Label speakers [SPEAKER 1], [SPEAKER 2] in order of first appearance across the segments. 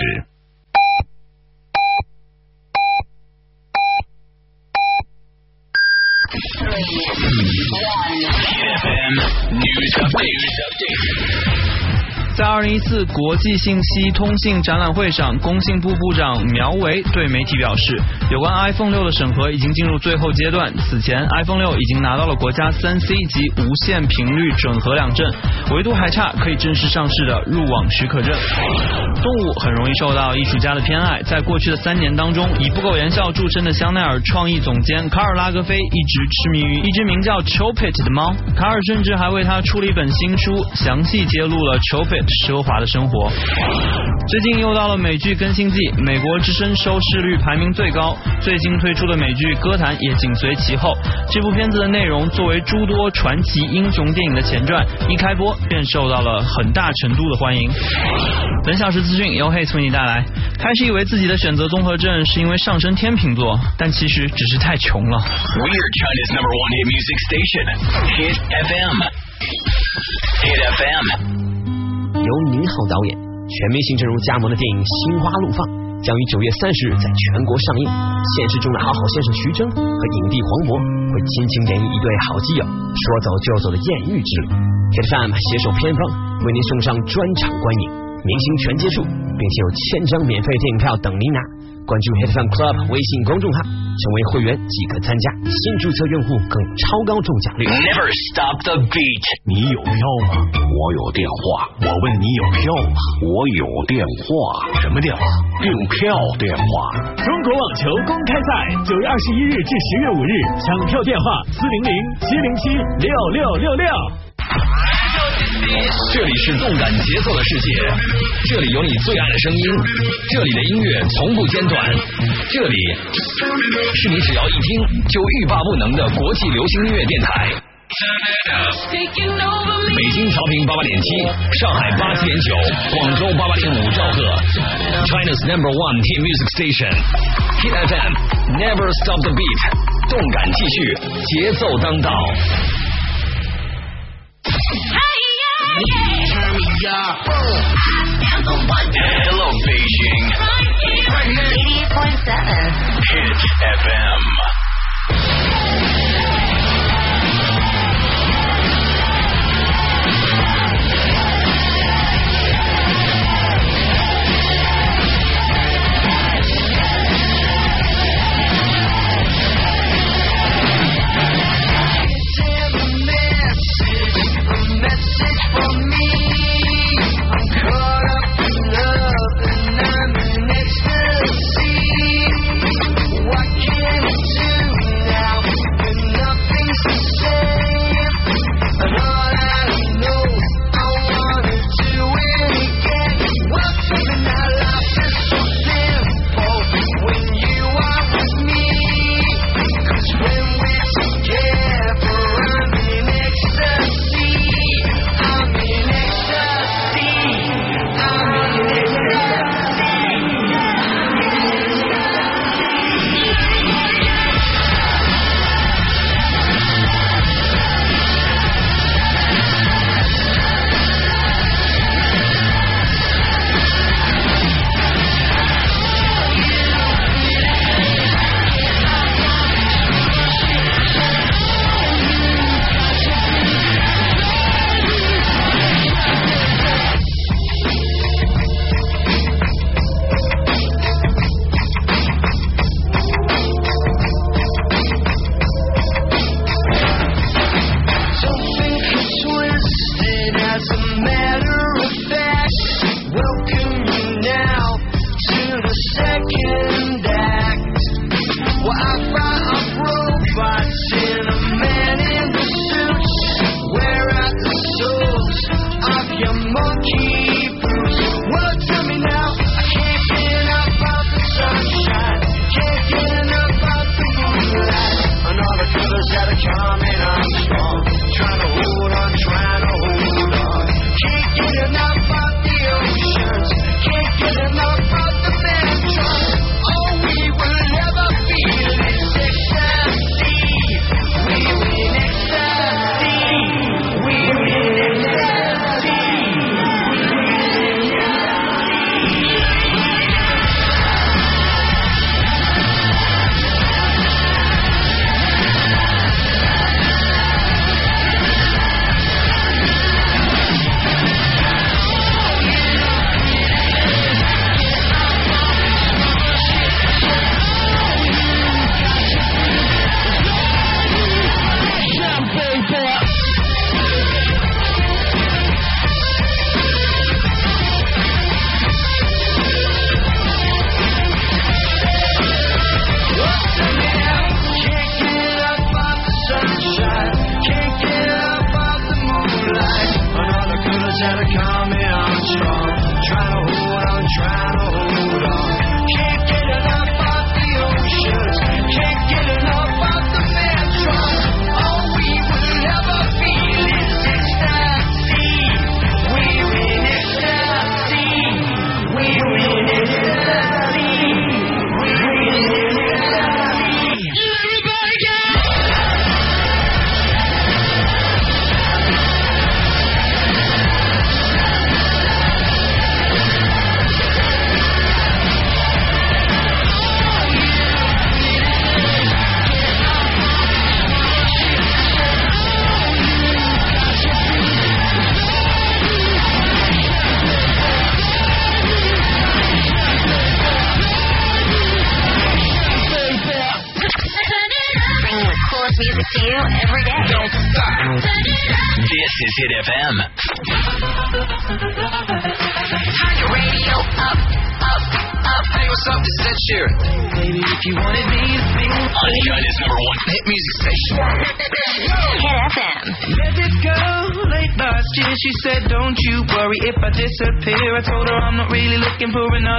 [SPEAKER 1] Apache. Three, News Update. News update.
[SPEAKER 2] 在二零一四国际信息通信展览会上，工信部部长苗圩对媒体表示，有关 iPhone 六的审核已经进入最后阶段。此前，iPhone 六已经拿到了国家三 C 及无线频率准核两证，唯独还差可以正式上市的入网许可证。动物很容易受到艺术家的偏爱，在过去的三年当中，以不苟言笑著称的香奈儿创意总监卡尔拉格菲一直痴迷于一只名叫 Chopet 的猫。卡尔甚至还为他出了一本新书，详细揭露了 Chopet。奢华的生活。最近又到了美剧更新季，美国之声收视率排名最高，最新推出的美剧《歌坛》也紧随其后。这部片子的内容作为诸多传奇英雄电影的前传，一开播便受到了很大程度的欢迎。本小时资讯由 Hates 为你带来。开始以为自己的选择综合症是因为上升天秤座，但其实只是太穷了。
[SPEAKER 1] We're China's number one hit music station, Hit FM. Hit FM.
[SPEAKER 3] 由宁浩导演、全明星阵容加盟的电影《心花怒放》将于九月三十日在全国上映。现实中的好好先生徐峥和影帝黄渤会亲情演绎一对好基友说走就走的艳遇之旅。Hit FM 携手片方为您送上专场观影，明星全接触，并且有千张免费电影票等您拿。关注 Hit Fun Club 微信公众号，成为会员即可参加。新注册用户更超高中奖率。
[SPEAKER 1] Never stop the beat。你有票吗？我有电话。我问你有票吗？我有电话。什么电话？订票电话。
[SPEAKER 4] 中国网球公开赛，九月二十一日至十月五日，抢票电话四零零七零七六六六六。
[SPEAKER 1] 这里是动感节奏的世界，这里有你最爱的声音，这里的音乐从不间断，这里是你只要一听就欲罢不能的国际流行音乐电台。北京调频八八点七，上海八七点九，广州八八点五兆赫，China's number one hit music Station TFM Never stop the beat，动感继续，节奏当道。Turn me up. Hello, Beijing.
[SPEAKER 5] Right 88.7.
[SPEAKER 1] Hit FM.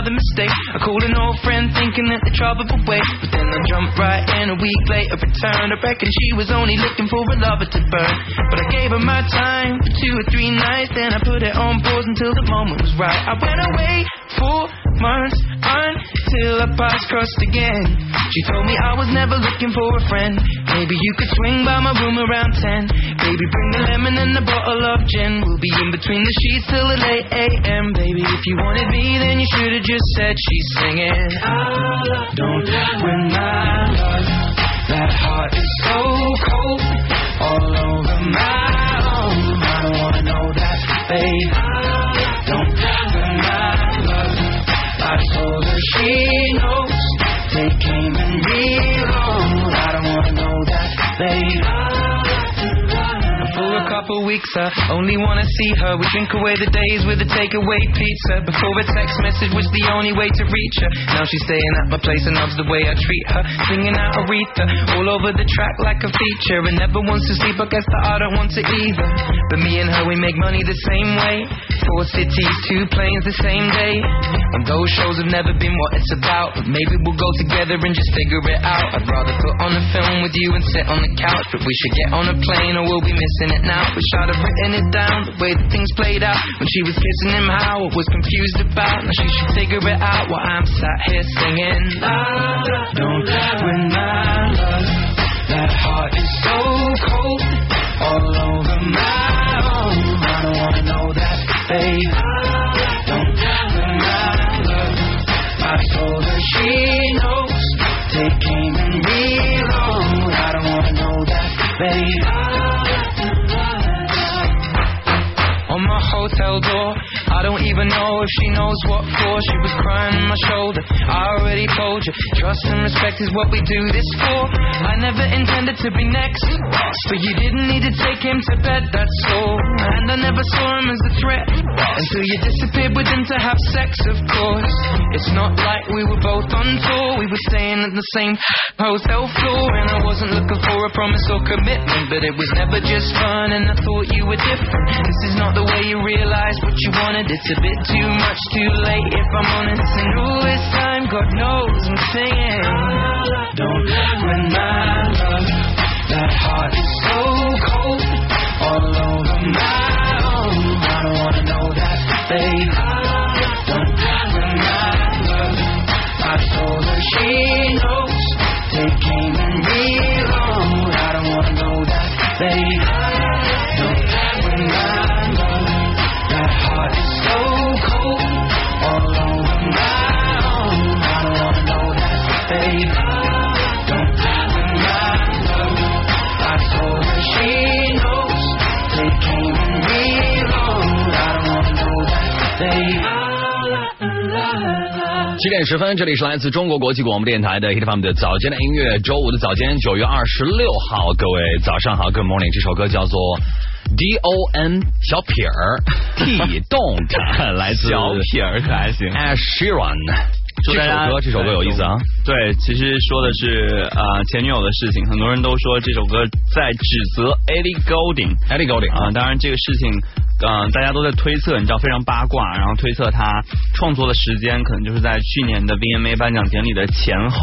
[SPEAKER 6] Another mistake. I called an old friend thinking that the trouble would wait. But then I jumped right in a week later, returned. I reckon she was only looking for a lover to burn. But I gave her my time for two or three nights, then I put it on pause until the moment was right. I went away for months until our paths crossed again. She told me I was never looking for a friend. Maybe you could swing by my room around 10. Baby, bring the lemon and the bottle of gin. We'll be in between the sheets till the late AM. Baby, if you wanted me, then you should have just said she's singing. Don't win my love. That heart is so cold. All over my own. I don't wanna know that, babe. Don't win my love. I told her she weeks, I only wanna see her. We drink away the days with a takeaway pizza. Before a text message was the only way to reach her. Now she's staying at my place and loves the way I treat her. Singing out Aretha all over the track like a feature. And never wants to sleep, I guess that I don't want to either. But me and her, we make money the same way. Four cities, two planes the same day. And those shows have never been what it's about. But maybe we'll go together and just figure it out. I'd rather put on a film with you and sit on the couch. But we should get on a plane or we'll be missing it now. Wish I'd have written it down the way that things played out. When she was kissing him, how I was confused about. Now she should figure it out while I'm sat here singing. La, la, don't win my love. That heart is so cold. All over my. Wanna know that, babe. Don't love. I told her she knows. They came and reload. I don't wanna know that, babe. On my hotel door, don't even know if she knows what for. She was crying on my shoulder. I already told you, trust and respect is what we do this for. I never intended to be next, but you didn't need to take him to bed, that's all. And I never saw him as a threat until you disappeared with him to have sex, of course. It's not like we were both on tour, we were staying at the same hotel floor. And I wasn't looking for a promise or commitment, but it was never just fun, and I thought you were different. This is not the way you realize what you wanted. It's a bit too much, too late, if I'm honest. And all this time, God knows I'm singing. Don't win my love. That heart is so cold, all over my own. I don't wanna know that, babe. Don't win my love. I told her she
[SPEAKER 1] 七点十分，这里是来自中国国际广播电台的 Hit FM 的早间的音乐，周五的早间，九月二十六号，各位早上好，Good morning。这首歌叫做 D O N 小撇儿 T Don't，来自
[SPEAKER 2] 小撇儿可还行
[SPEAKER 1] Ed Sheeran。这首歌，这首歌有意思啊！
[SPEAKER 2] 对，其实说的是呃前女友的事情，很多人都说这首歌在指责 Ellie Goulding。
[SPEAKER 1] Ellie Goulding
[SPEAKER 2] 啊、当然这个事情，嗯、大家都在推测，你知道非常八卦，然后推测他创作的时间可能就是在去年的 VMA 颁奖典礼的前后。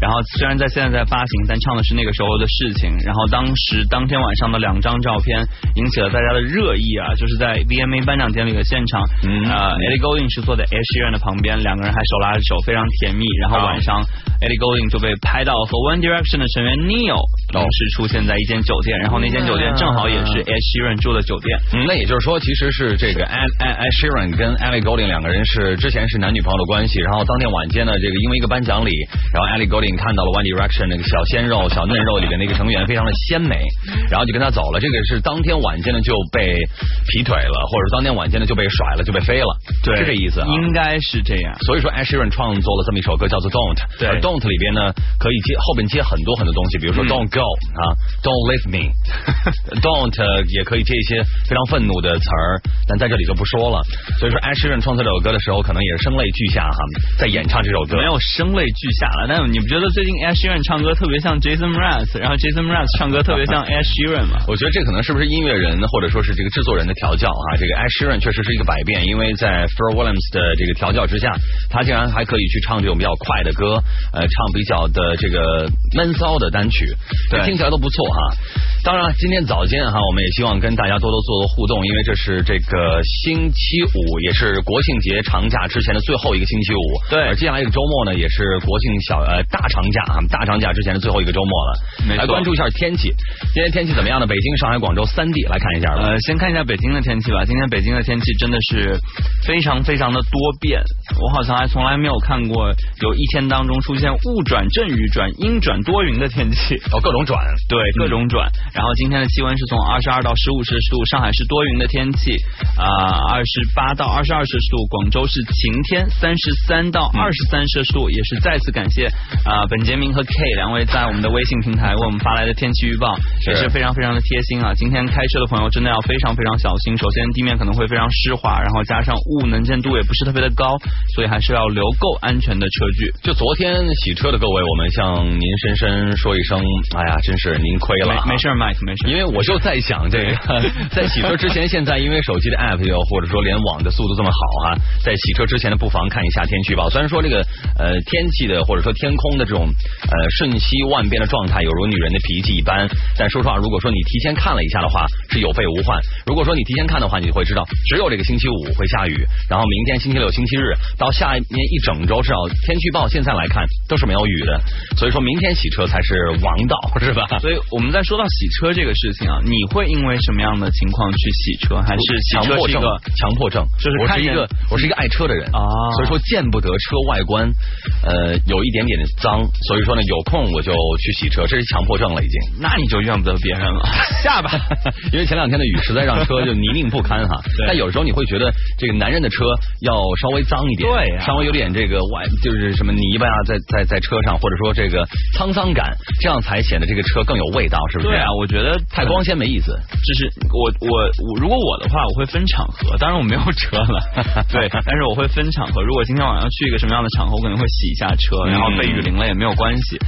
[SPEAKER 2] 然后虽然在现在在发行，但唱的是那个时候的事情。然后当时当天晚上的两张照片引起了大家的热议啊，就是在 VMA 颁奖典礼的现场，
[SPEAKER 1] 嗯
[SPEAKER 2] 呃，Ellie Goulding 是坐在 Ed Sheeran 的旁边，两个人还手拉着手，非常甜蜜。然后
[SPEAKER 1] 啊
[SPEAKER 2] 晚上 Ellie Goulding 就被拍到和 One Direction 的成员 Neil 同时出现在一间酒店，然后那间酒店正好也是 Ed Sheeran 住的酒店。
[SPEAKER 1] 嗯，那也就是说，其实是这个 Ed Ed Ed Sheeran 跟 Ellie Goulding 两个人是之前是男女朋友的关系，然后当天晚间呢，这个因为一个颁奖礼，然后 Ellie Goulding 看到了 One Direction 那个小鲜肉、小嫩肉里边那个成员非常的鲜美，然后就跟他走了。这个是当天晚间呢就被劈腿了，或者当天晚间呢就被甩了，就被飞了，
[SPEAKER 2] 对，
[SPEAKER 1] 是这意思啊。
[SPEAKER 2] 应该是这样。
[SPEAKER 1] 所以说 Ed Sheeran 创作了这么一首歌叫做 Don't，
[SPEAKER 2] 对
[SPEAKER 1] 而 Don't 里边呢可以接后边接很多很多东西，比如说
[SPEAKER 2] 嗯
[SPEAKER 1] Don't go 啊，Don't leave me，Don't 也可以接一些非常愤怒的词儿，但在这里就不说了。所以说 Ed Sheeran 创作这首歌的时候，可能也是声泪俱下哈，在演唱这首歌。
[SPEAKER 2] 没有声泪俱下了，但你不觉得最近 Ed Sheeran 唱歌特别像 Jason Mraz，然后 Jason Mraz 唱歌特别像 Ed Sheeran 吗？
[SPEAKER 1] 我觉得这可能是不是音乐人或者说是这个制作人的调教啊？这个 Ed Sheeran 确实是一个百变，因为在 Pharrell Williams 的这个调教之下，他竟然还可以去唱这种比较快的歌，呃，唱比较的这个闷骚的单曲，
[SPEAKER 2] 对
[SPEAKER 1] 听起来都不错哈。当然，今天早间哈，我们也希望跟大家多多做做互动，因为这是这个星期五，也是国庆节长假之前的最后一个星期五。
[SPEAKER 2] 对
[SPEAKER 1] 而接下来一个周末呢，也是国庆小呃大长假啊，大长假之前的最后一个周末了。来关注一下天气，今天天气怎么样呢？北京、上海、广州三地来看一下吧。
[SPEAKER 2] 呃，先看一下北京的天气吧。今天北京的天气真的是非常非常的多变，我好像还从来没有看过有一天当中出现雾转阵雨转阴转多云的天气。
[SPEAKER 1] 哦，各种转。
[SPEAKER 2] 对，各种转。然后今天的气温是从二十二到十五摄氏度，上海是多云的天气，啊、二十八到二十二摄氏度，广州是晴天，三十三到二十三摄氏度。也是再次感谢啊、本杰明和 K 两位在我们的微信平台为我们发来的天气预报，
[SPEAKER 1] 是
[SPEAKER 2] 也是非常非常的贴心啊。今天开车的朋友真的要非常非常小心，首先地面可能会非常湿滑，然后加上雾能见度也不是特别的高，所以还是要留够安全的车距。
[SPEAKER 1] 就昨天洗车的各位，我们向您深深说一声，哎呀，真是您亏了啊
[SPEAKER 2] 没没事儿，Mike 没事。
[SPEAKER 1] 因为我就在想，这个 在洗车之前，现在因为手机的 app 又或者说联网的速度这么好哈、在洗车之前呢，不妨看一下天气预报。虽然说这个呃天气的或者说天空的这种呃瞬息万变的状态，有如女人的脾气一般，但说实话，如果说你提前看了一下的话，是有备无患。如果说你提前看的话，你就会知道，只有这个星期五会下雨，然后明天星期六、星期日到下面一整周，至少天气预报现在来看都是没有雨的。所以说明天洗车才是王道，是吧？
[SPEAKER 2] 所以我们在说到洗车这个事情啊，你会因为什么样的情况去洗车？还是洗
[SPEAKER 1] 强迫症
[SPEAKER 2] 车是一个？，
[SPEAKER 1] 强迫症，
[SPEAKER 2] 就是
[SPEAKER 1] 我是一个我是一个爱车的人
[SPEAKER 2] 啊
[SPEAKER 1] 所以说见不得车外观，呃，有一点点的脏，所以说呢，有空我就去洗车，这是强迫症了已经。
[SPEAKER 2] 那你就怨不得别人了。下吧。
[SPEAKER 1] 因为前两天的雨实在让车就泥泞不堪哈。但有时候你会觉得这个男人的车要稍微脏一点，
[SPEAKER 2] 对呀
[SPEAKER 1] 稍微有点这个外就是什么泥巴啊，在在在在车上，或者说这个沧桑感，这样才显得这个车更有味道，是不是？
[SPEAKER 2] 对啊，我觉得
[SPEAKER 1] 太光鲜没意思。
[SPEAKER 2] 就是我我我，如果我的话，我会分场合。当然我没有车了，对，但是我会分场合。如果今天晚上去一个什么样的场合，我可能会洗一下车，
[SPEAKER 1] 嗯
[SPEAKER 2] 然后被雨淋了也没有关系。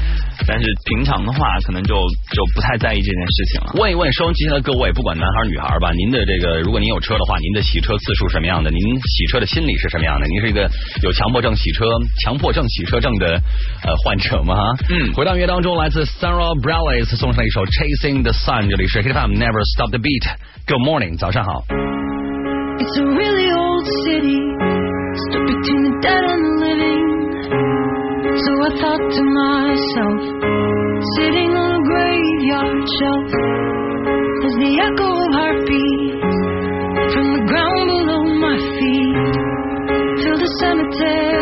[SPEAKER 2] 但是平常的话，可能就就不太在意这件事情了。
[SPEAKER 1] 问一问收音机前的各位，不管男孩女孩吧，您的这个，如果您有车的话，您的洗车次数什么样的？您洗车的心理是什么样的？您是一个有强迫症洗车、强迫症洗车症的呃患者吗？
[SPEAKER 2] 嗯
[SPEAKER 1] 回到音乐当中，来自 Sarah Bareilles 送上了一首《Chasing the Sun》，这里是 Hit FM Never Stop the Beat。Good morning，早上好。
[SPEAKER 7] It's a really old city, stuck between the dead and the living. So I thought to myself, sitting on a graveyard shelf, as the echo of heartbeats from the ground below my feet fill the cemetery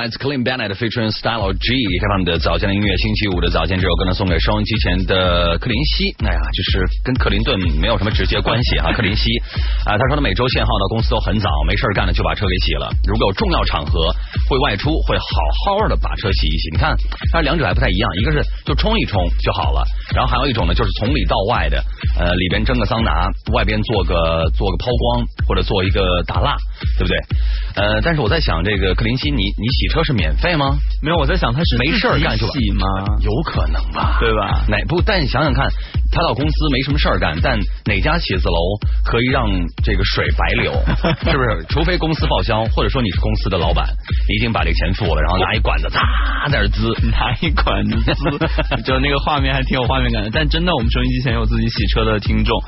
[SPEAKER 1] 来自 Clean Bennett featuring Style G，这他们的早间的音乐，星期五的早间这首歌呢送给收音机前的克林西。哎呀，就是跟克林顿没有什么直接关系啊，克林西啊，他说他每周限号到公司都很早，没事干呢就把车给洗了。如果有重要场合会外出，会好好的把车洗一洗。你看，但是两者还不太一样，一个是就冲一冲就好了，然后还有一种呢就是从里到外的，呃，里边蒸个桑拿，外边做个做个抛光或者做一个打蜡，对不对？呃，但是我在想，这个克林西，你你洗车是免费吗？
[SPEAKER 2] 没有，我在想他是
[SPEAKER 1] 没事儿干就
[SPEAKER 2] 洗吗？
[SPEAKER 1] 有可能吧，
[SPEAKER 2] 对吧？
[SPEAKER 1] 哪不？但你想想看，他到公司没什么事儿干，但哪家写字楼可以让这个水白流？是不是？除非公司报销，或者说你是公司的老板，你已经把这个钱付了，然后拿一管子擦在这滋，
[SPEAKER 2] 拿一管子滋，就那个画面还挺有画面感的。但真的，我们收音机前有自己洗车的听众，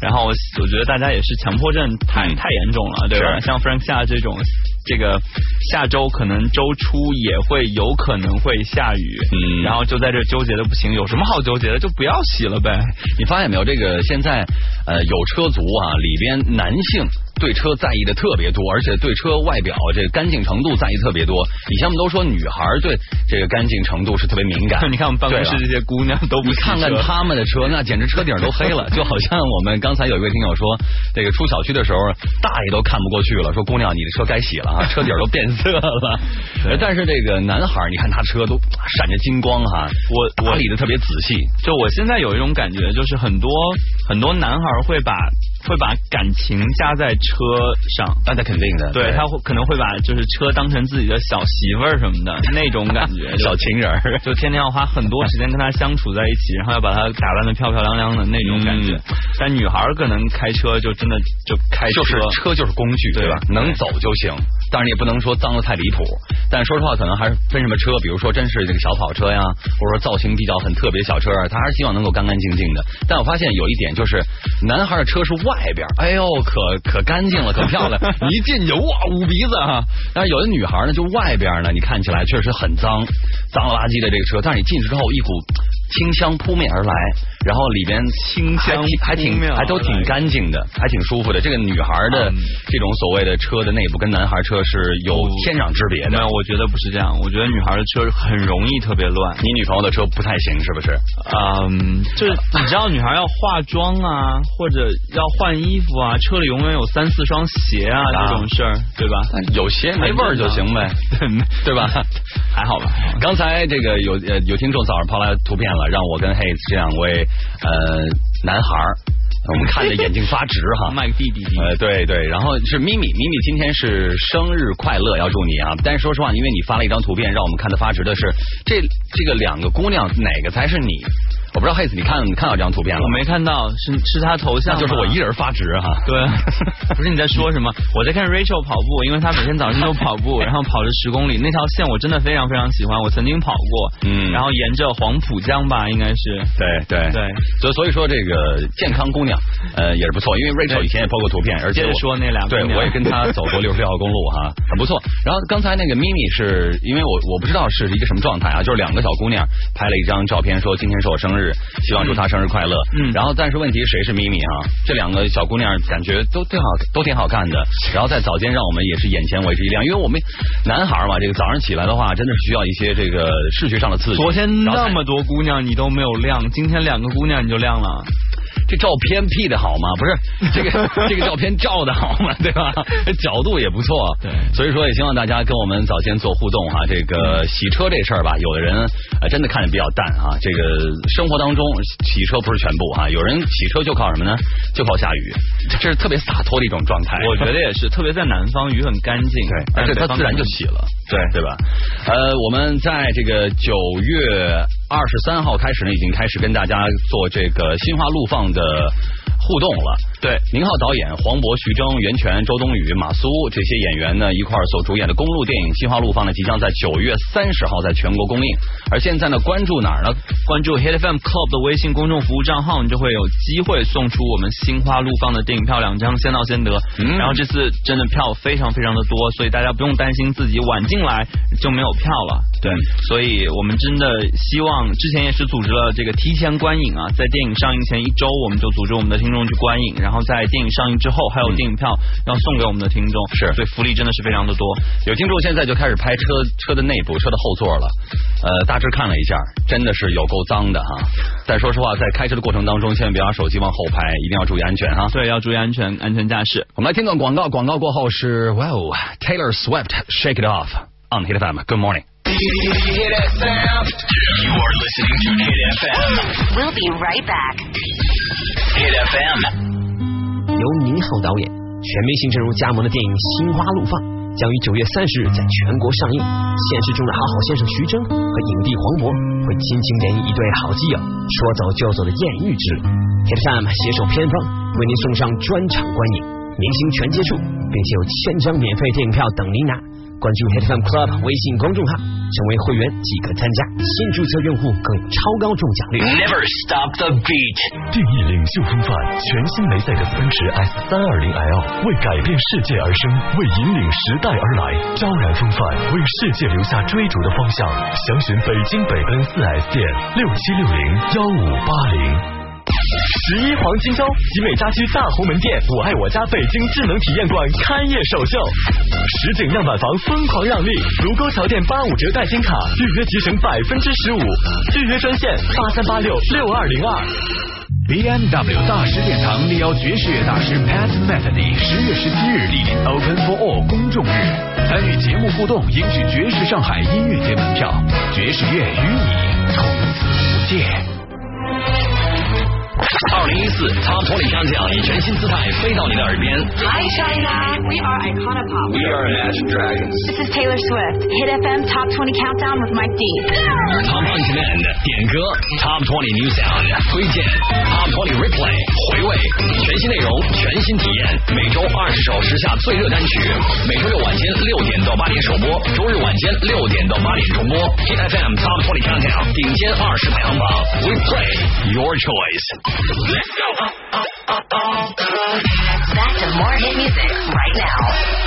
[SPEAKER 2] 然后我我觉得大家也是强迫症太
[SPEAKER 1] 嗯
[SPEAKER 2] 太严重了，对吧？像 Frank 夏这种。这个下周可能周初也会有可能会下雨，
[SPEAKER 1] 嗯
[SPEAKER 2] 然后就在这纠结的不行，有什么好纠结的？就不要洗了呗。
[SPEAKER 1] 你发现没有？这个现在呃有车族啊，里边男性对车在意的特别多，而且对车外表这个干净程度在意特别多。以前我们都说女孩对这个干净程度是特别敏感，
[SPEAKER 2] 你看我们办公室这些姑娘都不
[SPEAKER 1] 你看看他们的车，那简直车顶都黑了，就好像我们刚才有一位听友说，这个出小区的时候，大爷都看不过去了，说姑娘你的车该洗了啊，车顶都变色了。但是这个男孩，你看他车都闪着金光哈，
[SPEAKER 2] 我
[SPEAKER 1] 我理的特别仔细。
[SPEAKER 2] 就我现在有一种感觉，就是很多很多男孩会把会把感情加在车上，
[SPEAKER 1] 那那肯定的，
[SPEAKER 2] 对他会可能会把就是车当成自己的小媳妇儿什么的那种感觉，
[SPEAKER 1] 小情人儿。
[SPEAKER 2] 就天天要花很多时间跟他相处在一起，然后要把他打扮的漂漂亮亮的那种感觉。
[SPEAKER 1] 嗯
[SPEAKER 2] 但女孩可能开车就真的就开车，
[SPEAKER 1] 就是车就是工具，
[SPEAKER 2] 对
[SPEAKER 1] 对吧？能走就行。当然你也不能说脏的太离谱，但说实话，可能还是分什么车，比如说真是这个小跑车呀，或者说造型比较很特别小车，他还是希望能够干干净净的。但我发现有一点就是，男孩的车是外边，哎呦，可可干净了，可漂亮，你一进去哇捂鼻子哈。但是有的女孩呢，就外边呢，你看起来确实很脏，脏了吧唧的这个车，但是你进去之后，一股清香扑面而来，然后里边
[SPEAKER 2] 清香
[SPEAKER 1] 还挺还都挺干净的，还挺舒服的。这个女孩的
[SPEAKER 2] 嗯
[SPEAKER 1] 这种所谓的车的内部跟男孩车是有天壤之别的。
[SPEAKER 2] 没有，我觉得不是这样。我觉得女孩的车很容易特别乱。
[SPEAKER 1] 你女朋友的车不太行，是不是？
[SPEAKER 2] 嗯，就是你知道，女孩要化妆啊，或者要换衣服啊，车里永远有三四双鞋啊，
[SPEAKER 1] 啊
[SPEAKER 2] 这种事儿，对吧？
[SPEAKER 1] 有鞋没味儿就行呗，对吧？
[SPEAKER 2] 还好吧。
[SPEAKER 1] 刚才这个有呃有听众早上抛来图片了，让我跟 Haze 这两位呃男孩儿，我们看的眼睛发直哈。
[SPEAKER 2] 卖个弟弟，
[SPEAKER 1] 呃，对对，然后是咪咪，咪咪今天是生日快乐，要祝你啊！但是说实话，因为你发了一张图片，让我们看的发直的是这这个两个姑娘哪个才是你？我不知道 Haze 你看看到这张图片了
[SPEAKER 2] 我？没看到，是是他头像
[SPEAKER 1] 就是我一人发直哈。
[SPEAKER 2] 对，不是你在说什么？我在看 Rachel 跑步，因为她每天早上都跑步，然后跑着十公里，那条线我真的非常非常喜欢，我曾经跑过，
[SPEAKER 1] 嗯
[SPEAKER 2] 然后沿着黄浦江吧，应该是，
[SPEAKER 1] 对对
[SPEAKER 2] 对，
[SPEAKER 1] 所以所以说这个健康姑娘呃也是不错，因为 Rachel 以前也拍过图片，而且
[SPEAKER 2] 接着说那两个
[SPEAKER 1] 对我也跟她走过六十六号公路哈，很不错。然后刚才那个咪咪是因为我我不知道是一个什么状态啊，就是两个小姑娘拍了一张照片，说今天是我生日，希望祝她生日快乐。
[SPEAKER 2] 嗯
[SPEAKER 1] 然后但是问题谁是咪咪啊？这两个小姑娘感觉都挺好，都挺好看的。然后在早间让我们也是眼前为之一亮，因为我们男孩嘛，这个早上起来的话，真的是需要一些这个视觉上的刺激。
[SPEAKER 2] 昨天那么多姑娘你都没有亮，今天两个姑娘你就亮了。
[SPEAKER 1] 这照片 P 的好吗？不是 这个这个照片照的好吗？对吧？角度也不错，
[SPEAKER 2] 对
[SPEAKER 1] 所以说也希望大家跟我们早先做互动哈。这个洗车这事儿吧，有的人啊真的看着比较淡啊。这个生活当中洗车不是全部哈，有人洗车就靠什么呢？就靠下雨，这是特别洒脱的一种状态。
[SPEAKER 2] 我觉得也是，特别在南方雨很干净，
[SPEAKER 1] 对，而且它自然就洗了，对对吧？呃，我们在这个九月二十三号开始呢，已经开始跟大家做这个心花怒放的互动了。
[SPEAKER 2] 对，
[SPEAKER 1] 宁浩导演、黄渤、徐峥、袁泉、周冬雨、马苏这些演员呢一块儿所主演的公路电影《心花怒放》呢，即将在九月三十号在全国公映。而现在呢，关注哪儿呢？
[SPEAKER 2] 关注 Hit FM Club 的微信公众服务账号，你就会有机会送出我们心花怒放的电影票两张，先到先得。
[SPEAKER 1] 嗯
[SPEAKER 2] 然后这次真的票非常非常的多，所以大家不用担心自己晚进来就没有票了。对，所以我们真的希望，之前也是组织了这个提前观影啊，在电影上映前一周，我们就组织我们的听众去观影，然后在电影上映之后，还有电影票要送给我们的听众，
[SPEAKER 1] 是
[SPEAKER 2] 所以福利真的是非常的多。
[SPEAKER 1] 有听众现在就开始拍车车的内部、车的后座了，呃，大致看了一下，真的是有够脏的哈。但说实话，在开车的过程当中，千万别把手机往后排，一定要注意安全哈。
[SPEAKER 2] 对，要注意安全，安全驾驶。
[SPEAKER 1] 我们来听段广告，广告过后是 Wow Taylor Swift Shake It Off on Hit FM。Good morning。
[SPEAKER 8] You are listening to Hit FM.
[SPEAKER 5] We'll be right back.
[SPEAKER 8] Hit FM.
[SPEAKER 3] 由宁浩导演、全明星阵容加盟的电影《心花怒放》将于九月三十日在全国上映。现实中的好好先生徐峥和影帝黄渤会亲情联谊一对好基友，说走就走的艳遇之旅。Hit FM 携手片方为您送上专场观影，明星全接触，并且有千张免费电影票等您拿。关注 Hit FM Club 微信公众号，成为会员即可参加。新注册用户更有超高中奖率。
[SPEAKER 8] Never stop the beat.
[SPEAKER 9] 定义领袖风范，全新梅赛德斯奔驰 S 三二零 L 为改变世界而生，为引领时代而来，昭然风范，为世界留下追逐的方向。详询北京北奔四 S 店六七六零幺五八零。十一黄金周，集美家居大红门店“我爱我家”北京智能体验馆开业首秀，实景样板房疯狂让利，卢沟桥店八五折代金卡，预约即省百分之十五，预约专线八三八六六二零二。
[SPEAKER 10] BMW 大师殿堂力邀爵士乐大师 Pat Metheny 十月十七日莅临 Open for All 公众日，参与节目互动，赢取爵士上海音乐节门票，爵士乐与你从此无界。
[SPEAKER 8] 二零一四 Top Twenty Countdown 以全新姿态飞到你的耳边。
[SPEAKER 5] Hi China, we are Iconopop.
[SPEAKER 8] We are Imagine Dragons.
[SPEAKER 5] This is Taylor Swift. Hit FM Top 20 Countdown with Mike D.
[SPEAKER 8] Top Demand 点歌 Top Twenty New Sound 推荐 Top Twenty Replay 回味全新内容，全新体验。每周二十首时下最热单曲，每周六晚间六点到八点首播，周日晚间六点到八点重播。Hit FM Top Twenty Countdown 顶尖二十排行榜，We play your choice。
[SPEAKER 5] Oh, oh, oh, Back to more hit music right now.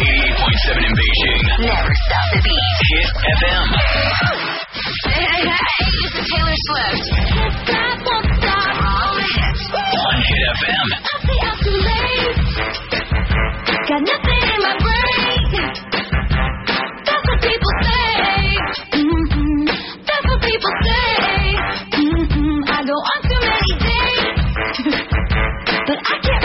[SPEAKER 8] 88.7 in Beijing.
[SPEAKER 5] Never stop the beat.
[SPEAKER 8] Hit FM.
[SPEAKER 5] Hey, hey, hey, this is Taylor Swift. All the hits.
[SPEAKER 8] On Hit FM.
[SPEAKER 11] Got nothing in my brain. But I can't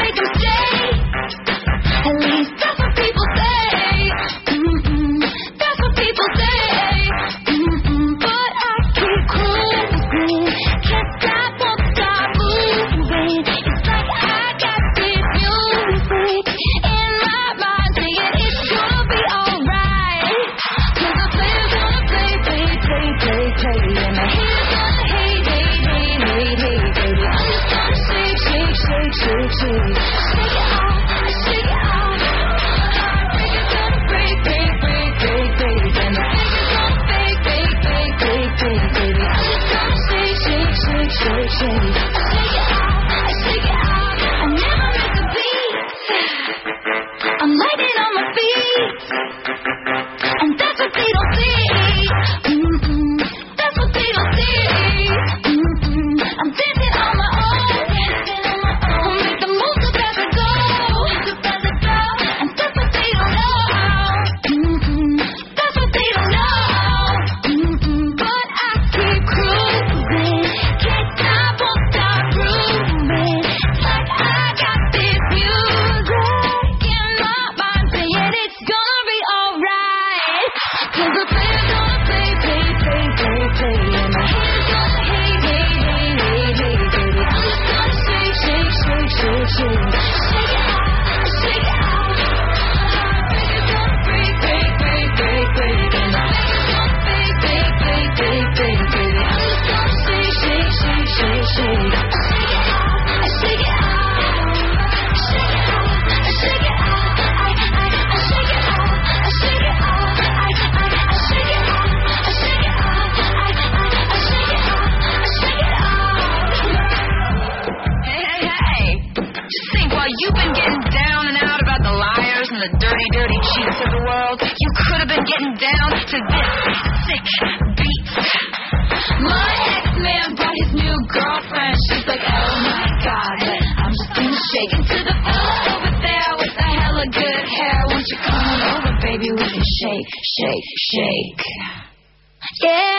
[SPEAKER 11] Yeah.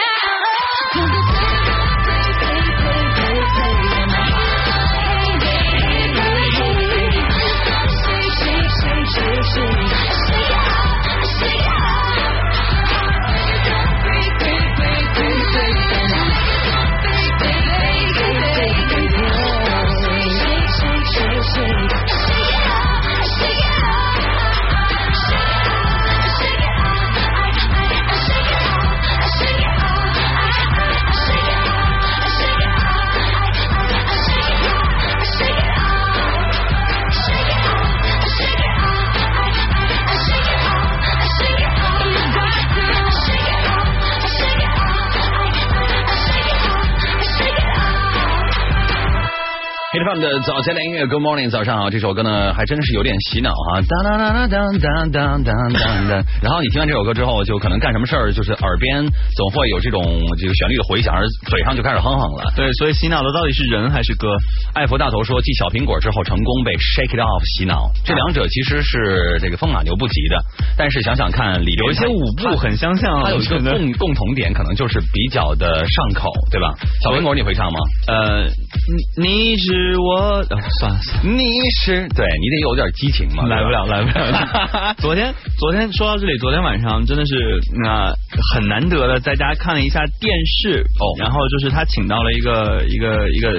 [SPEAKER 1] FM 的早前的音乐，Good morning，早上好。这首歌呢，还真是有点洗脑啊，当当当当当当当当当当。然后你听完这首歌之后，就可能干什么事儿，就是耳边总会有这种这个旋律的回响，而嘴上就开始哼哼了。
[SPEAKER 2] 对，所以洗脑的到底是人还是歌？
[SPEAKER 1] 艾佛大头说，继小苹果之后，成功被 Shake It Off 洗脑，这两者其实是这个风马牛不及的。但是想想看，里边
[SPEAKER 2] 有一些舞步很相像，
[SPEAKER 1] 它有一个共共同点，可能就是比较的上口，对吧？小苹果你会唱吗？
[SPEAKER 2] 呃，你是我，呃算了，
[SPEAKER 1] 你是对你得有点激情嘛，
[SPEAKER 2] 来不了，来不了。昨天，昨天说到这里，昨天晚上真的是那、很难得的，在家看了一下电视
[SPEAKER 1] 哦
[SPEAKER 2] 然后就是他请到了一个一个一个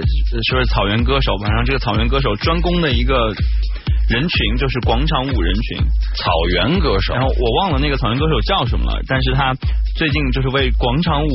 [SPEAKER 2] 说是草原歌手吧，然后这个草原歌手专攻的一个人群就是广场舞人群，
[SPEAKER 1] 草原歌手。
[SPEAKER 2] 然后我忘了那个草原歌手叫什么了，但是他最近就是为广场舞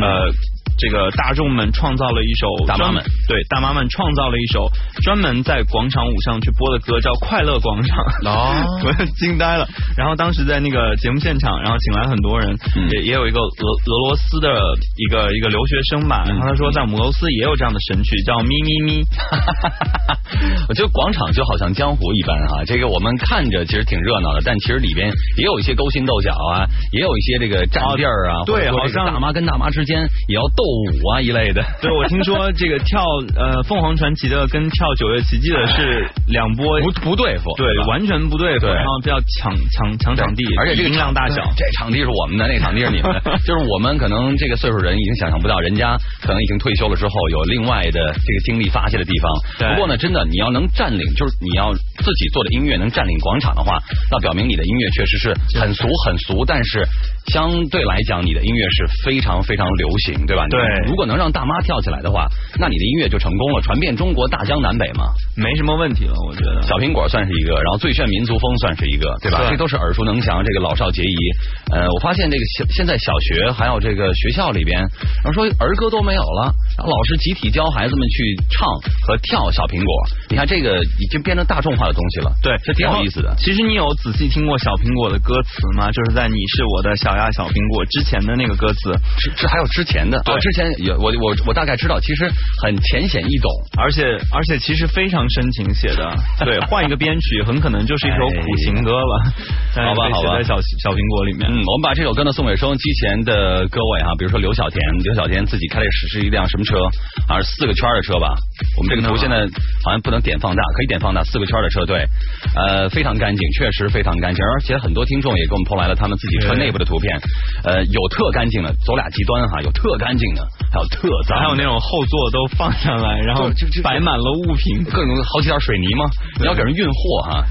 [SPEAKER 2] 呃。这个大众们创造了一首
[SPEAKER 1] 大妈们
[SPEAKER 2] 对大妈们创造了一首专门在广场舞上去播的歌，叫《快乐广场》。
[SPEAKER 1] 哦
[SPEAKER 2] 我惊呆了。然后当时在那个节目现场，然后请来很多人，
[SPEAKER 1] 嗯
[SPEAKER 2] 也也有一个俄俄罗斯的一个一个留学生吧，然后他说在我们俄罗斯也有这样的神曲，叫咪咪咪。
[SPEAKER 1] 我觉得广场就好像江湖一般啊、这个我们看着其实挺热闹的，但其实里边也有一些勾心斗角啊，也有一些这个占地儿啊，
[SPEAKER 2] 哦对好像
[SPEAKER 1] 大妈跟大妈之间也要斗舞啊一类的。
[SPEAKER 2] 对，我听说这个跳呃凤凰传奇的跟跳九月奇迹的是两波
[SPEAKER 1] 不不对付，
[SPEAKER 2] 对完全不对付，
[SPEAKER 1] 对
[SPEAKER 2] 然后比较抢抢抢场地，
[SPEAKER 1] 而且这个
[SPEAKER 2] 音量大小。
[SPEAKER 1] 这场地是我们的，那场地是你们的，就是我们可能这个岁数人已经想象不到，人家可能已经退休了之后有另外的这个精力发泄的地方。
[SPEAKER 2] 对
[SPEAKER 1] 不过呢，真的你要能占领，就是你要自己做的音乐能占领广场的话，那表明你的音乐确实是很俗很俗，但是相对来讲，你的音乐是非常非常流行，对吧？
[SPEAKER 2] 对
[SPEAKER 1] 如果能让大妈跳起来的话，那你的音乐就成功了，传遍中国大江南北嘛。
[SPEAKER 2] 没什么问题了，我觉得。
[SPEAKER 1] 小苹果算是一个，然后最炫民族风算是一个，对吧？
[SPEAKER 2] 是
[SPEAKER 1] 这都是耳熟能详，这个老少皆宜。呃，我发现这个小现在小学还有这个学校里边，然后说儿歌都没有了，然后老师集体教孩子们去唱和跳小苹果。你看这个已经变成大众化的东西了，
[SPEAKER 2] 对，
[SPEAKER 1] 这挺有意思的。
[SPEAKER 2] 其实你有仔细听过小苹果的歌词吗？就是在《你是我的小呀小苹果》之前的那个歌词，
[SPEAKER 1] 是是还有之前的，
[SPEAKER 2] 对
[SPEAKER 1] 我之前有我我我大概知道，其实很浅显易懂。
[SPEAKER 2] 而且而且其实非常深情写的，对，换一个编曲，很可能就是一首苦情歌了。
[SPEAKER 1] 好吧好吧
[SPEAKER 2] 在小小苹果里面。
[SPEAKER 1] 嗯，我们把这首歌呢送给收音机前的各位哈，比如说刘小田，刘小田自己开的是是一辆什么车？好像是四个圈的车吧？我们这个图现在好像不能点放大，可以点放大，四个圈的车，对，呃，非常干净，确实非常干净，而且很多听众也给我们抛来了他们自己车内部的图片，呃，有特干净的，走俩极端哈，有特干净的，还有特脏，
[SPEAKER 2] 还有那种后座都放上来，然后
[SPEAKER 1] 就就
[SPEAKER 2] 摆满了物品。
[SPEAKER 1] 各种好几点水泥嘛？你要给人运货哈，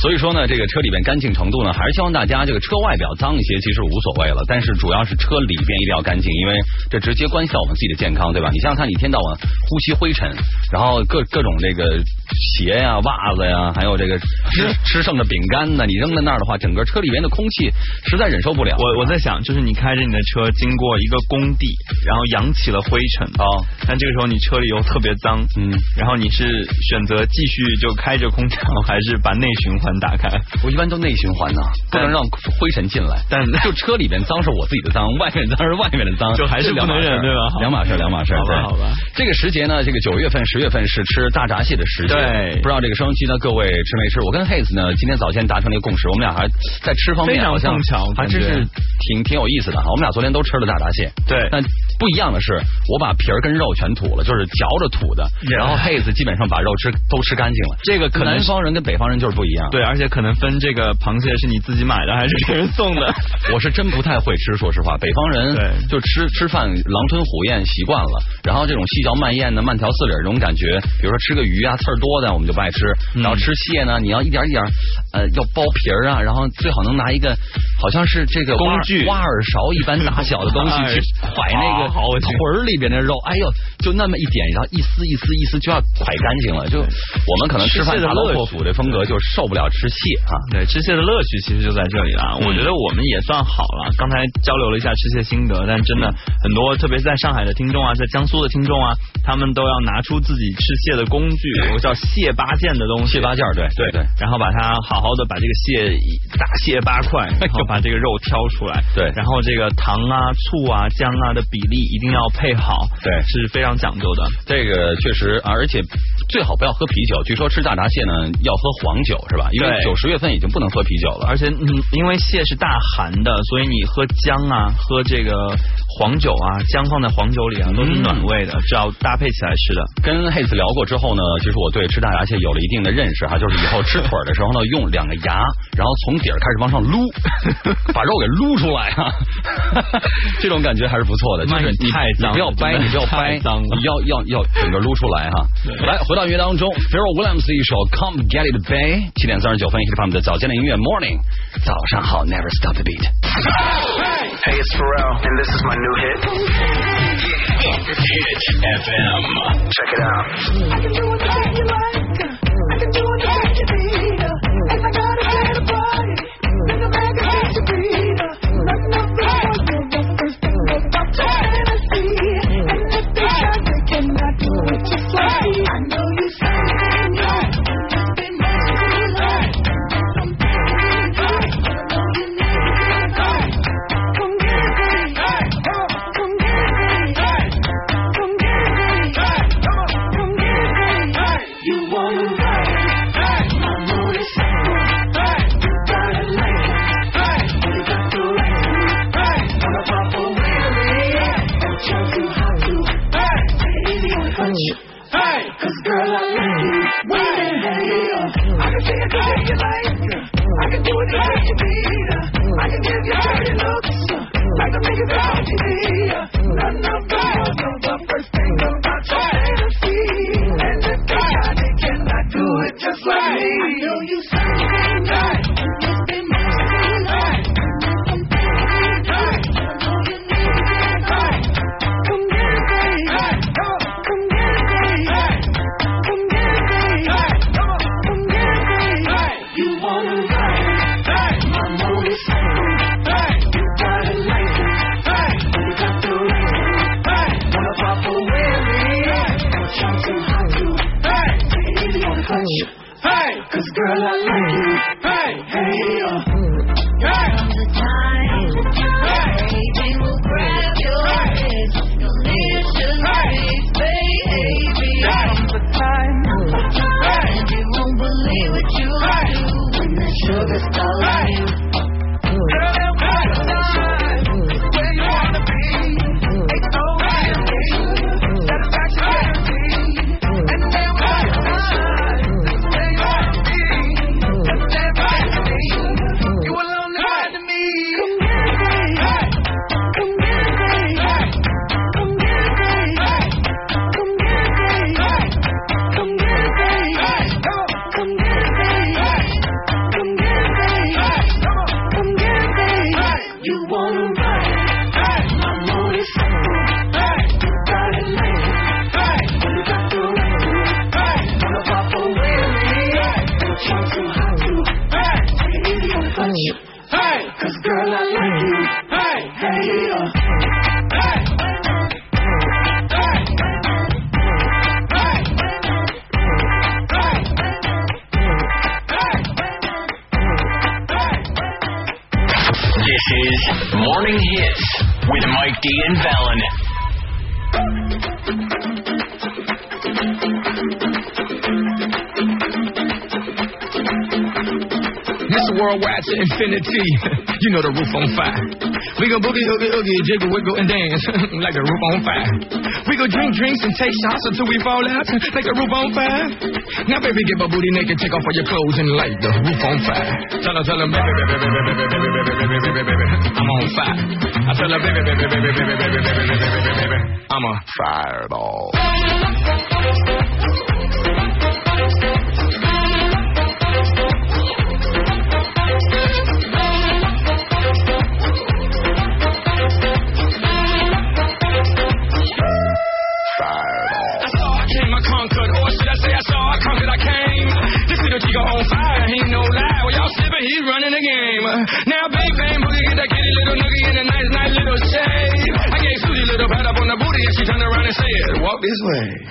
[SPEAKER 1] 所以说呢，这个车里边干净程度呢，还是希望大家这个车外表脏一些其实无所谓了，但是主要是车里边一定要干净，因为这直接关系到我们自己的健康，对吧？你想想看，你一天到晚呼吸灰尘，然后各各种这个鞋呀、袜子呀，还有这个吃吃剩的饼干呢，你扔在那儿的话，整个车里边的空气实在忍受不了。
[SPEAKER 2] 我我在想，就是你开着你的车经过一个工地，然后扬起了灰尘
[SPEAKER 1] 哦，
[SPEAKER 2] 但这个时候你车里又特别脏，
[SPEAKER 1] 嗯，
[SPEAKER 2] 然后你是选择继续就开着空调，还是把内循环打开？
[SPEAKER 1] 我一般都内循环呢，不能让灰尘进来。
[SPEAKER 2] 但
[SPEAKER 1] 就车里边脏是我自己的脏，外面脏是外面的脏，
[SPEAKER 2] 就还是不能忍
[SPEAKER 1] 这两码事
[SPEAKER 2] 对吧
[SPEAKER 1] 两码事，两码事
[SPEAKER 2] 好吧好吧
[SPEAKER 1] 这个时节呢，这个九月份、十月份是吃大闸蟹的时节。
[SPEAKER 2] 对
[SPEAKER 1] 不知道这个收音机呢，各位吃没吃？我跟 Haze 呢，今天早先达成了一个共识，我们俩还在吃方面
[SPEAKER 2] 非常
[SPEAKER 1] 好像还真是挺挺有意思的哈。我们俩昨天都吃了大闸蟹。
[SPEAKER 2] 对
[SPEAKER 1] 但不一样的是，我把皮儿跟肉全吐了，就是嚼着吐的。然后佩子基本上把肉吃都吃干净了。
[SPEAKER 2] 这个可能
[SPEAKER 1] 南方人跟北方人就是不一样。
[SPEAKER 2] 对，而且可能分这个螃蟹是你自己买的还是别人送的。
[SPEAKER 1] 我是真不太会吃，说实话，北方人
[SPEAKER 2] 对
[SPEAKER 1] 就吃吃饭狼吞虎咽习惯了，然后这种细嚼慢咽的慢条斯理这种感觉，比如说吃个鱼啊刺儿多的我们就不爱吃，
[SPEAKER 2] 嗯
[SPEAKER 1] 然后吃蟹呢，你要一点一点呃要剥皮儿啊，然后最好能拿一个好像是这个
[SPEAKER 2] 工具
[SPEAKER 1] 挖耳勺一般大小的东西
[SPEAKER 2] 哎
[SPEAKER 1] 去蒯那个
[SPEAKER 2] 好好
[SPEAKER 1] 腿儿里边的肉，哎呦，就那么一点，然后一丝一丝一丝就要快干净了，就我们可能吃饭
[SPEAKER 2] 吃蟹的
[SPEAKER 1] 阔斧这风格就受不了吃蟹啊。
[SPEAKER 2] 对，吃蟹的乐趣其实就在这里了。我觉得我们也算好了。刚才交流了一下吃蟹心得，但真的很多，特别是在上海的听众啊，在江苏的听众啊，他们都要拿出自己吃蟹的工具，有个叫蟹八件的东西。
[SPEAKER 1] 蟹八件儿，对对对。
[SPEAKER 2] 然后把它好好的把这个蟹大蟹八块，然后把这个肉挑出来。
[SPEAKER 1] 对
[SPEAKER 2] 然后这个糖啊、醋啊、姜啊的比例一定要配好。
[SPEAKER 1] 对
[SPEAKER 2] 是非常讲究的。
[SPEAKER 1] 这个确实，而且最好不要喝啤酒。据说吃大闸蟹呢要喝黄酒是吧？因为九十月份已经不能喝啤酒了。
[SPEAKER 2] 而且，嗯，因为蟹是大寒的，所以你喝姜啊，喝这个黄酒啊，姜放在黄酒里啊，都是暖胃的，是要搭配起来吃的。
[SPEAKER 1] 跟黑子聊过之后呢，其实我对吃大闸蟹有了一定的认识哈，就是以后吃腿的时候呢，用两个牙，然后从底儿开始往上撸，把肉给撸出来哈，这种感觉还是不错的。就是你
[SPEAKER 2] 太脏了
[SPEAKER 1] 你不要掰，你不要掰，
[SPEAKER 2] 脏
[SPEAKER 1] 你要要要整个撸出来哈。来，回到音乐当中，Pharrell Williams 的一首《Come Get It Babe》，七点三十九分，一起他们的早间的音乐 Morning，早上好，Never Stop the Beat。
[SPEAKER 11] Hey, it's Pharrell, and this is my new hit.
[SPEAKER 8] Hit FM.
[SPEAKER 11] Check it out.
[SPEAKER 12] Boogie, oogie, oogie, jiggle, wiggle, and dance like a roof on fire. We go drink drinks and take shots until we fall out like a roof on fire. Now, baby, get my booty naked, take off all your clothes and light the roof on fire. Tell her, tell her, baby, baby, baby, baby, baby, baby, baby, baby, baby, baby, I'm on fire. I tell her, baby, baby, baby, baby, baby, baby, baby, baby, baby, baby, I'm a fireball. Way.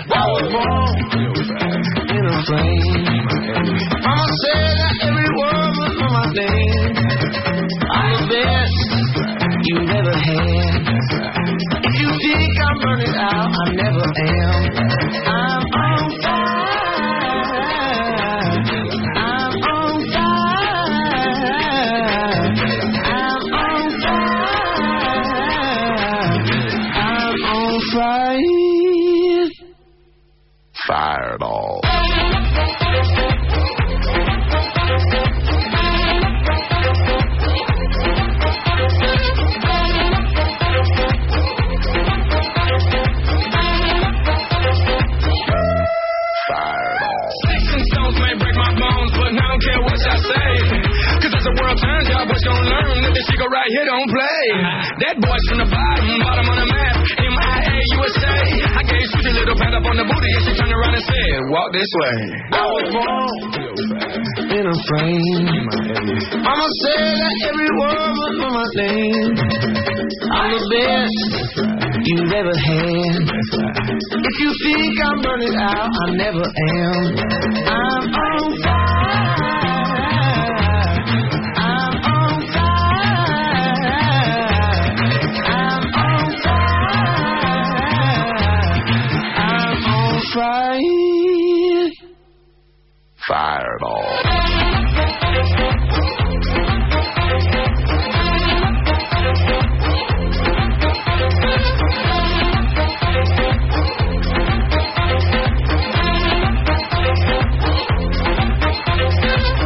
[SPEAKER 12] fry. Fireball.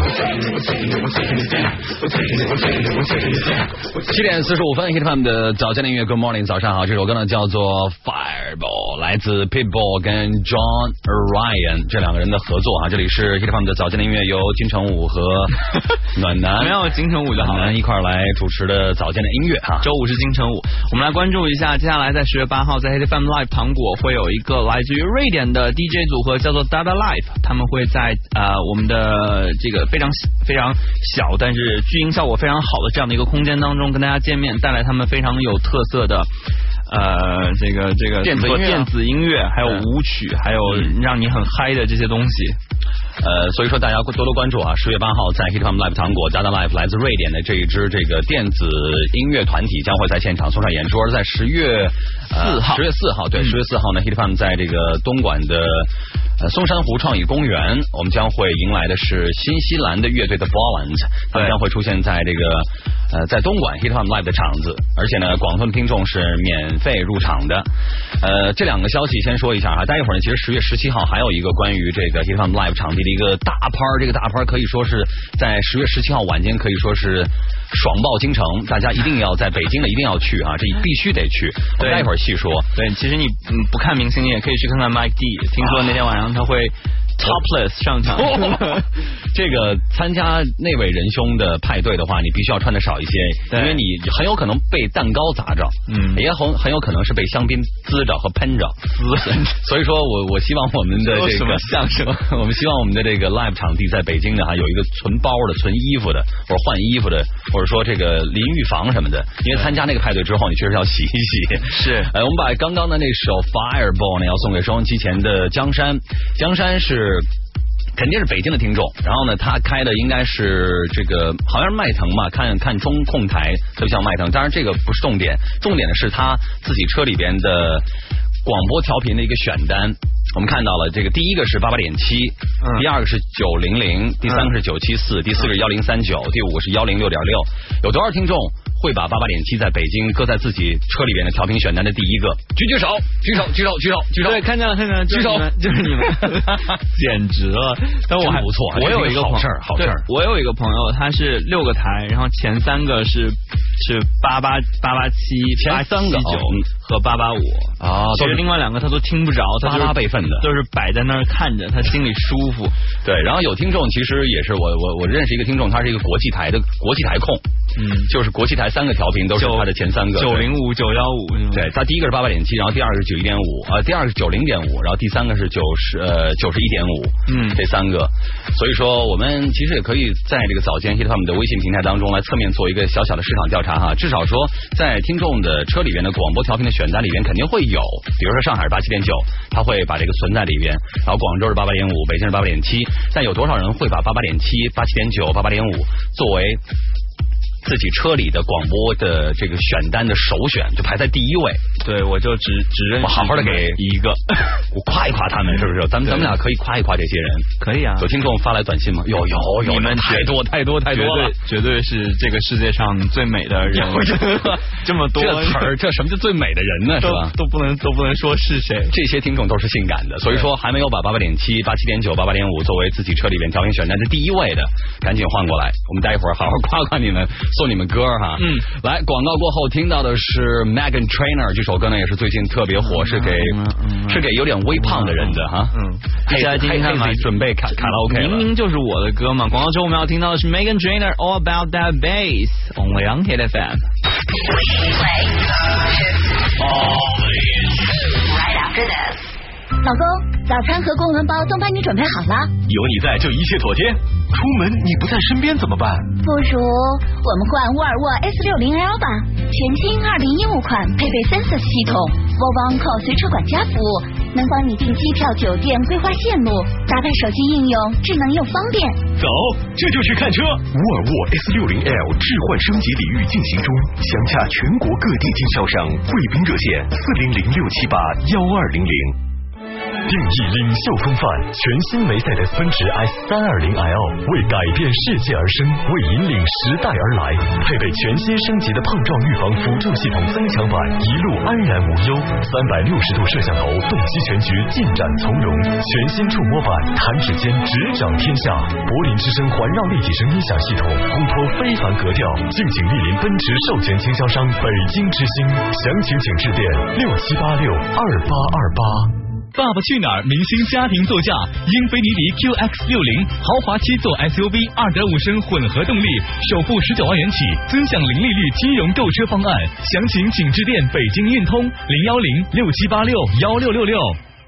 [SPEAKER 12] We're taking it, we're taking it down. We're taking it, we're taking it, we're taking it
[SPEAKER 1] 七点四十五分，Hit FM 的早间的音乐，Good morning，早上好。这首歌呢叫做 Fireball，来自 Pitbull 跟 John Ryan 这两个人的合作啊。这里是 Hit FM 的早间的音乐，由金城武和 暖男
[SPEAKER 2] 没有金城武就好了
[SPEAKER 1] 暖男一块来主持的早间的音乐哈。
[SPEAKER 2] 周五是金城武，我们来关注一下，接下来在十月八号在 Hit FM Live 糖果会有一个来自于瑞典的 DJ 组合，叫做 Dada Life，他们会在呃我们的这个非常非常小，但是巨音效果非常好的这样的一个空间当中跟大家见面，带来他们非常有特色的。呃，这个这个
[SPEAKER 1] 电子音乐啊
[SPEAKER 2] 电子音乐，还有舞曲，还有让你很嗨的这些东西。
[SPEAKER 1] 呃，所以说大家多多关注啊！十月八号在 Hit FM Live 糖果 Dada Live 来自瑞典的这一支这个电子音乐团体将会在现场送上演出，而在十月
[SPEAKER 2] 四号
[SPEAKER 1] 十月四号对，十月四号呢，Hit FM 在这个东莞的呃松山湖创意公园，我们将会迎来的是新西兰的乐队的 Bolland，他们将会出现在这个呃在东莞 Hit On Live 的场子，而且呢，广东的听众是免费入场的。呃，这两个消息先说一下哈，待一会儿呢，其实十月十七号还有一个关于这个 Hit On Live 场地的一个大拍儿，这个大拍儿可以说是在十月十七号晚间可以说是爽爆京城，大家一定要在北京的一定要去啊，这必须得去。我们待一会儿细说。
[SPEAKER 2] 对，其实你嗯不看明星，你也可以去看看 Mike D。听说那天晚上他会 topless 上场。
[SPEAKER 1] 这个参加那位仁兄的派对的话，你必须要穿的少一些，因为你很有可能被蛋糕砸着，
[SPEAKER 2] 嗯
[SPEAKER 1] 也很很有可能是被香槟滋着和喷着。滋所以说我我希望我们的这
[SPEAKER 2] 说什么
[SPEAKER 1] 个
[SPEAKER 2] 相声
[SPEAKER 1] 我们希望我们的这个 live 场地在北京呢，哈有一个存包的、存衣服的，或者换衣服的，或者说这个淋浴房什么的。因为参加那个派对之后，你确实要洗一洗。
[SPEAKER 2] 是
[SPEAKER 1] 哎，我们把刚刚的那首 Fireball 呢，要送给收音机前的江山。江山是。肯定是北京的听众，然后呢，他开的应该是这个，好像是迈腾吧，看看中控台特别像迈腾，当然这个不是重点，重点的是他自己车里边的广播调频的一个选单。我们看到了这个，第一个是八八点七，
[SPEAKER 2] 嗯
[SPEAKER 1] 第二个是九零零，第三个是九七四，第四个是幺零三九，第五个是幺零六点六。有多少听众会把八八点七在北京搁在自己车里边的调频选单的第一个？举举手，举手，举手，举手，举手。
[SPEAKER 2] 对，看见了，看见了，
[SPEAKER 1] 举手，
[SPEAKER 2] 就是你们，简直了！但我还
[SPEAKER 1] 不错，
[SPEAKER 2] 我有一个
[SPEAKER 1] 好事儿，好事儿。
[SPEAKER 2] 我有一个朋友，他是六个台，然后前三个是是八八八八七，
[SPEAKER 1] 前三个
[SPEAKER 2] 九和八八五。
[SPEAKER 1] 啊，
[SPEAKER 2] 其实另外两个他都听不着，他
[SPEAKER 1] 拉备份的，
[SPEAKER 2] 就是摆在那儿看着，他心里舒服。
[SPEAKER 1] 对，然后有听众，其实也是我我我认识一个听众，他是一个国际台的国际台控，
[SPEAKER 2] 嗯，
[SPEAKER 1] 就是国际台三个调频都是他的前三个，
[SPEAKER 2] 九零五、九幺五，
[SPEAKER 1] 对，他第一个是八八点七，然后第二个是九一点五，呃，第二个是九零点五，然后第三个是九十呃九十一点五，
[SPEAKER 2] 嗯，
[SPEAKER 1] 这三个，所以说我们其实也可以在这个早间 hit 他们的微信平台当中来侧面做一个小小的市场调查哈，至少说在听众的车里面的广播调频的选单里边肯定会有，比如说上海是八七点九，他会把这个存在里边，然后广州是八八点五，北京是八八点七，但有多少人会把八八点七、八七点九、八八点五作为？自己车里的广播的这个选单的首选就排在第一位，
[SPEAKER 2] 对我就只只认
[SPEAKER 1] 我好好的给
[SPEAKER 2] 一个，
[SPEAKER 1] 我夸一夸他们是不是？咱们咱们俩可以夸一夸这些人，
[SPEAKER 2] 可以啊。
[SPEAKER 1] 有听众发来短信吗？有有有，
[SPEAKER 2] 你们
[SPEAKER 1] 太多太多太多了，
[SPEAKER 2] 绝对是这个世界上最美的人，这么多
[SPEAKER 1] 这词儿，这什么叫最美的人呢？是吧？
[SPEAKER 2] 都不能都不能说是谁，
[SPEAKER 1] 这些听众都是性感的，所以说还没有把八八点七、八七点九、八八点五作为自己车里边调频选单的第一位的，赶紧换过来，我们待一会儿好好夸夸你们，送你们歌哈。
[SPEAKER 2] 嗯，
[SPEAKER 1] 来广告过后听到的是 Megan Trainer 这首歌呢，也是最近特别火，是给是给有点微胖的人的哈。
[SPEAKER 2] 嗯，接下来听听看嘛，
[SPEAKER 1] 准备卡卡拉 OK
[SPEAKER 2] 明明就是我的歌嘛。广告之后我们要听到的是 Megan Trainer All About That Bass，Only on Hit FM。
[SPEAKER 5] Right after this.
[SPEAKER 13] 老公，早餐和公文包都帮你准备好了。
[SPEAKER 14] 有你在就一切妥帖。出门你不在身边怎么办？
[SPEAKER 13] 不如我们换沃尔沃 S 六零 L 吧，全新二零一五款，配备 Sense 系统，Volvo Call 随车管家服务，能帮你订机票、酒店、规划线路，搭配手机应用，智能又方便。
[SPEAKER 14] 走，这就去看车。
[SPEAKER 9] 沃尔沃 S 六零 L 置换升级礼遇进行中，详洽全国各地经销商，贵宾热线四零零六七八幺二零零。定义领袖风范，全新梅赛德斯奔驰 S 三二零 L 为改变世界而生，为引领时代而来，配备全新升级的碰撞预防辅助系统增强版，一路安然无忧。三百六十度摄像头，洞悉全局，进展从容。全新触摸版，弹指间执掌天下。柏林之声环绕立体声音响系统，烘托非凡格调。敬请莅临奔驰授权经销商北京之星，详情请致电六七八六二八二八。
[SPEAKER 14] 爸爸去哪儿？明星家庭座驾，英菲尼迪 QX 六零豪华七座 SUV，二点五升混合动力，首付十九万元起，尊享零利率金融购车方案。详情请致电北京运通零幺零六七八六幺六六六。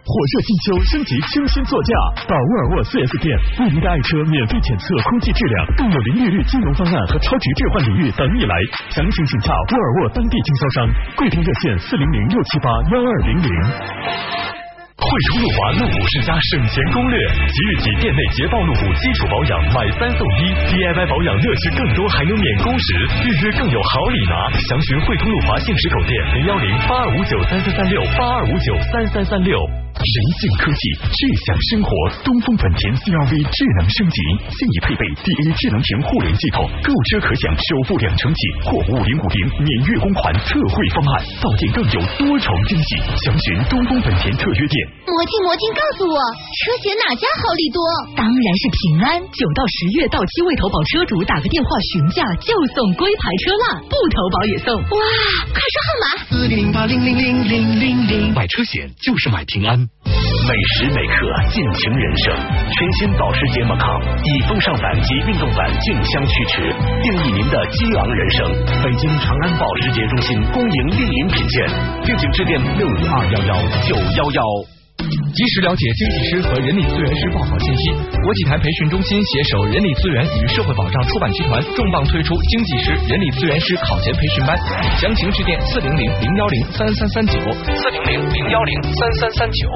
[SPEAKER 9] 火热金秋升级清新座驾，到沃尔沃 4S 店为您的爱车免费检测空气质量，更有零利率金融方案和超值置换礼遇等你来。详情请洽沃尔沃当地经销商，贵宾热线四零零六七八幺二零零。汇通路华路虎世家省钱攻略，即日起店内捷豹路虎基础保养买三送一，DIY 保养乐趣更多，还有免工时，预约更有好礼拿。详询汇通路华限时口店零幺零八二五九三三三六八二五九三三三六。人性科技，智享生活。东风本田 CRV 智能升级，现已配备 DA 智能屏互联系统，购车可享首付两成起或五零五零免月供款特惠方案，到店更有多重惊喜。详询东风本田特约店。
[SPEAKER 13] 魔镜魔镜，告诉我，车险哪家好利多？
[SPEAKER 15] 当然是平安。九到十月到期未投保车主打个电话询价就送龟牌车啦，不投保也送。
[SPEAKER 13] 哇，快说号码！
[SPEAKER 12] 四零零八零零零零零零。
[SPEAKER 14] 买车险就是买平安。
[SPEAKER 10] 每时每刻尽情人生，全新保时捷 Macan 以风尚版及运动版竞相驱驰，定义您的激昂人生。北京长安保时捷中心恭迎莅临品鉴，敬请致电六五二幺幺九幺幺。
[SPEAKER 16] 及时了解经济师和人力资源师报考信息。国际台培训中心携手人力资源与社会保障出版集团，重磅推出经济师、人力资源师考前培训班。详情致电四零零零幺零三三三九四零零零幺零三三三九。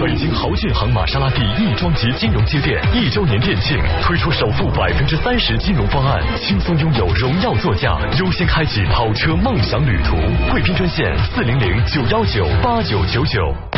[SPEAKER 9] 北京豪骏航玛莎拉蒂亦庄及金融街店一周年店庆，推出首付百分之三十金融方案，轻松拥有荣耀座驾，优先开启跑车梦想旅途。贵宾专线四零零九幺九八九九九。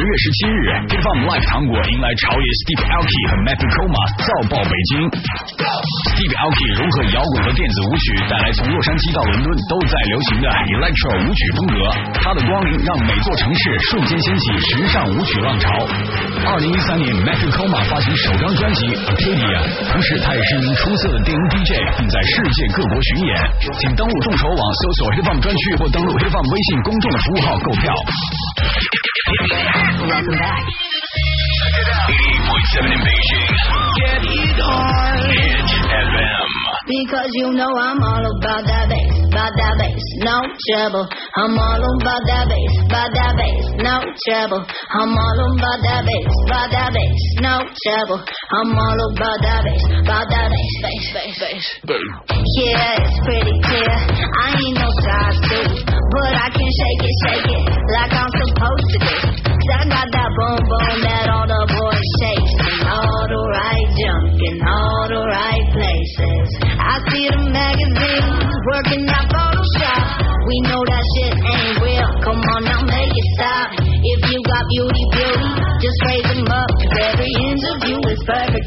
[SPEAKER 17] 十月十七日 h i t f u m Live 糖果迎来潮野 Steve Aoki 和 Matt Coma 造爆北京。Steve Aoki 融合摇滚和电子舞曲，带来从洛杉矶到伦敦都在流行的 Electro 舞曲风格。他的光临让每座城市瞬间掀起时尚舞曲浪潮。二零一三年，Matt Coma 发行首张专辑 Arcadia，同时他也是一名出色的电音 DJ，并在世界各国巡演。请登录众筹网搜索 h i t f u m 专区或登录 h i t f u m 微信公众的服务号购票。
[SPEAKER 5] Welcome back.
[SPEAKER 17] 88.7 in Beijing.
[SPEAKER 12] Get it on.
[SPEAKER 17] Hit FM.
[SPEAKER 7] Because you know I'm all about that bass, about that bass, no trouble. I'm all about that bass, about that bass, no trouble. I'm all about that bass, about that bass, no trouble. I'm all about that bass, about that bass, bass, bass, bass. Yeah, it's pretty clear. I ain't no size two, but I can shake it, shake it like I'm supposed to do. I got that boom boom that all the boys all the right junk in all the right places. I see the magazines working out Photoshop. We know that shit ain't real. Come on now, make it stop. If you got beauty, beauty, just raise them up. every interview is perfect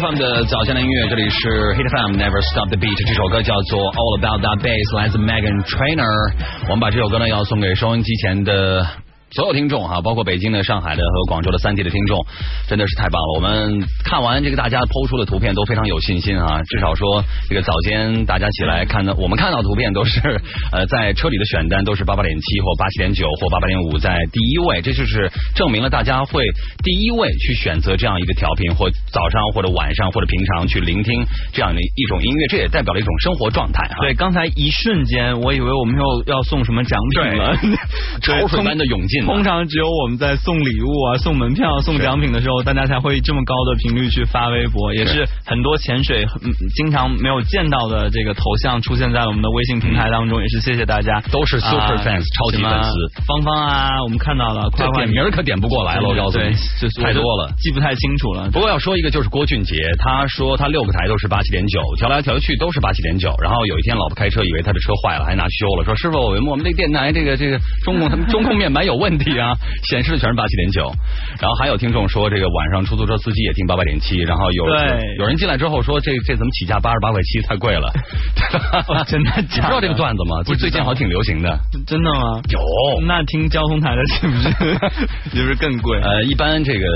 [SPEAKER 1] FM 的早间的音乐，这里是 Hit FM Never Stop the Beat，这首歌叫做 All About That Bass，来自 Megan Trainer。我们把这首歌呢要送给收音机前的。所有听众哈，包括北京的、上海的和广州的三地的听众，真的是太棒了。我们看完这个大家抛出的图片都非常有信心啊，至少说这个早间大家起来看的，我们看到的图片都是呃在车里的选单都是八八点七或八七点九或八八点五在第一位，这就是证明了大家会第一位去选择这样一个调频，或早上或者晚上或者平常去聆听这样的一种音乐，这也代表了一种生活状态哈。
[SPEAKER 2] 对，刚才一瞬间我以为我们又要送什么奖品了，
[SPEAKER 1] 潮水般的涌进。
[SPEAKER 2] 通常只有我们在送礼物啊、送门票、送奖品的时候，大家才会这么高的频率去发微博，也是很多潜水嗯经常没有见到的这个头像出现在我们的微信平台当中，也是谢谢大家，
[SPEAKER 1] 都是 super fans 超级粉丝。
[SPEAKER 2] 芳芳啊，我们看到了，快快
[SPEAKER 1] 点名可点不过来了，我告诉你，
[SPEAKER 2] 就是
[SPEAKER 1] 太多了，
[SPEAKER 2] 记不太清楚了。
[SPEAKER 1] 不过要说一个就是郭俊杰，他说他六个台都是八七点九，调来调去都是八七点九，然后有一天老婆开车以为他的车坏了，还拿去修了，说师傅我们我们这电台这个这个中控中控面板有问题啊，显示的全是八七点九。然后还有听众说这个晚上出租车司机也听八八点七，然后有有人进来之后说这这怎么起价八十八块七太贵了，
[SPEAKER 2] 真的
[SPEAKER 1] 你知道这个段子吗？不是最近好像挺流行的，
[SPEAKER 2] 真的吗？
[SPEAKER 1] 有，
[SPEAKER 2] 那听交通台的是不是 就是更贵？
[SPEAKER 1] 呃，一般这个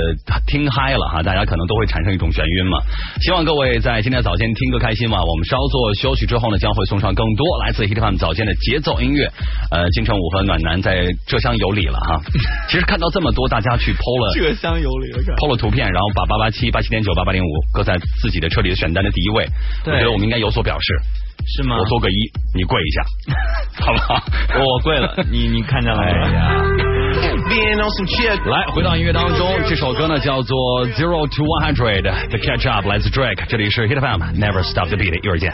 [SPEAKER 1] 听嗨了哈，大家可能都会产生一种眩晕嘛。希望各位在今天早间听歌开心嘛。我们稍作休息之后呢，将会送上更多来自 Hit FM 早间的节奏音乐。呃，京城五和暖男在浙江有礼了哈。其实看到这么多大家去 PO 了
[SPEAKER 2] 这香油里的感觉。
[SPEAKER 1] PO 了图片，然后把八八七、八七点九、八八零五搁在自己的车里的选单的第一位，我觉得我们应该有所表示。
[SPEAKER 2] 是吗？
[SPEAKER 1] 我做个一，你跪一下，好不好？
[SPEAKER 2] 我跪了，你你看见了吗？
[SPEAKER 1] 哎呀。
[SPEAKER 18] Being on some chill.
[SPEAKER 1] 来，回到音乐当中，这首歌呢叫做 Zero to One Hundred，The Catch Up 来自 Drake，这里是 Hit FM，Never Stop the Beat，一会儿见。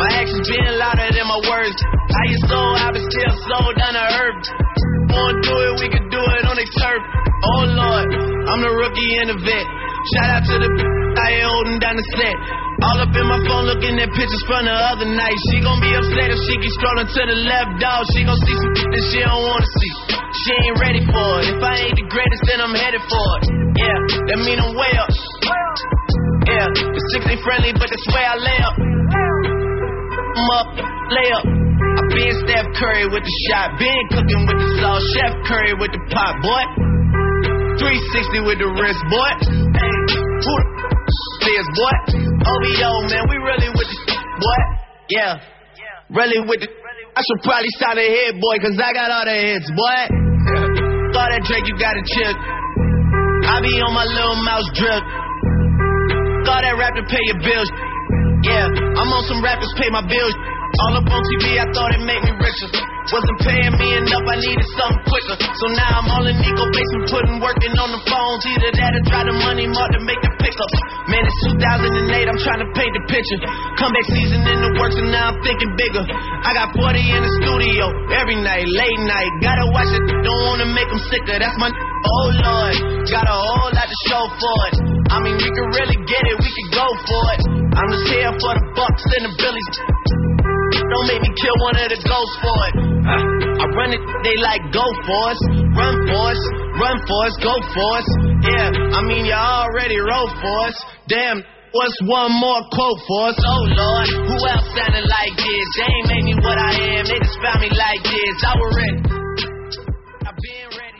[SPEAKER 18] Your. My actions being louder than my words. How you sold, I've been still sold to earth. Wanna do it, we can do it on the turf. Oh Lord, I'm the rookie and the vet. Shout out to the I ain't holding down the set. All up in my phone looking at pictures from the other night. She gon' be upset if she keep scrolling to the left, dog. She gon' see some that she don't wanna see. She ain't ready for it. If I ain't the greatest, then I'm headed for it. Yeah, that mean I'm way up. Yeah, the six ain't friendly, but that's where I lay up. I'm up, lay up. I been Steph Curry with the shot, been cooking with the sauce, Chef Curry with the pot, boy. 360 with the wrist, boy. Who the boy? Oh, OBO, man, we really with the boy. Yeah, really with the. I should probably start a hit, boy, cause I got all the hits, boy. All that Drake, you gotta chill. I be on my little mouse drip. All that rap to pay your bills. Yeah, I'm on some rappers pay my bills. All up on TV, I thought it made me richer. Wasn't paying me enough, I needed something quicker. So now I'm all in Nico basement, putting working on the phones. Either that or try the money more to make the pickup. Man, it's 2008, I'm trying to paint the picture. Comeback season in the works, and now I'm thinking bigger. I got 40 in the studio every night, late night. Gotta watch it, don't wanna make them sicker. That's my. Oh Lord, got a whole lot to show for it. I mean, we can really get it, we can go for it. I'm just here for the bucks and the billies. Don't make me kill one of the ghosts for it. I run it, they like go for us, run for us, run for us, go for us. Yeah, I mean y'all already wrote for us. Damn, what's one more quote for us? Oh Lord, who else sounded like this? They ain't made me what I am, they just found me like this. I was ready.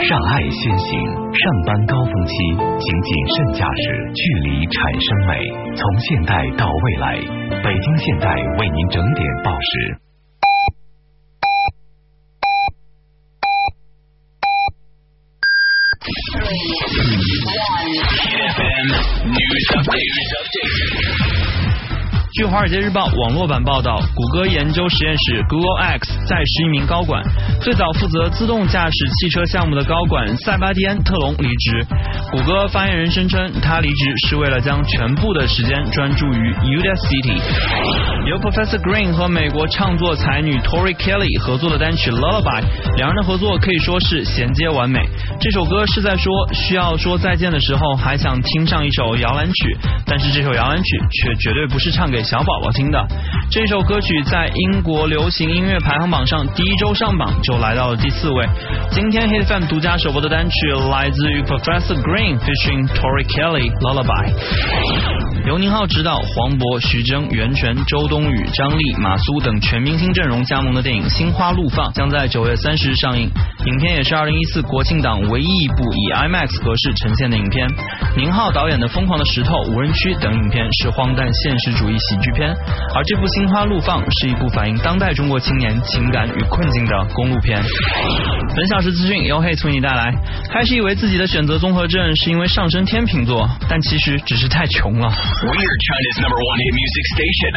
[SPEAKER 10] 让爱先行，上班高峰期，请谨慎驾驶，距离产生美。从现代到未来，北京现代为您整点报时。
[SPEAKER 2] 据《华尔街日报》网络版报道，谷歌研究实验室 Google X 在十一名高管，最早负责自动驾驶汽车项目的高管塞巴蒂安·特隆离职。谷歌发言人声称，他离职是为了将全部的时间专注于 Udacity。由 Professor Green 和美国唱作才女 Tori Kelly 合作的单曲 Lullaby，两人的合作可以说是衔接完美。这首歌是在说需要说再见的时候，还想听上一首摇篮曲，但是这首摇篮曲却绝对不是唱给小宝宝听的。这首歌曲在英国流行音乐排行榜上第一周上榜就来到了第四位。今天 Hit FM 独家首播的单曲来自于 Professor Green featuring Tori Kelly Lullaby，由宁浩执导，黄渤、徐峥、袁泉、周冬雨、张丽、马苏等全明星阵容加盟的电影《心花怒放》将在九月三十日上映。影片也是二零一四国庆档唯一一部以 IMAX 格式呈现的影片。宁浩导演的《疯狂的石头》《无人区》等影片是荒诞现实主义喜剧片，而这部《心花怒放》是一部反映当代中国青年情感与困境的公路片。本小时资讯由黑从你带来。开始以为自己的选择综合症是因为上升天秤座，但其实只是太穷了。
[SPEAKER 8] We are China's number one hit music station,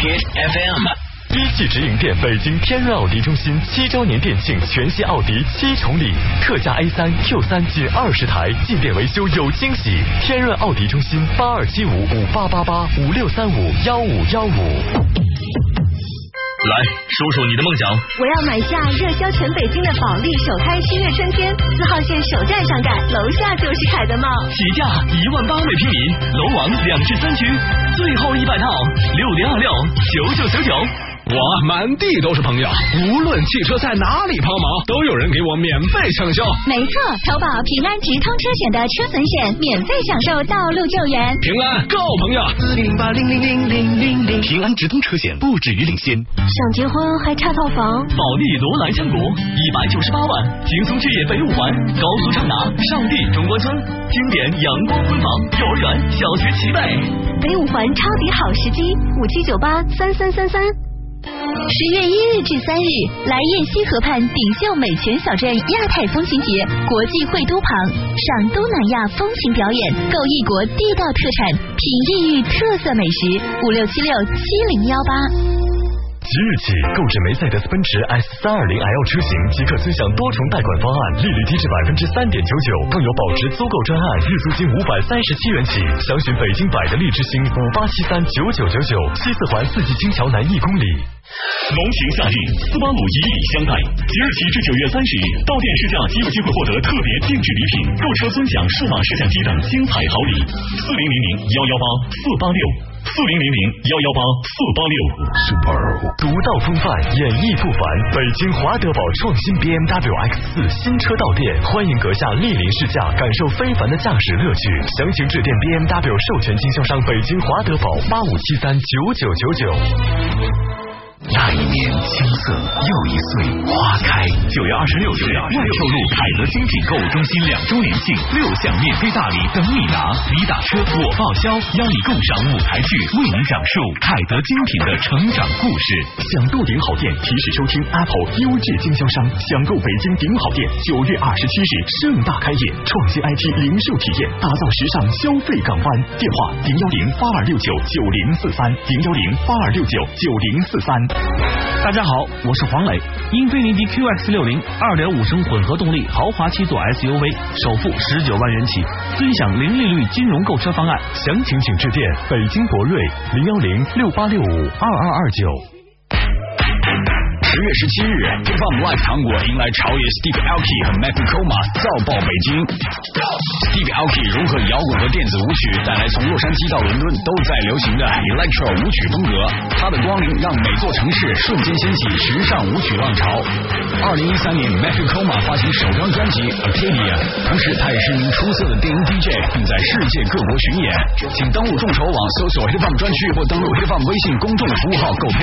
[SPEAKER 8] Hit FM.
[SPEAKER 9] 一汽直营店北京天润奥迪中心七周年店庆，全系奥迪七重礼，特价 A 三 Q 三仅二十台，进店维修有惊喜。天润奥迪中心八二七五五八八八五六三五幺五幺五。
[SPEAKER 10] 来，说说你的梦想。
[SPEAKER 13] 我要买下热销全北京的保利首开新月春天，四号线首站上盖，楼下就是凯德茂。
[SPEAKER 10] 起价一万八每平米，楼王两至三区，最后一百套，六零二六九九九九。
[SPEAKER 4] 我满地都是朋友，无论汽车在哪里抛锚，都有人给我免费抢修。
[SPEAKER 19] 没错，投保平安直通车险的车损险，免费享受道路救援。
[SPEAKER 4] 平安够朋友，
[SPEAKER 18] 四零八零零零零零零。
[SPEAKER 10] 平安直通车险不止于领先。
[SPEAKER 13] 想结婚还差套房？
[SPEAKER 10] 保利罗莱江国一百九十八万，轻松置业北五环，高速畅达上地中关村，经典阳光婚房，幼儿园、小学齐备。
[SPEAKER 13] 北五环抄底好时机，五七九八三三三三。十月一日至三日，来雁西河畔顶秀美泉小镇亚太风情节国际会都旁，赏东南亚风情表演，购异国地道特产，品异域特色美食。五六七六七零幺八。
[SPEAKER 9] 即日起，购置梅赛德斯奔驰 S 三二零 L 车型即可尊享多重贷款方案，利率低至百分之三点九九，更有保值租购专案，日租金五百三十七元起。详询北京百的利之星五八七三九九九九，西四环四季青桥南一公里。
[SPEAKER 10] 浓情夏日，斯巴鲁以礼相待。即日起至九月三十日，到店试驾即有机会获得特别定制礼品，购车尊享数码摄像机等精彩好礼。四零零零幺幺八四八六，四零零零幺幺八四八六
[SPEAKER 9] ，Super 独到风范，演绎不凡。北京华德宝创新 BMW X 四新车到店，欢迎阁下莅临试驾，感受非凡的驾驶乐趣。详情致电 BMW 授权经销商北京华德宝八五七三九九九九。
[SPEAKER 14] 那一年青涩又一岁花开。九月二十六日，万寿路凯德精品购物中心两周年庆，六项免费大礼等你拿，你打车我报销，邀你共赏舞台剧，为你讲述凯德精品的成长故事。
[SPEAKER 10] 想购顶好店，提示收听 Apple 优质经销商。享购北京顶好店，九月二十七日盛大开业，创新 IT 零售体验，打造时尚消费港湾。电话零幺零八二六九九零四三零幺零八二六九九零四三。
[SPEAKER 4] 大家好，我是黄磊。英菲尼迪 QX 六零二点五升混合动力豪华七座 SUV，首付十九万元起，尊享零利率金融购车方案。
[SPEAKER 9] 详情请致电北京博瑞零幺零六八六五二二二九。
[SPEAKER 17] 十月十七日，Hip Hop Live 糖果迎来朝野 Steve Aoki 和 Matthew Koma 造爆北京。Steve Aoki 融合摇滚和电子舞曲，带来从洛杉矶到伦敦都在流行的 Electro 舞曲风格。他的光临让每座城市瞬间掀起时尚舞曲浪潮。二零一三年，Matthew Koma 发行首张专辑 Arcadia，同时他也是一名出色的电音 DJ，并在世界各国巡演。请登录众筹网搜索 Hip Hop 专区或登录 Hip Hop 微信公众服务号购票。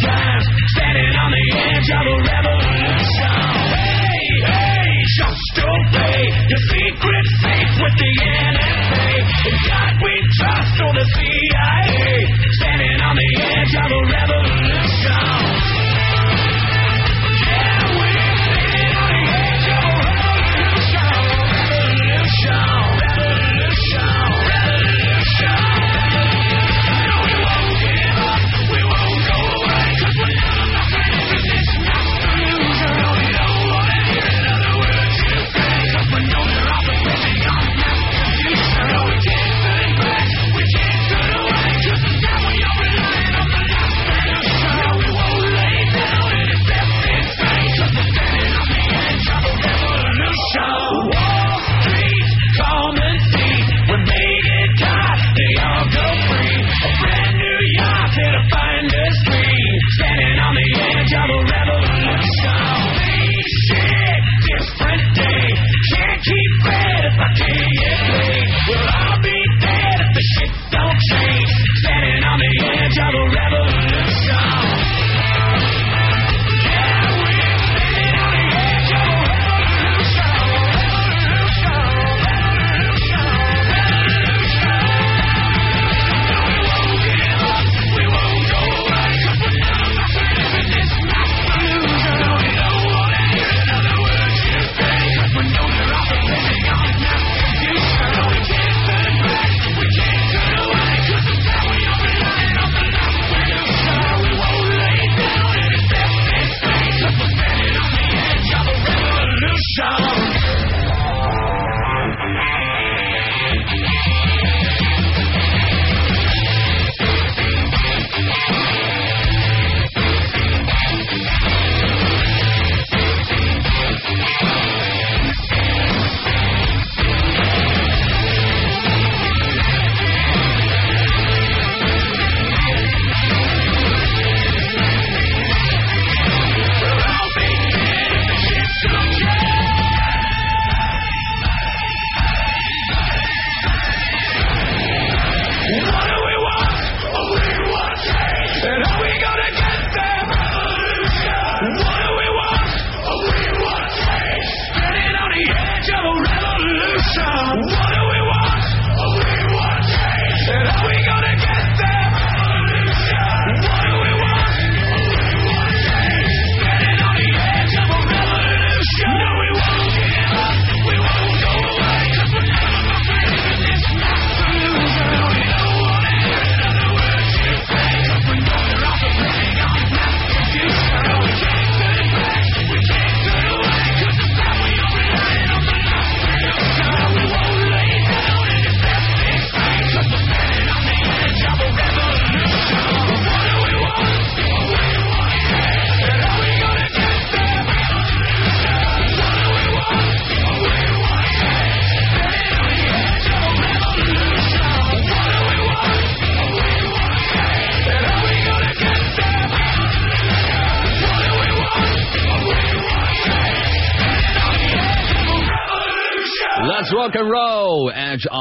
[SPEAKER 12] Times, standing on the edge of a revolution. Hey, hey, just obey your secret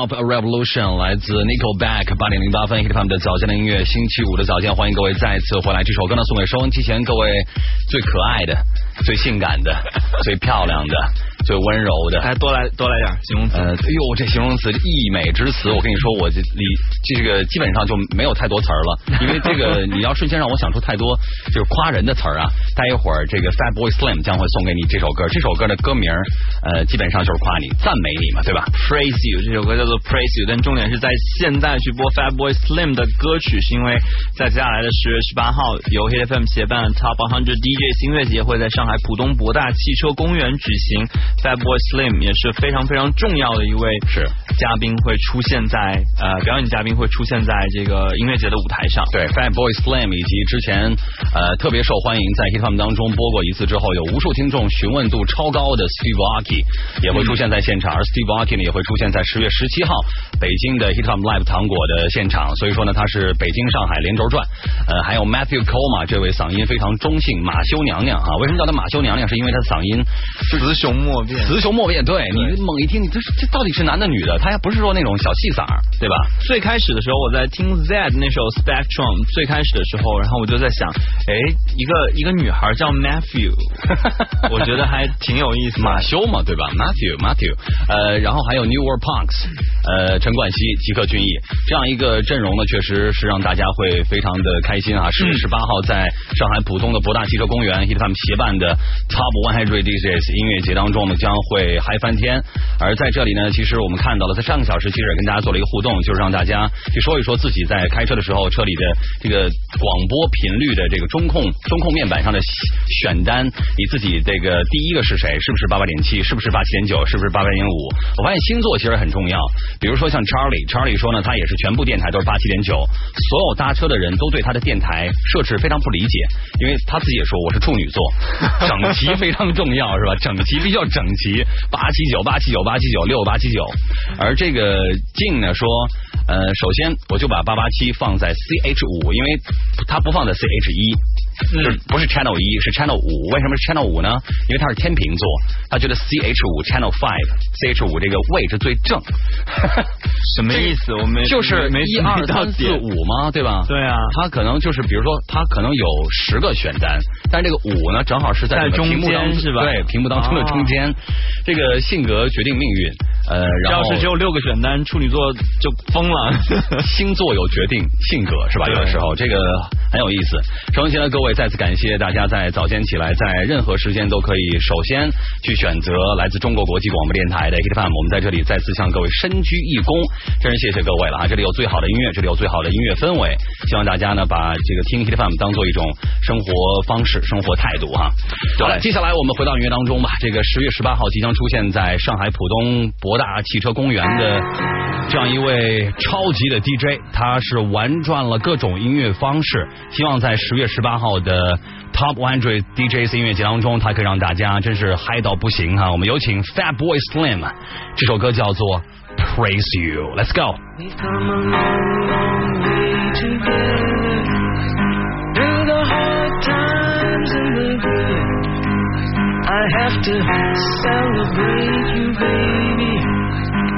[SPEAKER 12] A Revolution，
[SPEAKER 1] 来自 Nickelback，八点零八分 Hit FM 的早间的音乐，星期五的早间，欢迎各位再次回来。这首歌呢，送给收音机前各位最可爱的、最性感的、最漂亮的、最温柔的。
[SPEAKER 2] 哎，多来多来点形容词。
[SPEAKER 1] 呃，哎呦，这形容词溢美之词，我跟你说，我这里这个基本上就没有太多词儿了，因为这个你要瞬间让我想出太多就是夸人的词儿啊。待一会儿这个 Fat Boy Slim 将会送给你这首歌，这首歌的歌名呃基本上就是夸你、赞美你嘛，对吧
[SPEAKER 2] ？Praise You 这首歌叫做 Praise You，但重点是在现在去播 Fat Boy Slim 的歌曲，是因为在接下来的十月十八号，由 Hit FM 协办 Top 100 DJ 新乐节会在上海浦东博大汽车公园举行，Fat Boy Slim 也是非常非常重要的一位
[SPEAKER 1] 是
[SPEAKER 2] 嘉宾会出现在呃表演嘉宾会出现在这个音乐节的舞台上。
[SPEAKER 1] 对，Fat Boy Slim 以及之前呃特别受欢迎在 Hit FM 当中播过一次之后，有无数听众询问度超高的 Steve Aoki 也会出现在现场，而 Steve Aoki 呢也会出现在十月十七号北京的 Hit FM Live 糖果的现场，所以说呢他是北京上海连轴转。呃，还有 Matthew Coma 这位嗓音非常中性马修娘娘啊，为什么叫她马修娘娘？是因为她的嗓音
[SPEAKER 2] 雌雄莫辨，
[SPEAKER 1] 雌雄莫辨。对你猛一听，你这这到底是男的女的？他还不是说那种小细嗓，对吧？
[SPEAKER 2] 最开始的时候我在听 Zed 那首 Spectrum，最开始的时候，然后我就在想，哎，一个一个女孩叫 Matthew，我觉得还挺有意思。
[SPEAKER 1] 马修嘛，对吧？Matthew Matthew，呃，然后还有 New World Punks，呃，陈冠希、吉克隽逸这样一个阵容呢，确实是让大家会非常的开心啊！十月十八号在上海浦东的博大汽车公园，Hit 他们协办的 Top One Hundred DJs 音乐节当中呢，将会嗨翻天。而在这里呢，其实我们看到了，在上个小时其实也跟大家做了一个互动，就是让大家去说一说自己在开车的时候车里的这个广播频率的这个中控中控面板上的选单，你自己这个第一个是谁？是不是八八点七？是不是八七点九？是不是八八点五？我发现星座其实很重要。比如说像 Charlie，Charlie 说呢，他也是全部电台都是八七点九，所有搭车的人都对他的电台设置非常不理解，因为他自己也说我是处女座，整齐非常重要是吧？整齐必须要整等级，八七九八七九八七九六八七九。而这个静呢说，呃，首先我就把八八七放在 CH 五，因为它不放在 CH 一。就是不是 Channel 一，是 Channel 五。为什么是 Channel 五呢？因为它是天秤座，他觉得 CH 五 Channel Five，CH 五这个位置最正。
[SPEAKER 2] 什么意思？我们
[SPEAKER 1] 就是
[SPEAKER 2] 没
[SPEAKER 1] 一二三四五吗？对吧？
[SPEAKER 2] 对啊，
[SPEAKER 1] 他可能就是比如说，他可能有十个选单，但这个五呢，正好是
[SPEAKER 2] 在
[SPEAKER 1] 屏幕当
[SPEAKER 2] 是吧？
[SPEAKER 1] 对，屏幕当中的中间。这个性格决定命运。呃，然后
[SPEAKER 2] 要是只有六个选单，处女座就疯了。
[SPEAKER 1] 星座有决定性格是吧？有的时候这个很有意思。收音机的各位，再次感谢大家在早间起来，在任何时间都可以首先去选择来自中国国际广播电台的 Hit FM。我们在这里再次向各位深鞠一躬，真是谢谢各位了啊！这里有最好的音乐，这里有最好的音乐氛围，希望大家呢把这个听 Hit FM 当做一种生活方式、生活态度哈。好了，接下来我们回到音乐当中吧。这个十月十八号即将出现在上海浦东博大汽车公园的这样一位超级的 DJ，他是玩转了各种音乐方式，希望在十月十八号的 Top One Hundred DJs 音乐节当中，他可以让大家真是嗨到不行哈！我们有请 Fat Boy Slim，这首歌叫做 Praise You，Let's go。
[SPEAKER 12] I have to celebrate you, baby.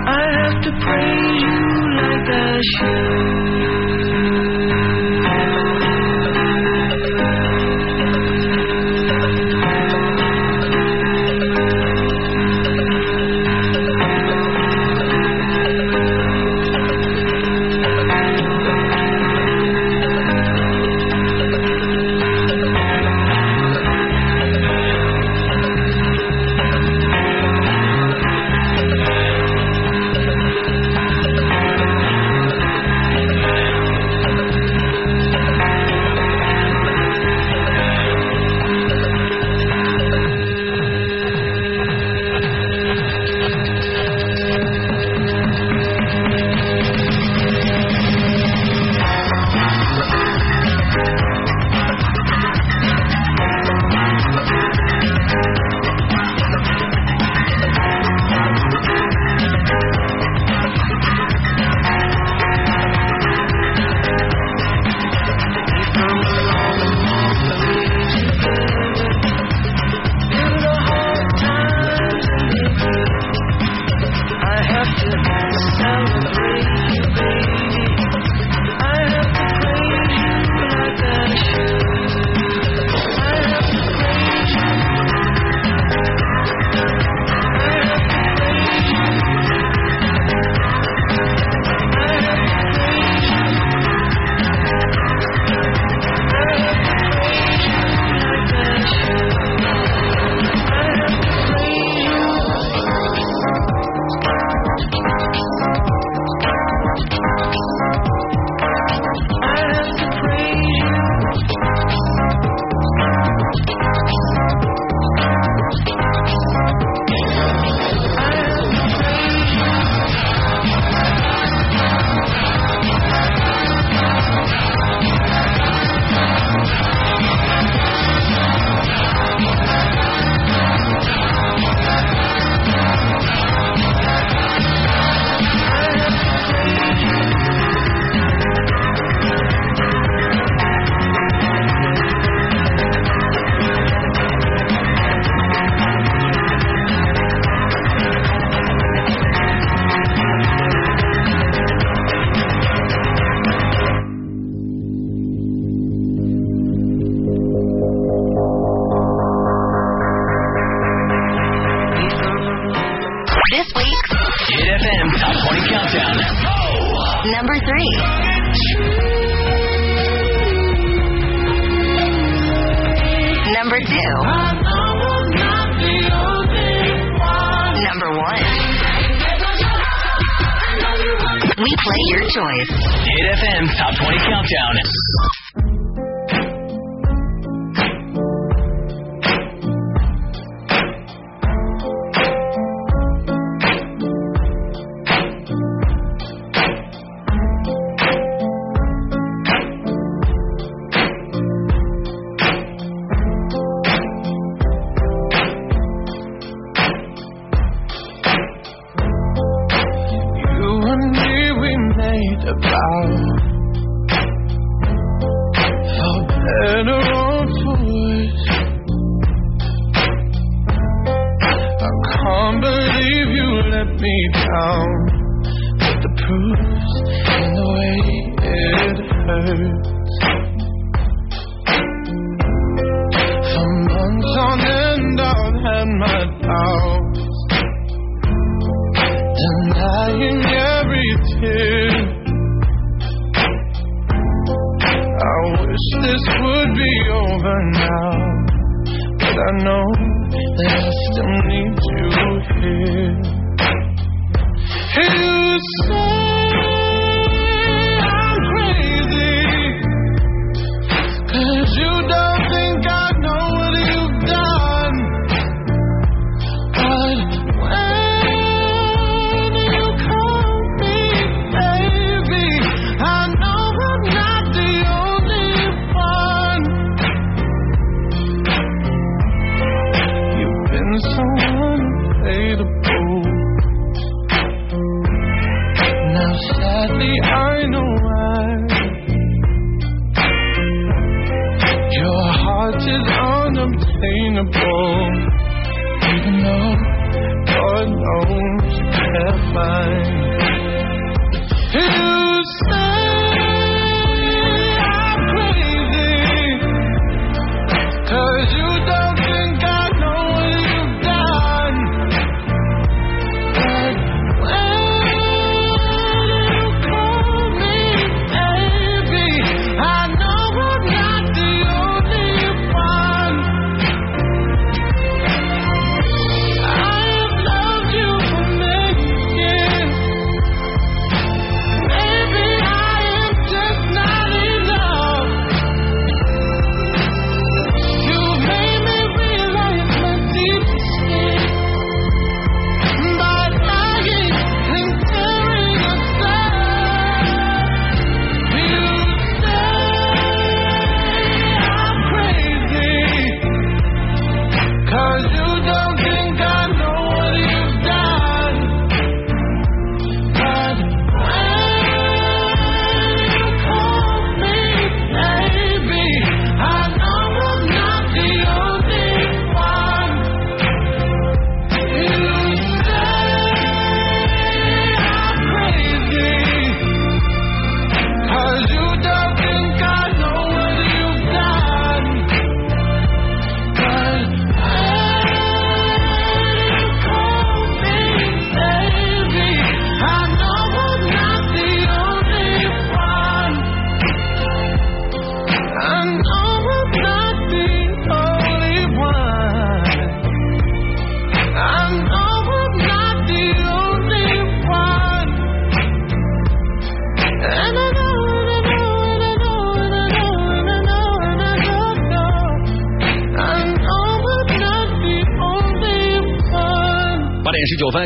[SPEAKER 12] I have to praise you like I should.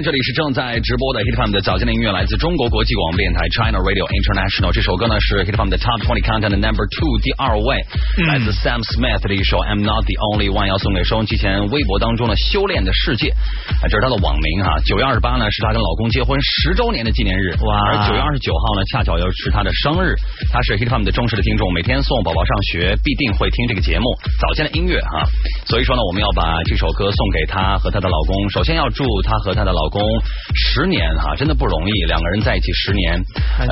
[SPEAKER 1] 这里是正在直播的 Hit FM 的早间的音乐，来自中国国际广播电台 China Radio International。这首歌呢是 Hit FM 的 Top Twenty Countdown 的 Number Two 第二位，来自 Sam Smith 的一首 I'm Not the Only One，要送给收音机前微博当中的修炼的世界，啊，这是他的网名哈。九月二十八呢是他跟老公结婚十周年的纪念日，哇！而九月二十九号呢恰巧又是他的生日，他是 Hit FM 的忠实的听众，每天送宝宝上学必定会听这个节目早间的音乐哈。所以说呢，我们要把这首歌送给他和他的老公，首先要祝他和她的老公十年哈，真的不容易，两个人在一起十年，呃，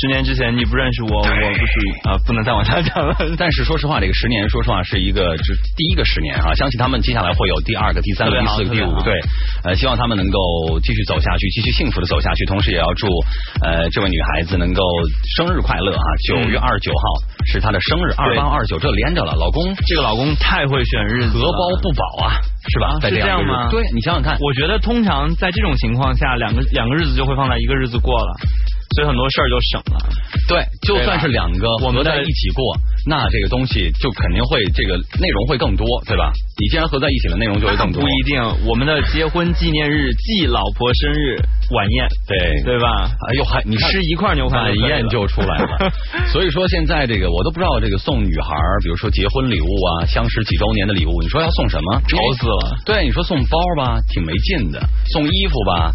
[SPEAKER 2] 十年之前你不认识我，我不是啊，不能再往下讲了。
[SPEAKER 1] 但是说实话，这个十年，说实话是一个是第一个十年啊，相信他们接下来会有第二个、第三个、第四个、第五对，呃，希望他们能够继续走下去，继续幸福的走下去，同时也要祝呃这位女孩子能够生日快乐啊！九月二十九号是她的生日，二八二九这连着了，老公
[SPEAKER 2] 这个老公太会选日子了，
[SPEAKER 1] 荷包不保啊，是吧？在
[SPEAKER 2] 是这
[SPEAKER 1] 样
[SPEAKER 2] 吗？
[SPEAKER 1] 对你想想看，
[SPEAKER 2] 我觉得通常在这种情况下，两个两个日子就会放在一个日子过了，所以很多事儿就省了。
[SPEAKER 1] 对，就算是两个
[SPEAKER 2] 我们的
[SPEAKER 1] 合在一起过，那这个东西就肯定会这个内容会更多，对吧？你既然合在一起了，内容就会更多。
[SPEAKER 2] 不一定，我们的结婚纪念日记老婆生日晚宴，
[SPEAKER 1] 对
[SPEAKER 2] 对吧？
[SPEAKER 1] 哎呦，还你
[SPEAKER 2] 吃一块牛排
[SPEAKER 1] 晚宴就出来了。所以说现在这个我都不知道这个送女孩，比如说结婚礼物啊，相识几周年的礼物，你说要送什么？
[SPEAKER 2] 愁死了。
[SPEAKER 1] 对，你说送包吧，挺没劲的；送衣服吧，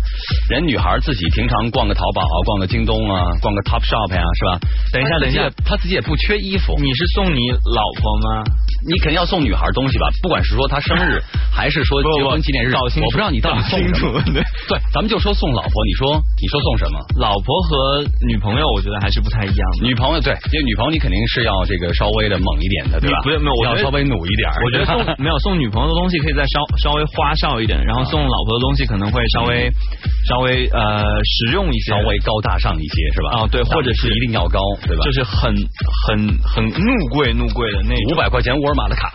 [SPEAKER 1] 人女孩自己平常逛个淘宝、逛个京东啊，逛个 Top Shop 呀、是吧？
[SPEAKER 2] 等一下，等一下，
[SPEAKER 1] 她自己也不缺衣服。
[SPEAKER 2] 你是送你老婆吗？
[SPEAKER 1] 你肯定要送女孩东西吧，不管是说她生日，还是说结婚纪念日，我不知道你到底送什么。
[SPEAKER 2] 搞清楚对
[SPEAKER 1] 对，咱们就说送老婆，你说你说送什么？
[SPEAKER 2] 老婆和女朋友，我觉得还是不太一样的。
[SPEAKER 1] 女朋友对，因为女朋友你肯定是要这个稍微的猛一点的，对吧？
[SPEAKER 2] 不是没有，我
[SPEAKER 1] 要稍微努一点。
[SPEAKER 2] 我觉得送 没有送女朋友的东西可以再稍稍微花哨一点，然后送老婆的东西可能会稍微稍微呃实用一些，
[SPEAKER 1] 稍微高大上一些，是吧？
[SPEAKER 2] 啊，对，或者是
[SPEAKER 1] 一定要高，对吧？
[SPEAKER 2] 就是很很很怒贵怒贵的那
[SPEAKER 1] 五百块钱沃尔玛的卡。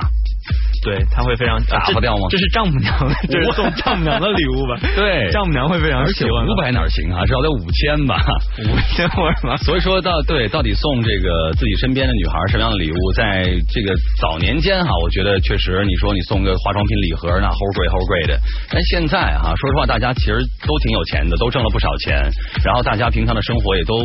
[SPEAKER 2] 对，他会非常
[SPEAKER 1] 打不掉吗？
[SPEAKER 2] 这是丈母娘，这是送丈母娘的礼物吧？
[SPEAKER 1] 对，
[SPEAKER 2] 丈母娘会非常喜欢。
[SPEAKER 1] 五百哪行啊？至少得五千吧？
[SPEAKER 2] 五千或者什么。
[SPEAKER 1] 所以说到对，到底送这个自己身边的女孩什么样的礼物？在这个早年间哈，我觉得确实，你说你送个化妆品礼盒，那齁贵齁贵的。但现在哈，说实话，大家其实都挺有钱的，都挣了不少钱，然后大家平常的生活也都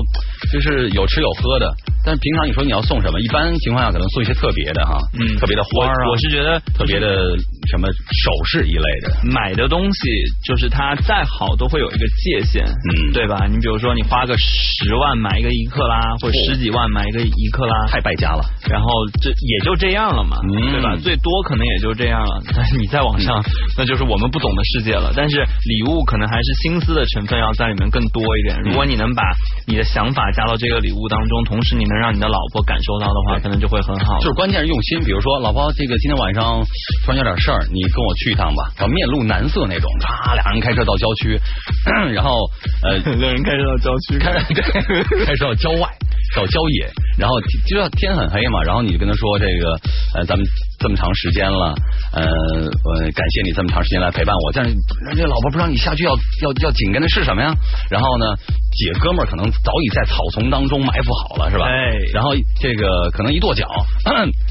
[SPEAKER 1] 就是有吃有喝的。但平常你说你要送什么？一般情况下可能送一些特别的哈，
[SPEAKER 2] 嗯，
[SPEAKER 1] 特别的花啊。
[SPEAKER 2] 我是觉得
[SPEAKER 1] 特别的什么首饰一类的，
[SPEAKER 2] 买的东西就是它再好都会有一个界限，
[SPEAKER 1] 嗯，
[SPEAKER 2] 对吧？你比如说你花个十万买一个一克拉，或者十几万买一个一克拉，
[SPEAKER 1] 太败家了。
[SPEAKER 2] 然后这也就这样了嘛，
[SPEAKER 1] 嗯、
[SPEAKER 2] 对吧？最多可能也就这样了。但是你在网上，那就是我们不懂的世界了。但是礼物可能还是心思的成分要在里面更多一点。如果你能把你的想法加到这个礼物当中，同时你能让你的老婆感受到的话，可能就会很好。
[SPEAKER 1] 就是关键是用心，比如说老婆，这个今天晚上突然有点事儿，你跟我去一趟吧。然后面露难色那种，唰，俩人开车到郊区，然后呃，
[SPEAKER 2] 两人开车到郊区，
[SPEAKER 1] 开 对，开车到郊外，到郊野，然后就要天很黑嘛，然后你就跟他说这个呃，咱们这么长时间了，呃，呃，感谢你这么长时间来陪伴我。但是人家老婆不知道你下去要要要紧跟的是什么呀？然后呢，几个哥们儿可能早已在草丛当中埋伏好了，是吧？
[SPEAKER 2] 哎，
[SPEAKER 1] 然后这个可能一跺脚，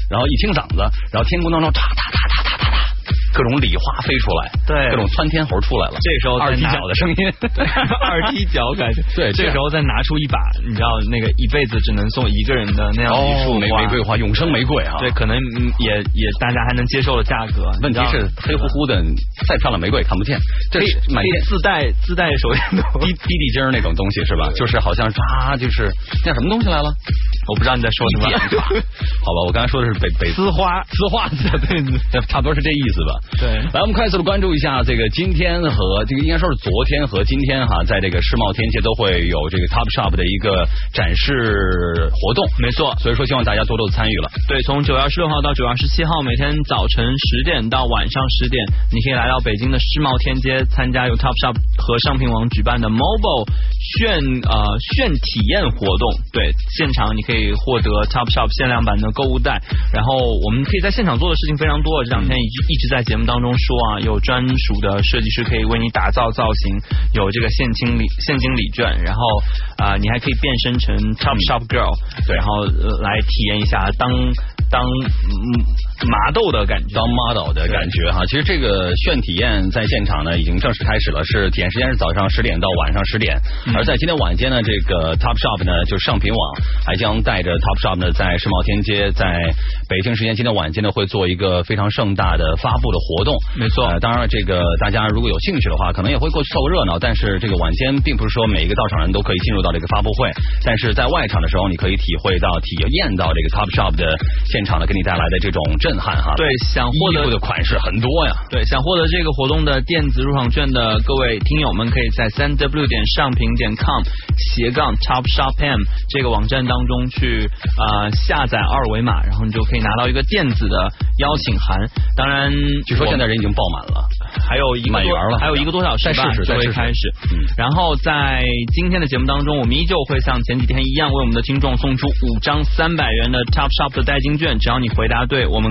[SPEAKER 1] 然后一清嗓子，然后天空当中嚓嚓嚓嚓嚓嚓嚓。各种礼花飞出来，
[SPEAKER 2] 对，
[SPEAKER 1] 各种窜天猴出来了。
[SPEAKER 2] 这时候
[SPEAKER 1] 二踢脚的声音，
[SPEAKER 2] 二踢脚感觉。
[SPEAKER 1] 对，
[SPEAKER 2] 这时候再拿出一把，你知道那个一辈子只能送一个人的那样一束
[SPEAKER 1] 玫玫瑰花，永生玫瑰啊。
[SPEAKER 2] 对，可能也也大家还能接受的价格。
[SPEAKER 1] 问题是黑乎乎的，再漂亮玫瑰也看不见。这是满天
[SPEAKER 2] 自带自带手电筒，
[SPEAKER 1] 滴滴滴晶那种东西是吧？就是好像啊，就是那什么东西来了？
[SPEAKER 2] 我不知道你在说什么。
[SPEAKER 1] 好吧，我刚才说的是北北
[SPEAKER 2] 呲花，
[SPEAKER 1] 呲花，对，差不多是这意思吧。
[SPEAKER 2] 对，
[SPEAKER 1] 来，我们快速的关注一下这个今天和这个应该说是昨天和今天哈，在这个世贸天阶都会有这个 Top Shop 的一个展示活动，
[SPEAKER 2] 没错。
[SPEAKER 1] 所以说希望大家多多的参与了。
[SPEAKER 2] 对，从九月二十六号到九月二十七号，每天早晨十点到晚上十点，你可以来到北京的世贸天阶，参加由 Top Shop 和商品网举办的 Mobile 炫呃炫体验活动。对，现场你可以获得 Top Shop 限量版的购物袋，然后我们可以在现场做的事情非常多。这两天一直一直在节目当中说啊，有专属的设计师可以为你打造造型，有这个现金礼现金礼券，然后啊、你还可以变身成 Top Shop Girl，对，然后、来体验一下当当嗯麻豆的感觉，
[SPEAKER 1] 当 model 的感觉哈。其实这个炫体验在现场呢已经正式开始了，是体验时间是早上十点到晚上十点。
[SPEAKER 2] 嗯、
[SPEAKER 1] 而在今天晚间呢，这个 Top Shop 呢就是上品网还将带着 Top Shop 呢在世贸天阶，在北京时间今天晚间呢会做一个非常盛大的发布的活动。
[SPEAKER 2] 没错，
[SPEAKER 1] 呃、当然这个大家如果有兴趣的话，可能也会过去凑个热闹。但是这个晚间并不是说每一个到场人都可以进入到这个发布会，但是在外场的时候，你可以体会到、体验到这个 Top Shop 的现现场的给你带来的这种震撼哈。
[SPEAKER 2] 对，想获得
[SPEAKER 1] 的款式很多呀。
[SPEAKER 2] 对，想获得这个活动的电子入场券的各位听友们，可以在三 w 点上屏点 com 斜杠 top shop m 这个网站当中去啊下载二维码，然后你就可以拿到一个电子的邀请函。当然，
[SPEAKER 1] 据说现在人已经爆满了，
[SPEAKER 2] 还有一个
[SPEAKER 1] 满员了，
[SPEAKER 2] 还有一个多小时吧
[SPEAKER 1] 再试试，
[SPEAKER 2] 就会
[SPEAKER 1] 再
[SPEAKER 2] 开始。嗯然后在今天的节目当中，我们依旧会像前几天一样，为我们的听众送出五张三百元的 Top Shop 的代金券，只要你回答对我们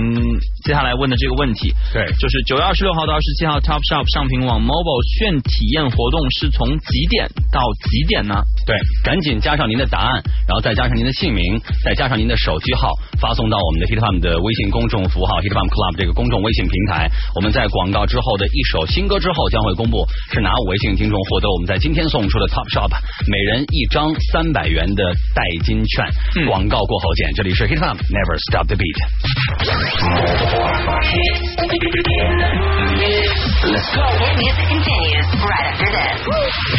[SPEAKER 2] 接下来问的这个问题。
[SPEAKER 1] 对，
[SPEAKER 2] 就是九月二十六号到二十七号 Top Shop 上品网 Mobile 炫体验活动是从几点到几点呢？
[SPEAKER 1] 对，赶紧加上您的答案，然后再加上您的姓名，再加上您的手机号，发送到我们的 Hitfam 的微信公众符号 Hitfam Club 这个公众微信平台。我们在广告之后的一首新歌之后，将会公布是哪五位幸运听众获得我们在今天送出的 Top Shop 每人一张三百元的代金券。广告过后见，这里是 Hitfam Never Stop the
[SPEAKER 8] Beat。Let's go.
[SPEAKER 5] Hit music continues right after this.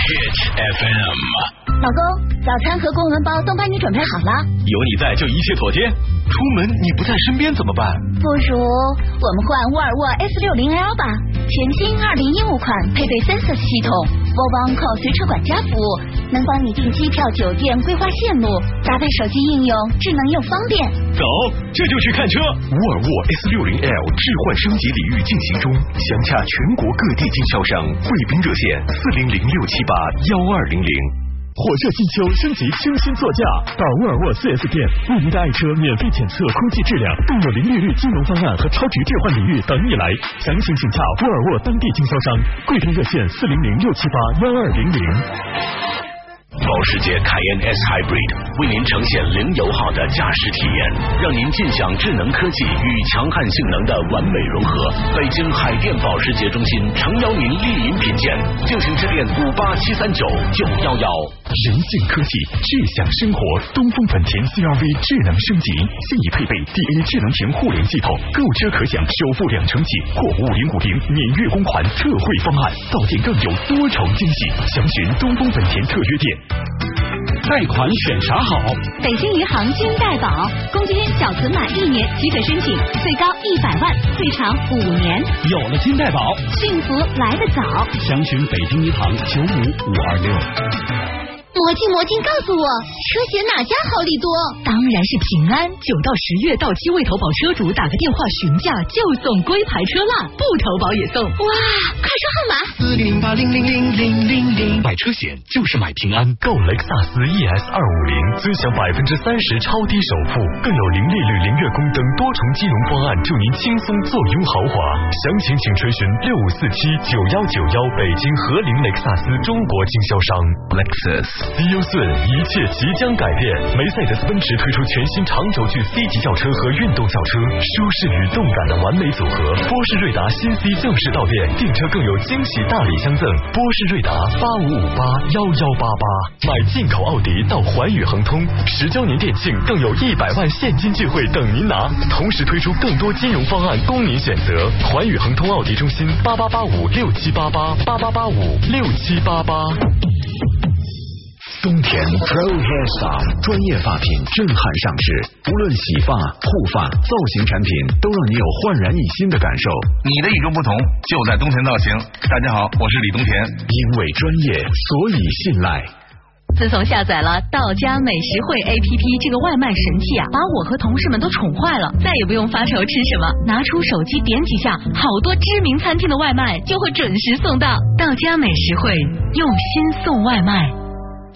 [SPEAKER 8] Hit FM.
[SPEAKER 13] 老公，早餐和公文包都帮你准备好了，
[SPEAKER 9] 有你在就一切妥帖。出门你不在身边怎么办？
[SPEAKER 13] 不如我们换沃尔沃 S 六零 L 吧，全新二零一五款，配备 Sense 系统，Volvo Call 随车管家服务，能帮你订机票、酒店、规划线路，搭配手机应用，智能又方便。
[SPEAKER 9] 走，这就去看车。沃尔沃 S 六零 L 置换升级礼遇进行中，详洽全国各地经销商，贵宾热线四零零六七八幺二零零。火热金秋升级清新座驾，到沃尔沃 4S 店为您的爱车免费检测空气质量，更有零利率金融方案和超值置换礼遇等你来。详情请洽沃尔沃当地经销商，贵宾热线四零零六七八幺二零零。保时捷凯宴 S Hybrid 为您呈现零油耗的驾驶体验，让您尽享智能科技与强悍性能的完美融合。北京海淀保时捷中心诚邀您莅临品鉴，敬请致电五八七三九九幺幺。人性科技，智享生活。东风本田 CRV 智能升级，现已配备 DA 智能屏互联系统，购车可享首付两成起或五零五零免月供款特惠方案，到店更有多重惊喜。详询东风本田特约店。贷款选啥好？
[SPEAKER 15] 北京银行金贷宝，公积金小存满一年即可申请，最高一百万，最长五年，
[SPEAKER 14] 有了金贷宝，
[SPEAKER 15] 幸福来得早。
[SPEAKER 14] 详询北京银行九五五二六。
[SPEAKER 13] 魔镜魔镜，告诉我车险哪家好利多？
[SPEAKER 15] 当然是平安。九到十月到期未投保车主打个电话询价就送龟牌车蜡，不投保也送。
[SPEAKER 13] 哇，快说号码！
[SPEAKER 12] 四零八零零零零零零。
[SPEAKER 9] 买车险就是买平安，购雷克萨斯 ES 二五零，尊享百分之三十超低首付，更有零利率、零月供等多重金融方案，助您轻松坐拥豪华。详情请垂询六五四七九幺九幺，北京和林雷克萨斯中国经销商 Lexus。Feel soon，一切即将改变。梅赛德斯奔驰推出全新长轴距 C 级轿车和运动轿车，舒适与动感的完美组合。波士瑞达新 C 正式到店，订车更有惊喜大礼相赠。波士瑞达八五五八幺幺八八，买进口奥迪到环宇恒通，十周年店庆更有一百万现金聚会等您拿。同时推出更多金融方案供您选择。环宇恒通奥迪中心八八八五六七八八八八八五六七八八。
[SPEAKER 14] 丰田 Pro Hair Spa 专业发品震撼上市，无论洗发、护发、造型产品，都让你有焕然一新的感受。
[SPEAKER 20] 你的与众不同就在东田造型。大家好，我是李东田。
[SPEAKER 14] 因为专业，所以信赖。
[SPEAKER 15] 自从下载了到家美食会 APP 这个外卖神器啊，把我和同事们都宠坏了，再也不用发愁吃什么，拿出手机点几下，好多知名餐厅的外卖就会准时送到。到家美食会用心送外卖。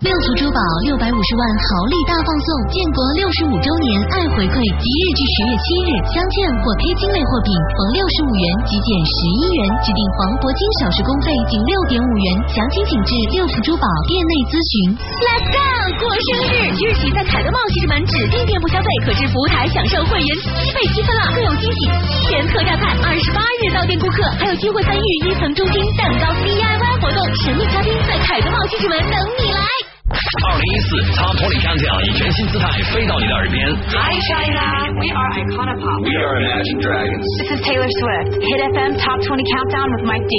[SPEAKER 13] 六福珠宝六百五十万豪礼大放送，建国六十五周年爱回馈，即日至十月七日，镶嵌或 K 金类货品逢六十五元即减十一元，指定黄铂金首饰工费仅六点五元，详情请至六福珠宝店内咨询。Let's go！过生日，即日起在凯德茂西直门指定店铺消费，可至服务台享受会员七倍积分了，更有惊喜！七元特价菜，二十八日到店顾客还有机会参与一层中心蛋糕 DIY 活动，神秘嘉宾在凯德茂西直门等你来。
[SPEAKER 17] 二零一四 Top Twenty Countdown 以全新姿态飞到你的耳边。
[SPEAKER 5] Hi China. We are Icona Pop.
[SPEAKER 8] We are Imagine Dragons.
[SPEAKER 5] This is Taylor Swift. Hit FM Top Twenty Countdown with Mike D.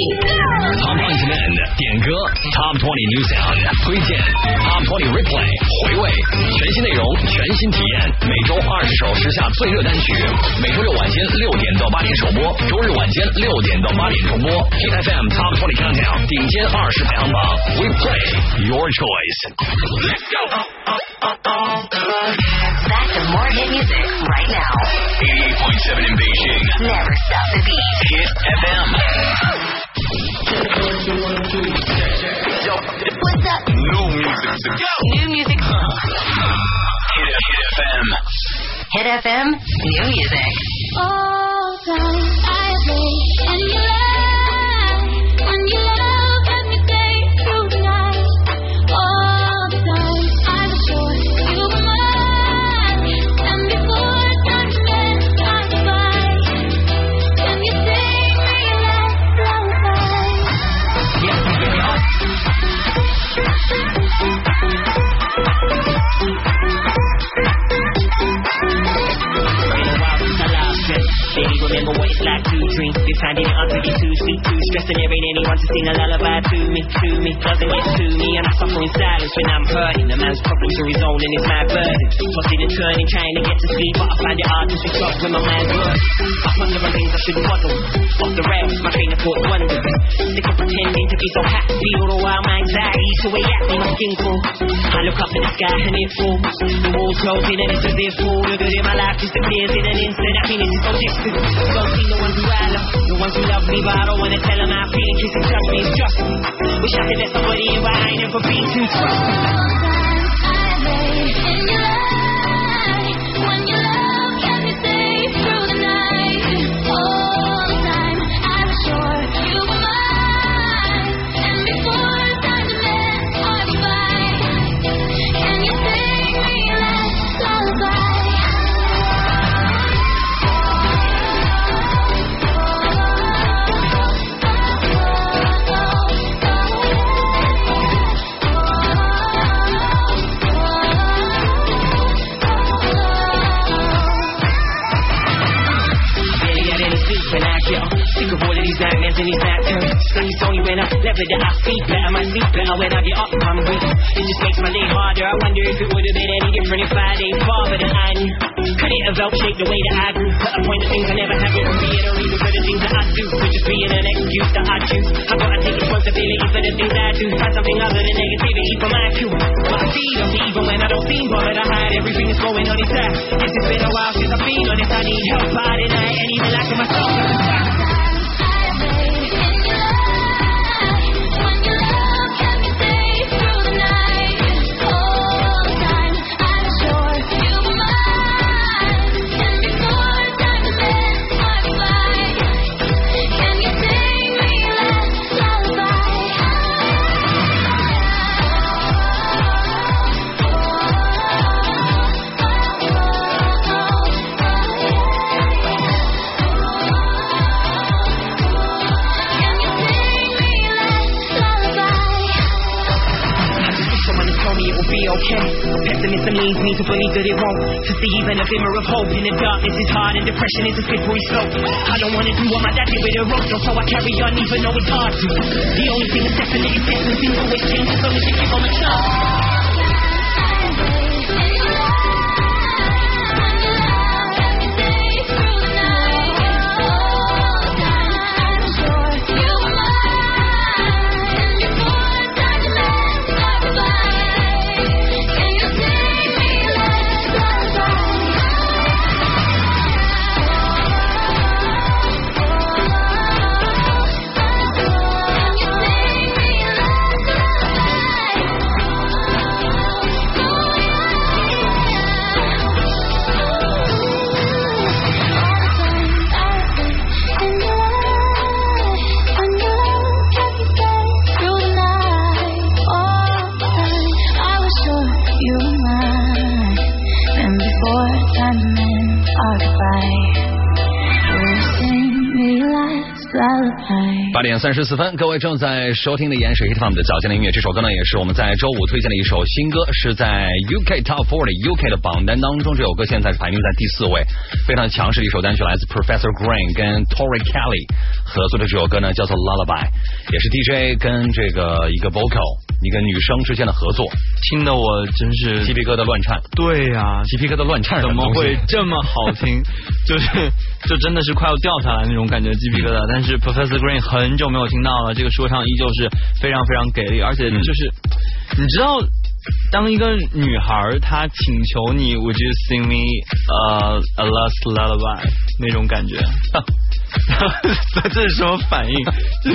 [SPEAKER 1] Top 20 Demand 点歌，Top 20 New Sound 推荐，Top Twenty Replay 回味，全新内容，全新体验。每周二十首时下最热单曲，每周六晚间六点到八点首播，周日晚间六点到八点重播。Hit FM Top 20 Countdown 顶尖二十排行榜，We play your choice。
[SPEAKER 5] Back to more hit music right now.
[SPEAKER 8] 88.7 in Beijing.
[SPEAKER 5] Never stop the beat.
[SPEAKER 8] Hit FM.
[SPEAKER 5] What's up?
[SPEAKER 8] New music go.
[SPEAKER 5] New music.
[SPEAKER 8] Hit, Hit FM.
[SPEAKER 5] Hit FM. New music.
[SPEAKER 11] All time I wait and you
[SPEAKER 21] Baby, finding it hard to be too sweet, too stressed, and there ain't anyone to sing a lullaby to me, to me. Doesn't get to me, and I suffer in silence when I'm hurting. A man's problems are his own, and it's my burden. Tossing and turning, trying to get to sleep, but I find it hard to switch off when my mind's working. I ponder on things I should muddle. Off the rails, my train of thought wanders. Sick of pretending to be so happy, all while my anxiety's away at me, my skin cold. I look up at the sky and it falls. The walls closing and it's as if all the good in my life disappears in an instant. Happiness is so distant. Don't see the ones who I love, the ones who love me, but I don't wanna tell them how I feel in case they judge me. It's just me. Wish I could let somebody in, but I ain't never been too trusting. And these night terrors. Sleep only when I level that I sleep better. My sleep better when I get up. I'm weak. It just makes my day harder. I wonder if it would have been any different if I didn't father than I knew. Could it have helped shape the way that I grew? But a point of things I never have it and be it or even for the things that I do. Could just being an excuse that I choose. I gotta take responsibility for the things I do. Find something other than negativity for my cue. But I feel them even when I don't seem bothered. I hide everything that's going on inside. Guess it's been a while since I've been honest. I need help by the night and even like myself. Pessimism leads me to believe that it won't. To see even a glimmer of hope in the darkness is hard and depression is a slippery slope. I don't wanna do what my dad did with a rope, so I carry on even though it's hard to. The only thing that's definite is. Things always change as long as you give them a chance.
[SPEAKER 1] 八点三十四分，各位正在收听的依然是 Hit 的早间的音乐。这首歌呢，也是我们在周五推荐的一首新歌，是在 UK Top 40 UK 的榜单当中。这首歌现在是排名在第四位，非常强势的一首单曲，来自 Professor Green 跟 Tori Kelly 合作的这首歌呢，叫做 Lullaby，也是 DJ 跟这个一个 vocal 一个女生之间的合作，
[SPEAKER 2] 听得我真是
[SPEAKER 1] 鸡皮疙瘩乱颤。
[SPEAKER 2] 对呀、
[SPEAKER 1] 鸡皮疙瘩乱颤，
[SPEAKER 2] 怎么会这么好听？就是就真的是快要掉下来那种感觉，鸡皮疙瘩。但是 Professor Green 很久没有听到了，这个说唱依旧是非常非常给力，而且就是、你知道。当一个女孩她请求你，Would you sing me 呃、a last lullaby 那种感觉，这是什么反应？这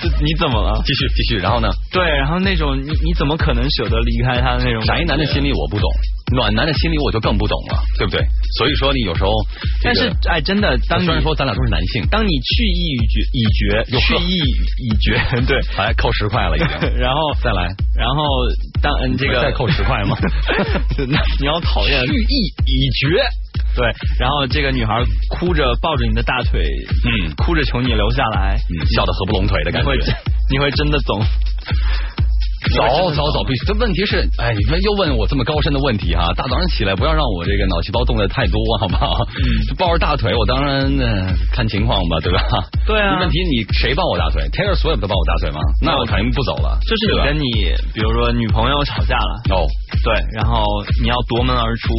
[SPEAKER 2] 这你怎么了？
[SPEAKER 1] 继续继续，然后呢？
[SPEAKER 2] 对，然后那种你你怎么可能舍得离开他的那种？
[SPEAKER 1] 宅男的心理我不懂，暖男的心理我就更不懂了，对不对？所以说你有时候这个，
[SPEAKER 2] 但是哎，真的，当
[SPEAKER 1] 然说咱俩都是男性，
[SPEAKER 2] 当你去意已决已决，去意已决，对，
[SPEAKER 1] 来扣十块了已经，
[SPEAKER 2] 然后
[SPEAKER 1] 再来，
[SPEAKER 2] 然后当嗯这个
[SPEAKER 1] 再扣十块吗？
[SPEAKER 2] 那你要讨厌
[SPEAKER 1] 去意已决。
[SPEAKER 2] 对，然后这个女孩哭着抱着你的大腿，
[SPEAKER 1] 嗯，
[SPEAKER 2] 哭着求你留下来，
[SPEAKER 1] 嗯，笑得合不拢腿的感觉，
[SPEAKER 2] 你会你会真的走。
[SPEAKER 1] 走走走，必须。这问题是，哎，你们又问我这么高深的问题哈、大早上起来不要让我这个脑细胞动的太多，好不好？嗯，抱着大腿，我当然、呃、看情况吧，对吧？
[SPEAKER 2] 对啊。
[SPEAKER 1] 问题你谁抱我大腿？Taylor Swift 抱我大腿吗？那我肯定不走了。
[SPEAKER 2] 就是你跟你，比如说女朋友吵架了，
[SPEAKER 1] 哦，
[SPEAKER 2] 对，然后你要夺门而出，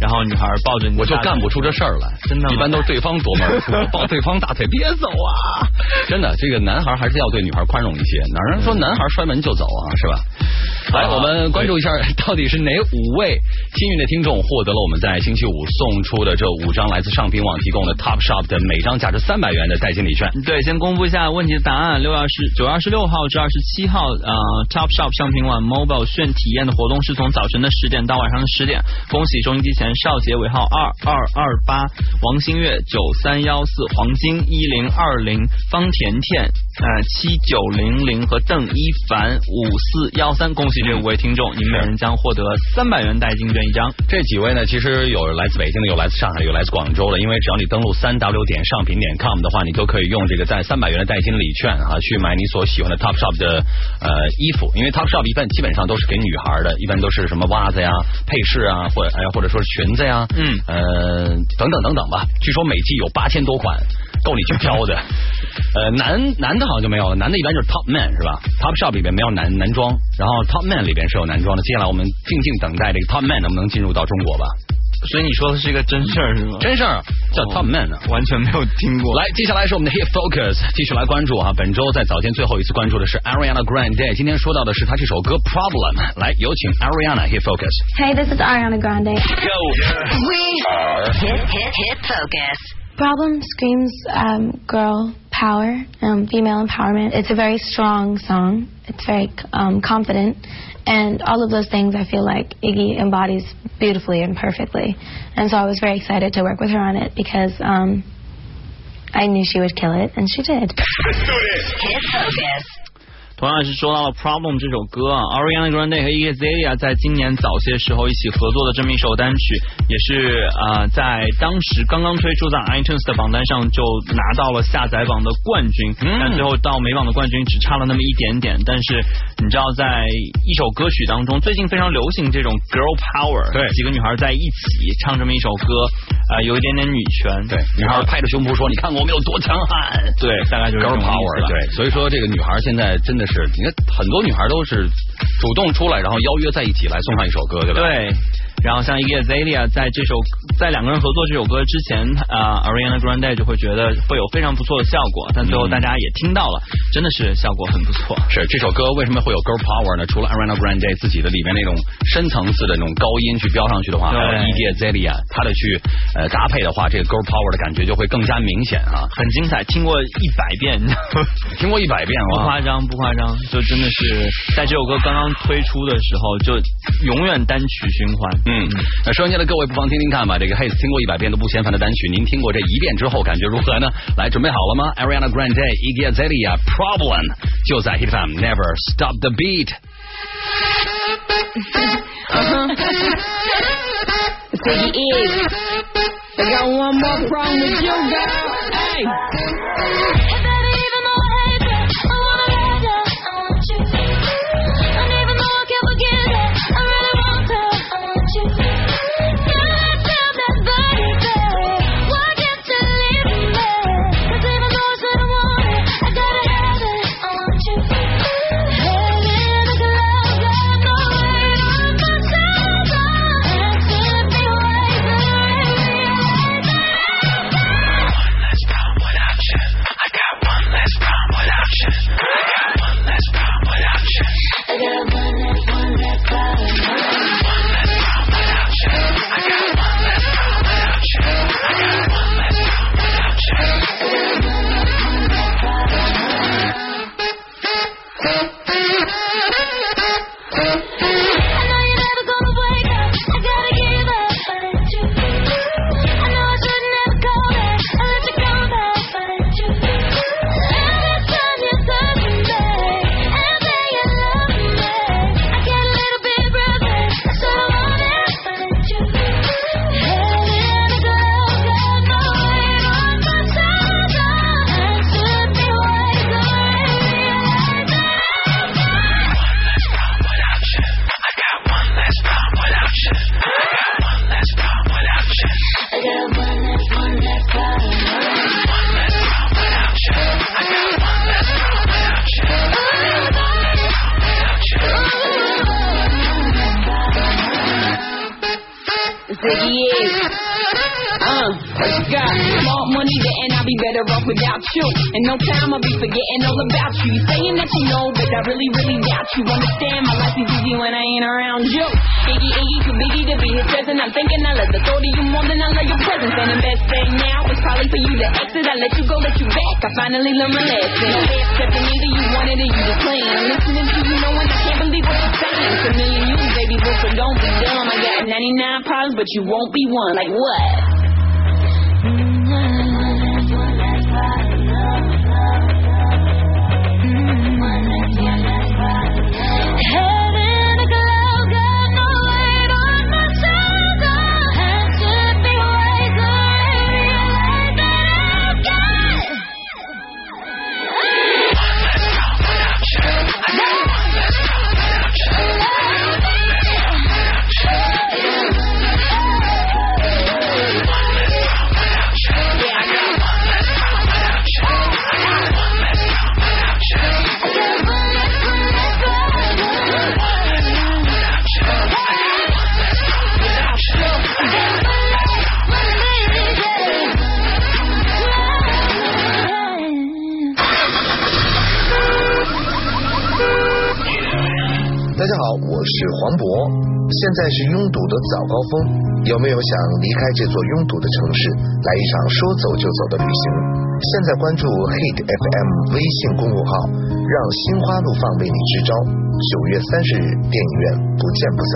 [SPEAKER 2] 然后女孩抱着你，
[SPEAKER 1] 我就干不出这事儿来。
[SPEAKER 2] 真的，
[SPEAKER 1] 一般都是对方夺门而出，抱对方大腿，别走啊！真的，这个男孩还是要对女孩宽容一些。哪人说男孩摔门就走啊？是吧？来，我们关注一下，到底是哪五位幸运的听众获得了我们在星期五送出的这五张来自上品网提供的 Top Shop 的每张价值三百元的代金礼券？
[SPEAKER 2] 对，先公布一下问题的答案。六月二十九月二十六号至二十七号，呃，Top Shop 上品网 Mobile 炫体验的活动是从早晨的十点到晚上的十点。恭喜收音机前少杰尾号二二二八、王新月九三幺四、黄金一零二零、方甜甜呃七九零零和邓一凡五四幺三。恭喜这五位听众，你们每人将获得三百元代金券一张。
[SPEAKER 1] 这几位呢，其实有来自北京的，有来自上海，有来自广州的。因为只要你登录三 w 点上品点 com 的话，你都可以用这个在三百元的代金礼券啊，去买你所喜欢的 Top Shop 的呃衣服。因为 Top Shop 一般基本上都是给女孩的，一般都是什么袜子呀、配饰啊，或者哎或者说是裙子呀，
[SPEAKER 2] 嗯
[SPEAKER 1] 呃等等等等吧。据说每季有八千多款。够你去挑的，呃，男男的好像就没有了，男的一般就是 Top Man 是吧？Top Shop 里边没有男男装，然后 Top Man 里边是有男装的。接下来我们静静等待这个 Top Man 能不能进入到中国吧。
[SPEAKER 2] 所以你说的是一个真事儿是吗？
[SPEAKER 1] 真事儿，叫 Top Man 呢、
[SPEAKER 2] 哦，完全没有听过。
[SPEAKER 1] 来，接下来是我们的 Hit Focus，继续来关注啊。本周在早间最后一次关注的是 Ariana Grande，今天说到的是她这首歌 Problem。来，有请 Ariana Hit Focus。
[SPEAKER 22] Hey, this is Ariana Grande.
[SPEAKER 8] Go.
[SPEAKER 5] We are Hit Hit Hit Focus.
[SPEAKER 22] Problem screams um, girl power, um, female empowerment. It's a very strong song. It's very um, confident. And all of those things I feel like Iggy embodies beautifully and perfectly. And so I was very excited to work with her on it because um, I knew she would kill it, and she did.
[SPEAKER 8] Let's do this.
[SPEAKER 5] Hit Focus.
[SPEAKER 2] 同样是说到了《Problem》这首歌啊，Ariana Grande 和 Azalea 在今年早些时候一起合作的这么一首单曲，也是啊、呃、在当时刚刚推出在 iTunes 的榜单上就拿到了下载榜的冠军，
[SPEAKER 1] 嗯、
[SPEAKER 2] 但最后到美榜的冠军只差了那么一点点。但是你知道，在一首歌曲当中，最近非常流行这种 girl power，
[SPEAKER 1] 对，
[SPEAKER 2] 几个女孩在一起唱这么一首歌，啊、呃，有一点点女权，
[SPEAKER 1] 对，女孩拍着胸脯说：“你看我们有多强悍。”
[SPEAKER 2] 对，大概就是
[SPEAKER 1] girl power，对，所以说这个女孩现在真的是，你看很多女孩都是主动出来，然后邀约在一起来送上一首歌，对吧？
[SPEAKER 2] 对。然后像 Iggy Azalea 在这首在两个人合作这首歌之前，啊、呃、，Ariana Grande 就会觉得会有非常不错的效果，但最后大家也听到了，真的是效果很不错。
[SPEAKER 1] 是这首歌为什么会有 girl power 呢？除了 Ariana Grande 自己的里面那种深层次的那种高音去飙上去的话，还有 Iggy Azalea 他的去呃搭配的话，这个 girl power 的感觉就会更加明显啊，
[SPEAKER 2] 很精彩。听过一百遍，
[SPEAKER 1] 听过一百遍，
[SPEAKER 2] 不夸张不夸张，就真的是在这首歌刚刚推出的时候，就永远单曲循环。
[SPEAKER 1] 嗯，那收音机的各位不妨听听看吧，这个 Hey 听过一百遍都不嫌烦的单曲，您听过这一遍之后感觉如何呢？来，准备好了吗？Ariana Grande、Iggy Azalea、Problem 就在 Hit FM Never Stop the Beat。
[SPEAKER 7] uh-huh. Hey,
[SPEAKER 5] baby,
[SPEAKER 23] Uh, got? More money and I'll be better off without you. In no time I'll be forgetting all about you. You saying that you know, but I really, really doubt you. Understand my life is easy when I ain't around you. Iggy, Iggy, too biggie to be his present. I'm thinking I love the thought of you more than I love your presence. And the best thing now is probably for you to exit. I let you go, let you back. I finally learned my lesson. No half stepping either you wanted or you just playing. I'm listening to you knowing I can't believe what you're saying. It's a million you, baby, so don't be dumb. I got 99 problems, but you won't be one. Like what?
[SPEAKER 11] 是黄渤。现在是拥堵的早高峰，有没有想离开这座拥堵的城市，来一场说走就走的旅行？现在关注 Hit FM 微信公众号，让心花怒放为你支招。九月三十日，电影院不见不散。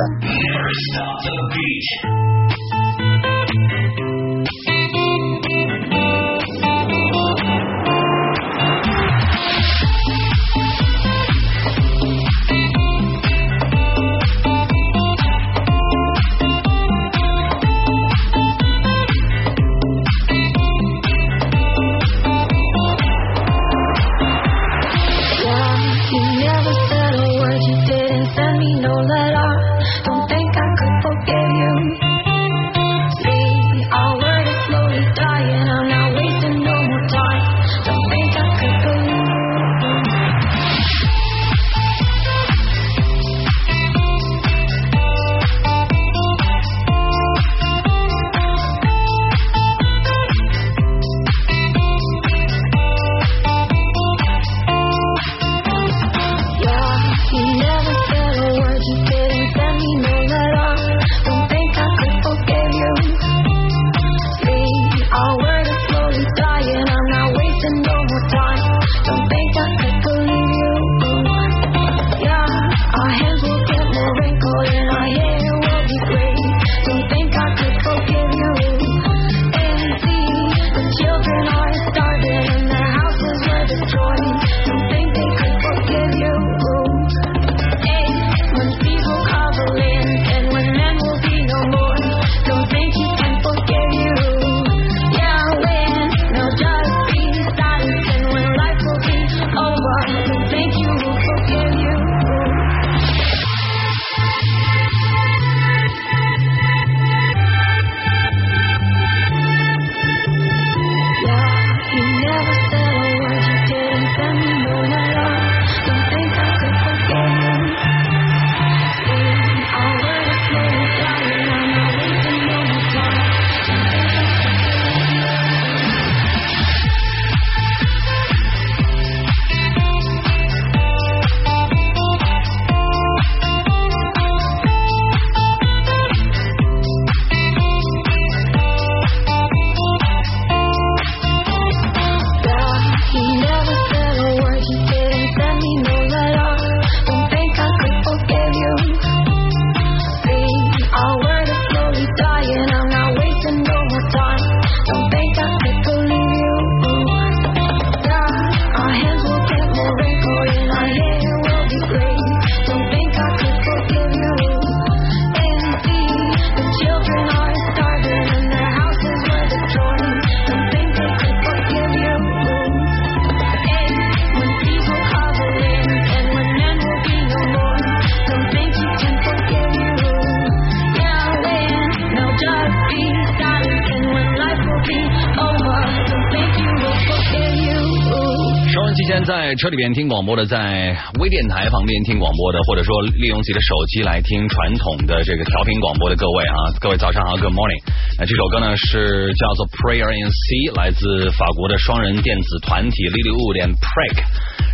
[SPEAKER 1] 里边听广播的，在微电台旁边听广播的，或者说利用自己的手机来听传统的这个调频广播的各位啊，各位早上好，Good morning。那这首歌呢是叫做 Prayer in C，来自法国的双人电子团体 Lilywood and Prick。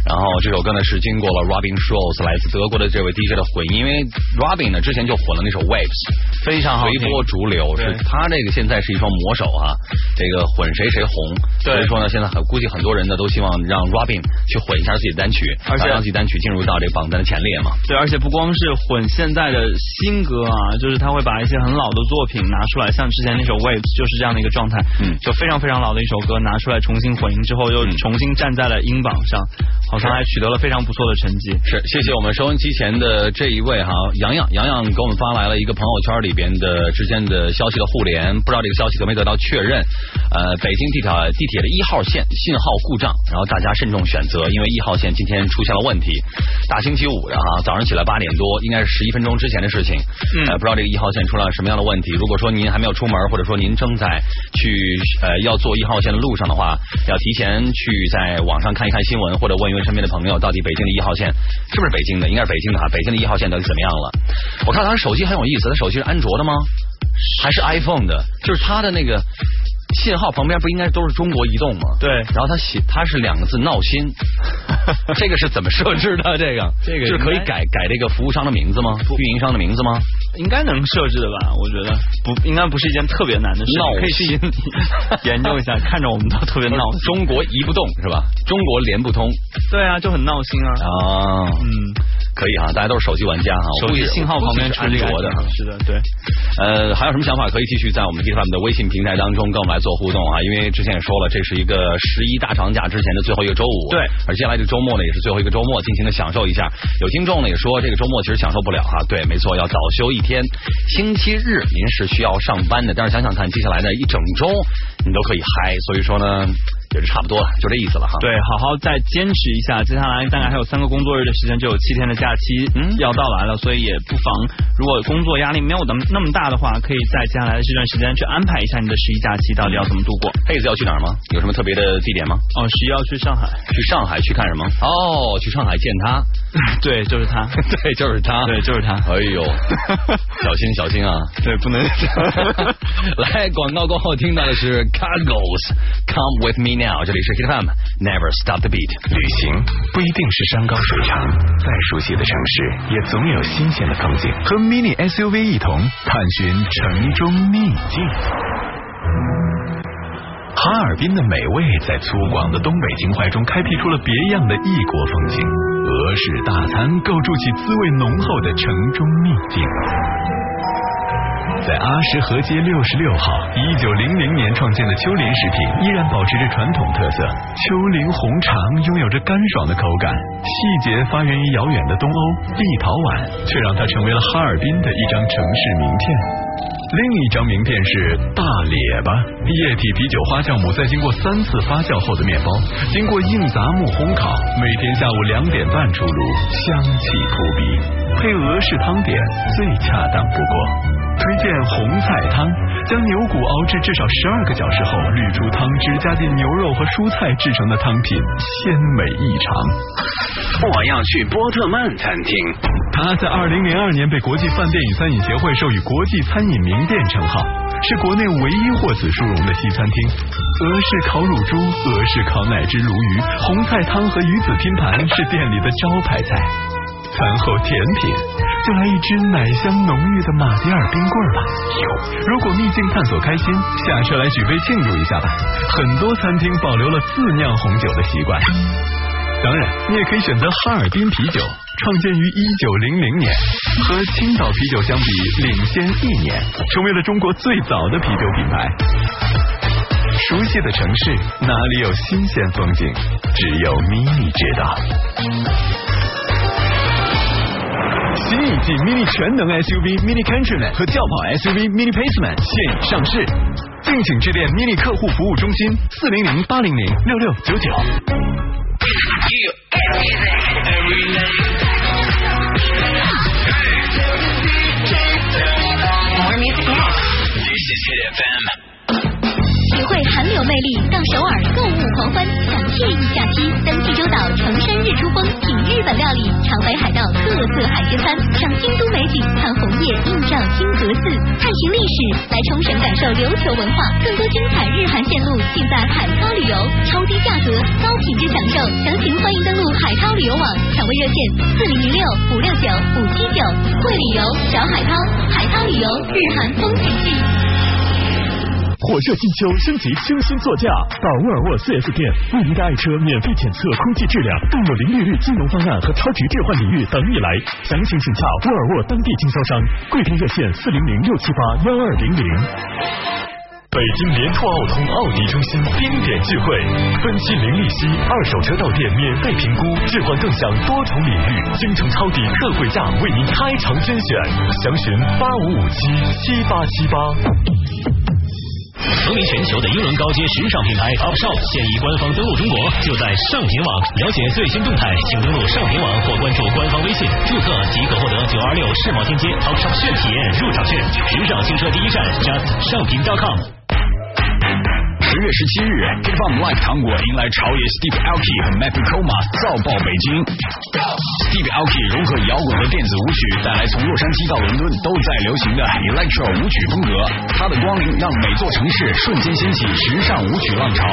[SPEAKER 1] 然后这首歌呢是经过了 Robin Schulz 来自德国的这位 DJ 的混音，因为 Robin 呢之前就混了那首 Waves，
[SPEAKER 2] 非常好听。
[SPEAKER 1] 随波逐流，是他这个现在是一双魔手啊，这个混谁谁红，所以说呢，现在很估计很多人呢都希望让 Robin 去混一下自己的单曲，
[SPEAKER 2] 而且
[SPEAKER 1] 让自己单曲进入到这个榜单的前列嘛。
[SPEAKER 2] 对，而且不光是混现在的新歌啊，就是他会把一些很老的作品拿出来，像之前那首 Waves 就是这样的一个状态，
[SPEAKER 1] 嗯，
[SPEAKER 2] 就非常非常老的一首歌拿出来重新混音之后，又重新站在了音榜上，好像还取得了非常不错的成绩。
[SPEAKER 1] 是，谢谢我们收音机前的这一位哈，洋洋，洋洋给我们发来了一个朋友圈里边的之间的消息的互联，不知道这个消息得没得到确认。呃，北京地铁地铁的一号线信号故障，然后大家慎重选择，因为一号线今天出现了问题。大星期五的哈，早上起来八点多，应该是十一分钟之前的事情。
[SPEAKER 2] 嗯
[SPEAKER 1] 呃，不知道这个一号线出了什么样的问题。如果说您还没有出门，或者说您正在去呃要坐一号线的路上的话，要提前去在网上看一看新闻，或者问一问身边的朋友，到底北京的一号线是不是北京的？应该是北京的哈。北京的一号线到底怎么样了？我看他手机很有意思，他手机是安卓的吗？还是 iPhone 的？就是他的那个。信号旁边不应该都是中国移动吗？
[SPEAKER 2] 对，
[SPEAKER 1] 然后他写他是两个字闹心，这个是怎么设置的？这个
[SPEAKER 2] 这个
[SPEAKER 1] 是可以改改这个服务商的名字吗？运营商的名字吗？
[SPEAKER 2] 应该能设置的吧？我觉得不应该不是一件特别难的事情，
[SPEAKER 1] 闹
[SPEAKER 2] 可以去研究一下，看着我们都特别闹心。
[SPEAKER 1] 中国移不动是吧？中国联不通
[SPEAKER 2] 对啊，就很闹心啊。
[SPEAKER 1] 啊，
[SPEAKER 2] 嗯，
[SPEAKER 1] 可以啊，大家都是手机玩家哈，我
[SPEAKER 2] 手机信号旁边
[SPEAKER 1] 是安卓的。
[SPEAKER 2] 是的，对。
[SPEAKER 1] 呃，还有什么想法可以继续在我们 M 的微信平台当中跟我们来做互动啊？因为之前也说了，这是一个十一大长假之前的最后一个周五，
[SPEAKER 2] 对，
[SPEAKER 1] 而接下来这周末呢也是最后一个周末，尽情的享受一下。有听众呢也说这个周末其实享受不了哈，对，没错，要早休一天。星期日您是需要上班的，但是想想看，接下来的一整周你都可以嗨，所以说呢。也是差不多了，就这意思了哈。
[SPEAKER 2] 对，好好再坚持一下，接下来大概还有三个工作日的时间，就有七天的假期
[SPEAKER 1] 嗯
[SPEAKER 2] 要到来了，所以也不妨，如果工作压力没有那么那么大的话，可以在接下来的这段时间去安排一下你的十一假期到底要怎么度过。
[SPEAKER 1] 黑子要去哪儿吗？有什么特别的地点吗？
[SPEAKER 2] 哦，十一要去上海，
[SPEAKER 1] 去上海去看什么？哦，去上海见他。
[SPEAKER 2] 对，就是他，
[SPEAKER 1] 对，就是他，
[SPEAKER 2] 对，就是他。
[SPEAKER 1] 哎呦，小心小心啊！
[SPEAKER 2] 对，不能。
[SPEAKER 1] 来，广告过后听到的是 Cargos Come with me now，这里是 Hit FM Never Stop the Beat。
[SPEAKER 9] 旅行不一定是山高水长，再熟悉的城市也总有新鲜的风景。和 Mini SUV 一同探寻城中秘境。哈尔滨的美味在粗犷的东北情怀中开辟出了别样的异国风情，俄式大餐构筑起滋味浓厚的城中秘境。在阿什河街六十六号，一九零零年创建的秋林食品依然保持着传统特色。秋林红肠拥有着干爽的口感，细节发源于遥远的东欧，立陶宛却让它成为了哈尔滨的一张城市名片。另一张名片是大列巴，液体啤酒花酵母在经过三次发酵后的面包，经过硬杂木烘烤，每天下午两点半出炉，香气扑鼻，配俄式汤点最恰当不过。推荐红菜汤，将牛骨熬制至少十二个小时后，滤出汤汁，加进牛肉和蔬菜制成的汤品，鲜美异常。
[SPEAKER 24] 我要去波特曼餐厅。
[SPEAKER 9] 它在二零零二年被国际饭店与餐饮协会授予国际餐饮名店称号，是国内唯一获此殊荣的西餐厅。俄式烤乳猪、俄式烤奶汁鲈鱼、红菜汤和鱼子拼盘是店里的招牌菜。餐后甜品，就来一支奶香浓郁的马迭尔冰棍吧。如果秘境探索开心，下车来举杯庆祝一下吧。很多餐厅保留了自酿红酒的习惯。当然，你也可以选择哈尔滨啤酒，创建于一九零零年，和青岛啤酒相比领先一年，成为了中国最早的啤酒品牌。熟悉的城市，哪里有新鲜风景？只有咪咪知道。新一季 mini 全能 SUV mini Countryman 和轿跑 SUV mini Paceman 现已上市，敬请致电 mini 客户服务中心四零零八零零六六九九。
[SPEAKER 8] More music now. 体会韩流
[SPEAKER 13] 魅力，到首尔购物狂欢，享惬意假期，登济州岛乘山日出峰，品日本料理，尝北海道特色海鲜餐，赏京都美景，看红叶映照金阁寺，探寻历史，来冲绳感受琉球文化，更多精彩日韩线路尽在海涛旅游，超低价格，高品质享受，详情欢迎登录海涛旅游网，抢位热线四零零六五六九五七九，会旅游找海涛，海涛旅游日韩风景记。
[SPEAKER 9] 火热金秋升级清新座驾，到沃尔沃 4S 店为您的爱车免费检测空气质量，更有零利率金融方案和超值置换礼遇等你来。详情请洽沃尔沃当地经销商，贵宾热线四零零六七八幺二零零。北京联拓奥通奥迪中心冰点聚会，分期零利息二手车到店免费评估，置换更享多重礼遇，京城超低特惠价为您开诚甄选，详询八五五七七八七八。
[SPEAKER 4] 风靡全球的英伦高阶时尚品牌 Topshop 现已官方登陆中国，就在上品网。了解最新动态，请登录上品网或关注官方微信，注册即可获得九二六世贸天阶 Topshop 炫体验入场券。时尚新车第一站，just 上品 .com。
[SPEAKER 17] 十月十七日，K Pop Live 糖果迎来朝野 Steve Aoki 和 Matthew Koma 造爆北京。Steve Aoki 融合摇滚和电子舞曲，带来从洛杉矶到伦敦都在流行的 Electro 舞曲风格。他的光临让每座城市瞬间掀起时尚舞曲浪潮。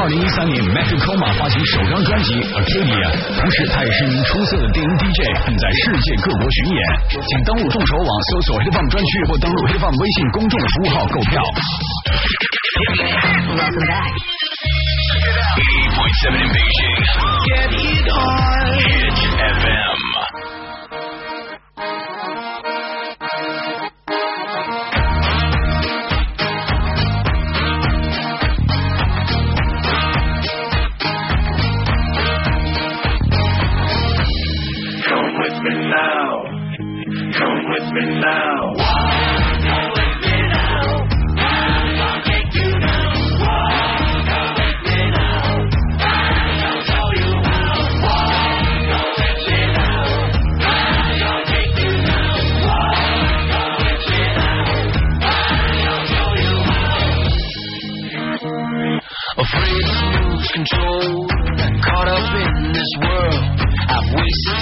[SPEAKER 17] 二零一三年，Matthew Koma 发行首张专辑 Arcadia，同时他也是一名出色的电音 DJ，并在世界各国巡演。请登录众筹网搜索 Hip Hop 专区或登录 Hip Hop 微信公众服务号购票。
[SPEAKER 8] Welcome back. 88.7 in Beijing.
[SPEAKER 25] Get it on.
[SPEAKER 8] Hit FM.
[SPEAKER 26] Come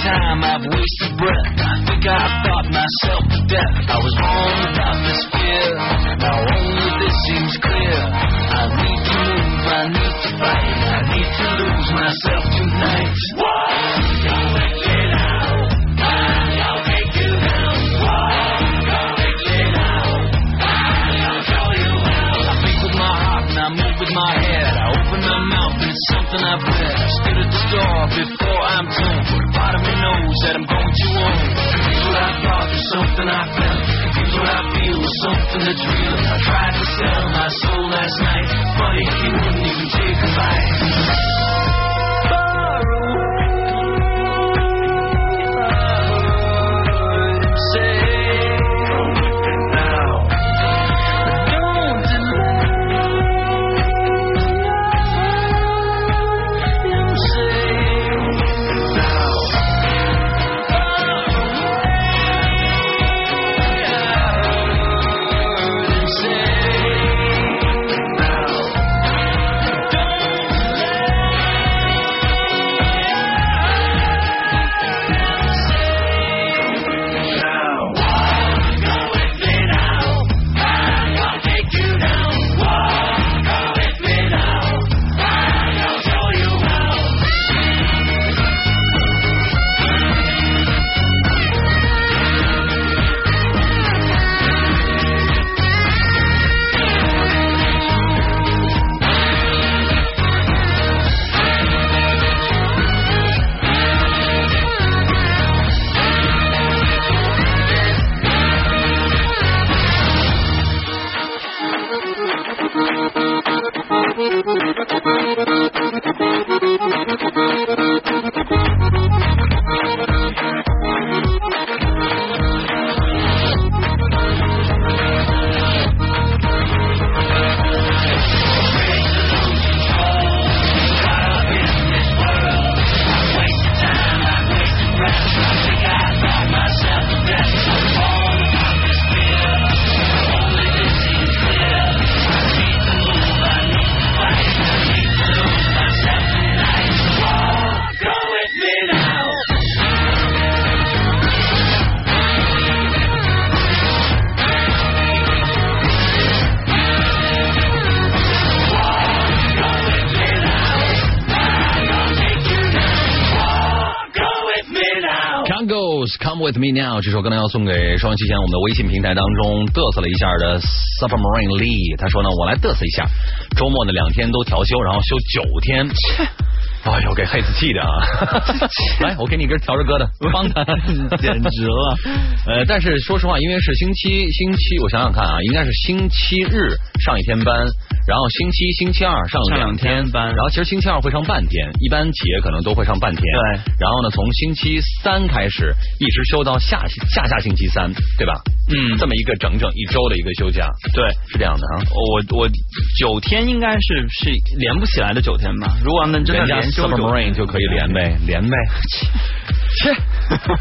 [SPEAKER 25] time, I've wasted breath. I think I thought myself to death. I was born without this fear. Now only this seems clear. That I'm going to own. Here's what I thought, there's something I felt. Here's what I feel, something that's real. I tried to sell my soul last night, but he wouldn't even take a bite.
[SPEAKER 1] With me now 这首歌呢要送给收音机前我们的微信平台当中嘚瑟了一下的 Submarine Lee，他说呢我来嘚瑟一下，周末呢两天都调休，然后休九天。哎呦，给黑子气的啊！来，我给你根调着歌的，帮他，
[SPEAKER 2] 简直了。
[SPEAKER 1] 呃，但是说实话，因为是星期星期，我想想看啊，应该是星期日上一天班，然后星期星期二上两天
[SPEAKER 2] 班，
[SPEAKER 1] 然后其实星期二会上半天，一般企业可能都会上半天。
[SPEAKER 2] 对。
[SPEAKER 1] 然后呢，从星期三开始一直休到下下下星期三，对吧？
[SPEAKER 2] 嗯，
[SPEAKER 1] 这么一个整整一周的一个休假，
[SPEAKER 2] 对，
[SPEAKER 1] 是这样的啊。
[SPEAKER 2] 我我九天应该是是连不起来的九天吧？如果能真的连休
[SPEAKER 1] Submarine 就可以连呗，连呗。切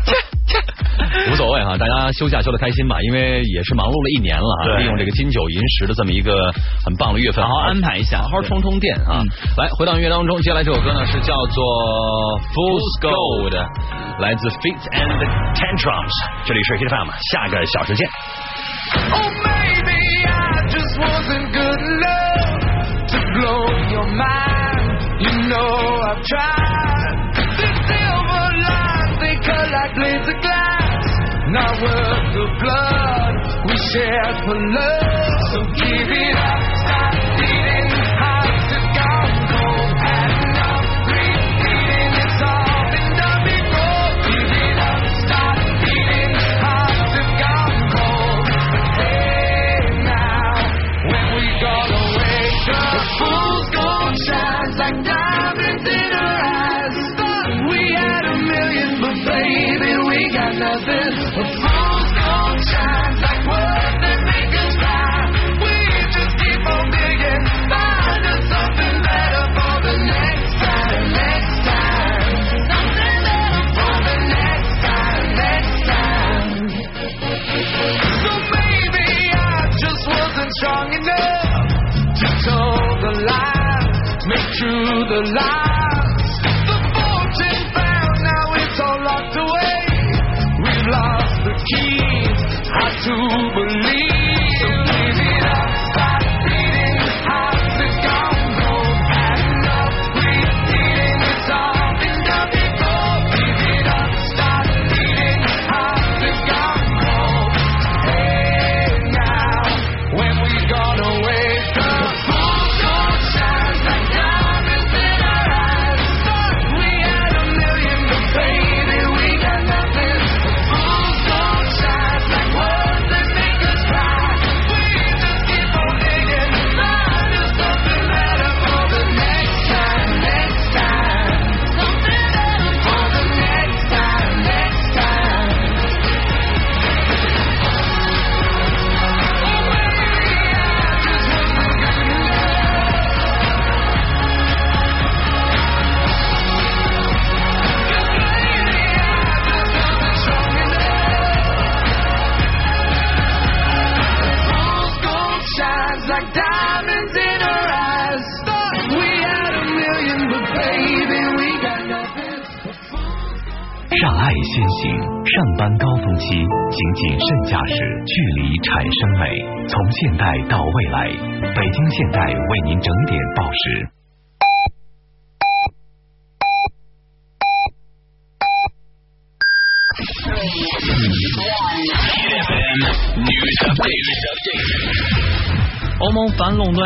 [SPEAKER 1] 切切，无所谓哈，大家休假休的开心吧，因为也是忙碌了一年了啊，利用这个金九银十的这么一个很棒的月份，
[SPEAKER 2] 好好安排一下，
[SPEAKER 1] 好好充充电啊。来，回到音乐当中，接下来这首歌呢是叫做 Fool's Gold，来自 Feet and Tantrums，这里是 Hit FM，下个小时见。
[SPEAKER 12] Oh, maybe I just wasn't good enough to blow your mind. You know I've tried. Not worth the blood we shared for love. So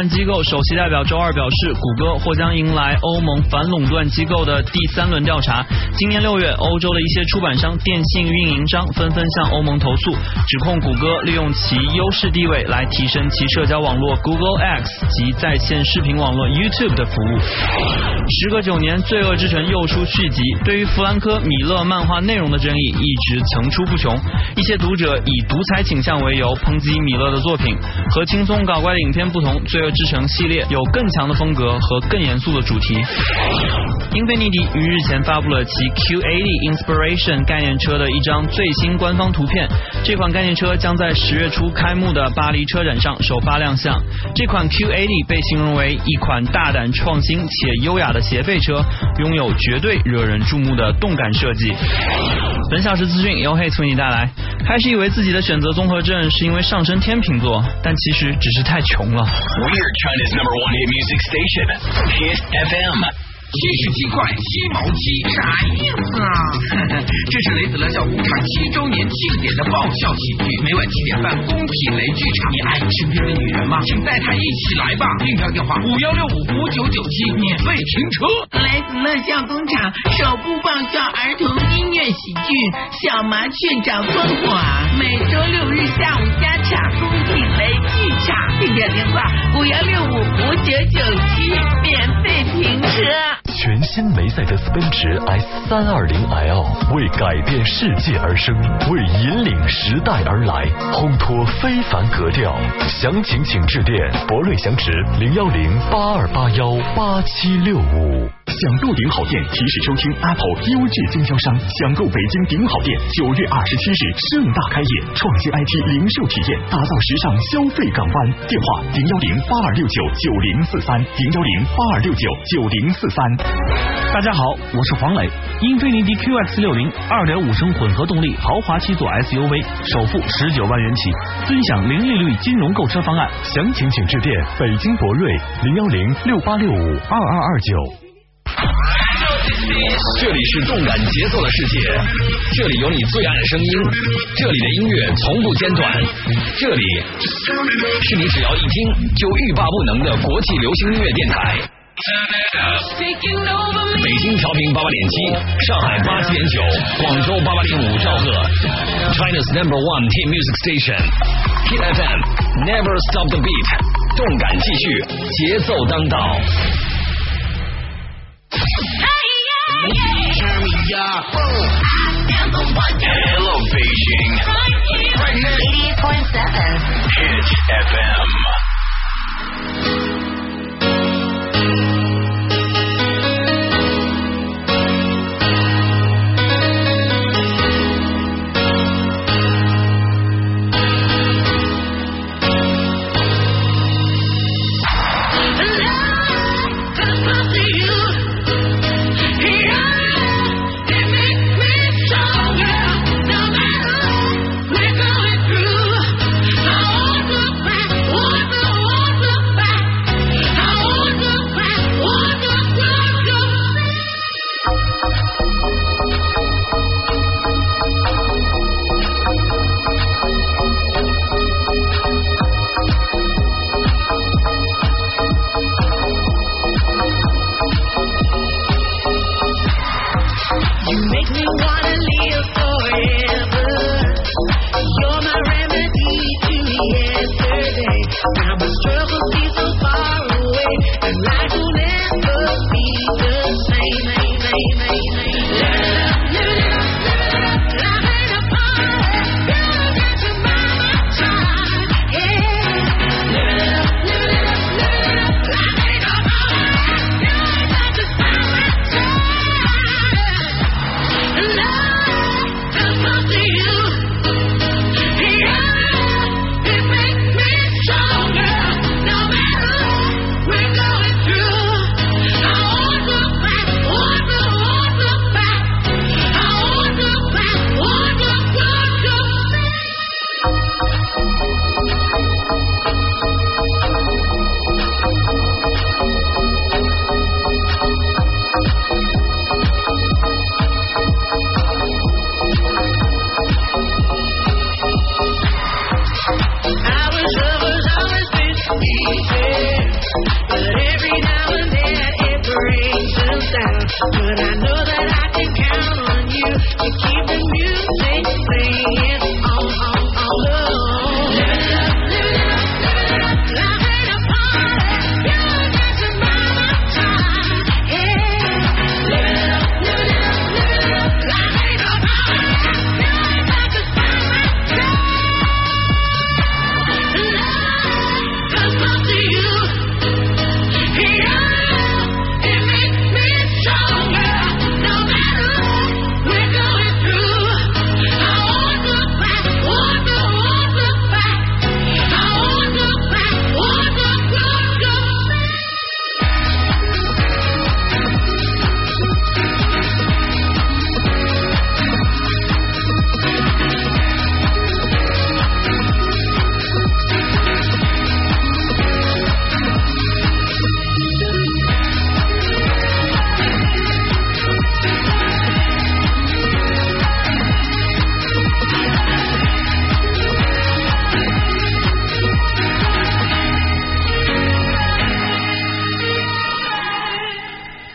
[SPEAKER 2] 反垄断机构首席代表周二表示，谷歌或将迎来欧盟反垄断机构的第三轮调查。今年六月，欧洲的一些出版商、电信运营商纷纷向欧盟投诉，指控谷歌利用其优势地位来提升其社交网络 Google X 及在线视频网络 YouTube 的服务。时隔九年，《罪恶之城》又出续集，对于弗兰科·米勒漫画内容的争议一直层出不穷。一些读者以独裁倾向为由抨击米勒的作品，和轻松搞怪的影片不同，《罪恶之城》系列有更强的风格和更严肃的主题。英菲尼迪于日前发布了其 Q80 Inspiration 概念车的一张最新官方图片。这款概念车将在十月初开幕的巴黎车展上首发亮相。这款 Q80 被形容为一款大胆创新且优雅的斜背车，拥有绝对惹人注目的动感设计。本小时资讯由 Hate 为你带来。开始以为自己的选择综合症是因为上升天秤座，但其实只是太穷了。
[SPEAKER 17] China's number one hit music station, Hit FM.
[SPEAKER 27] 七十七块七毛七，啥意思啊？这是雷子乐笑工厂七周年庆典的爆笑喜剧，每晚七点半，工体雷剧场。你爱身边的女人吗？请带她一起来吧。订票电话五幺六五五九九七，免费停车。
[SPEAKER 28] 雷子乐笑工厂首部爆笑儿童音乐喜剧《小麻雀找风火》，每周六日下午加场，工体雷剧场。订票电话五幺六五五九九七，免费停车。
[SPEAKER 9] 全新梅赛德斯奔驰 S 三二零 L 为改变世界而生，为引领时代而来，烘托非凡格调。详情请致电博瑞祥驰零幺零八二八幺八七六五。
[SPEAKER 29] 享购顶好店提示收听 Apple 优质经销商，享购北京顶好店九月二十七日盛大开业，创新 IT 零售体验，打造时尚消费港湾。电话零幺零八二六九九零四三零幺零八二六九九零四三。
[SPEAKER 4] 大家好，我是黄磊。英菲尼迪 QX 六零二点五升混合动力豪华七座 SUV，首付十九万元起，尊享零利率金融购车方案。
[SPEAKER 9] 详情请致电北京博瑞零幺零六八六五二二二九。
[SPEAKER 1] 这里是动感节奏的世界，这里有你最爱的声音，这里的音乐从不间断，这里是你只要一听就欲罢不能的国际流行音乐电台。北京调频八八点七，上海八七点九，广州八八点五兆赫，China's number one hit music Station TFM Never stop the beat，动感继续，节奏当道。
[SPEAKER 11] Turn me up. Hello, Beijing.
[SPEAKER 5] Right here. 88.7.
[SPEAKER 11] Hit FM.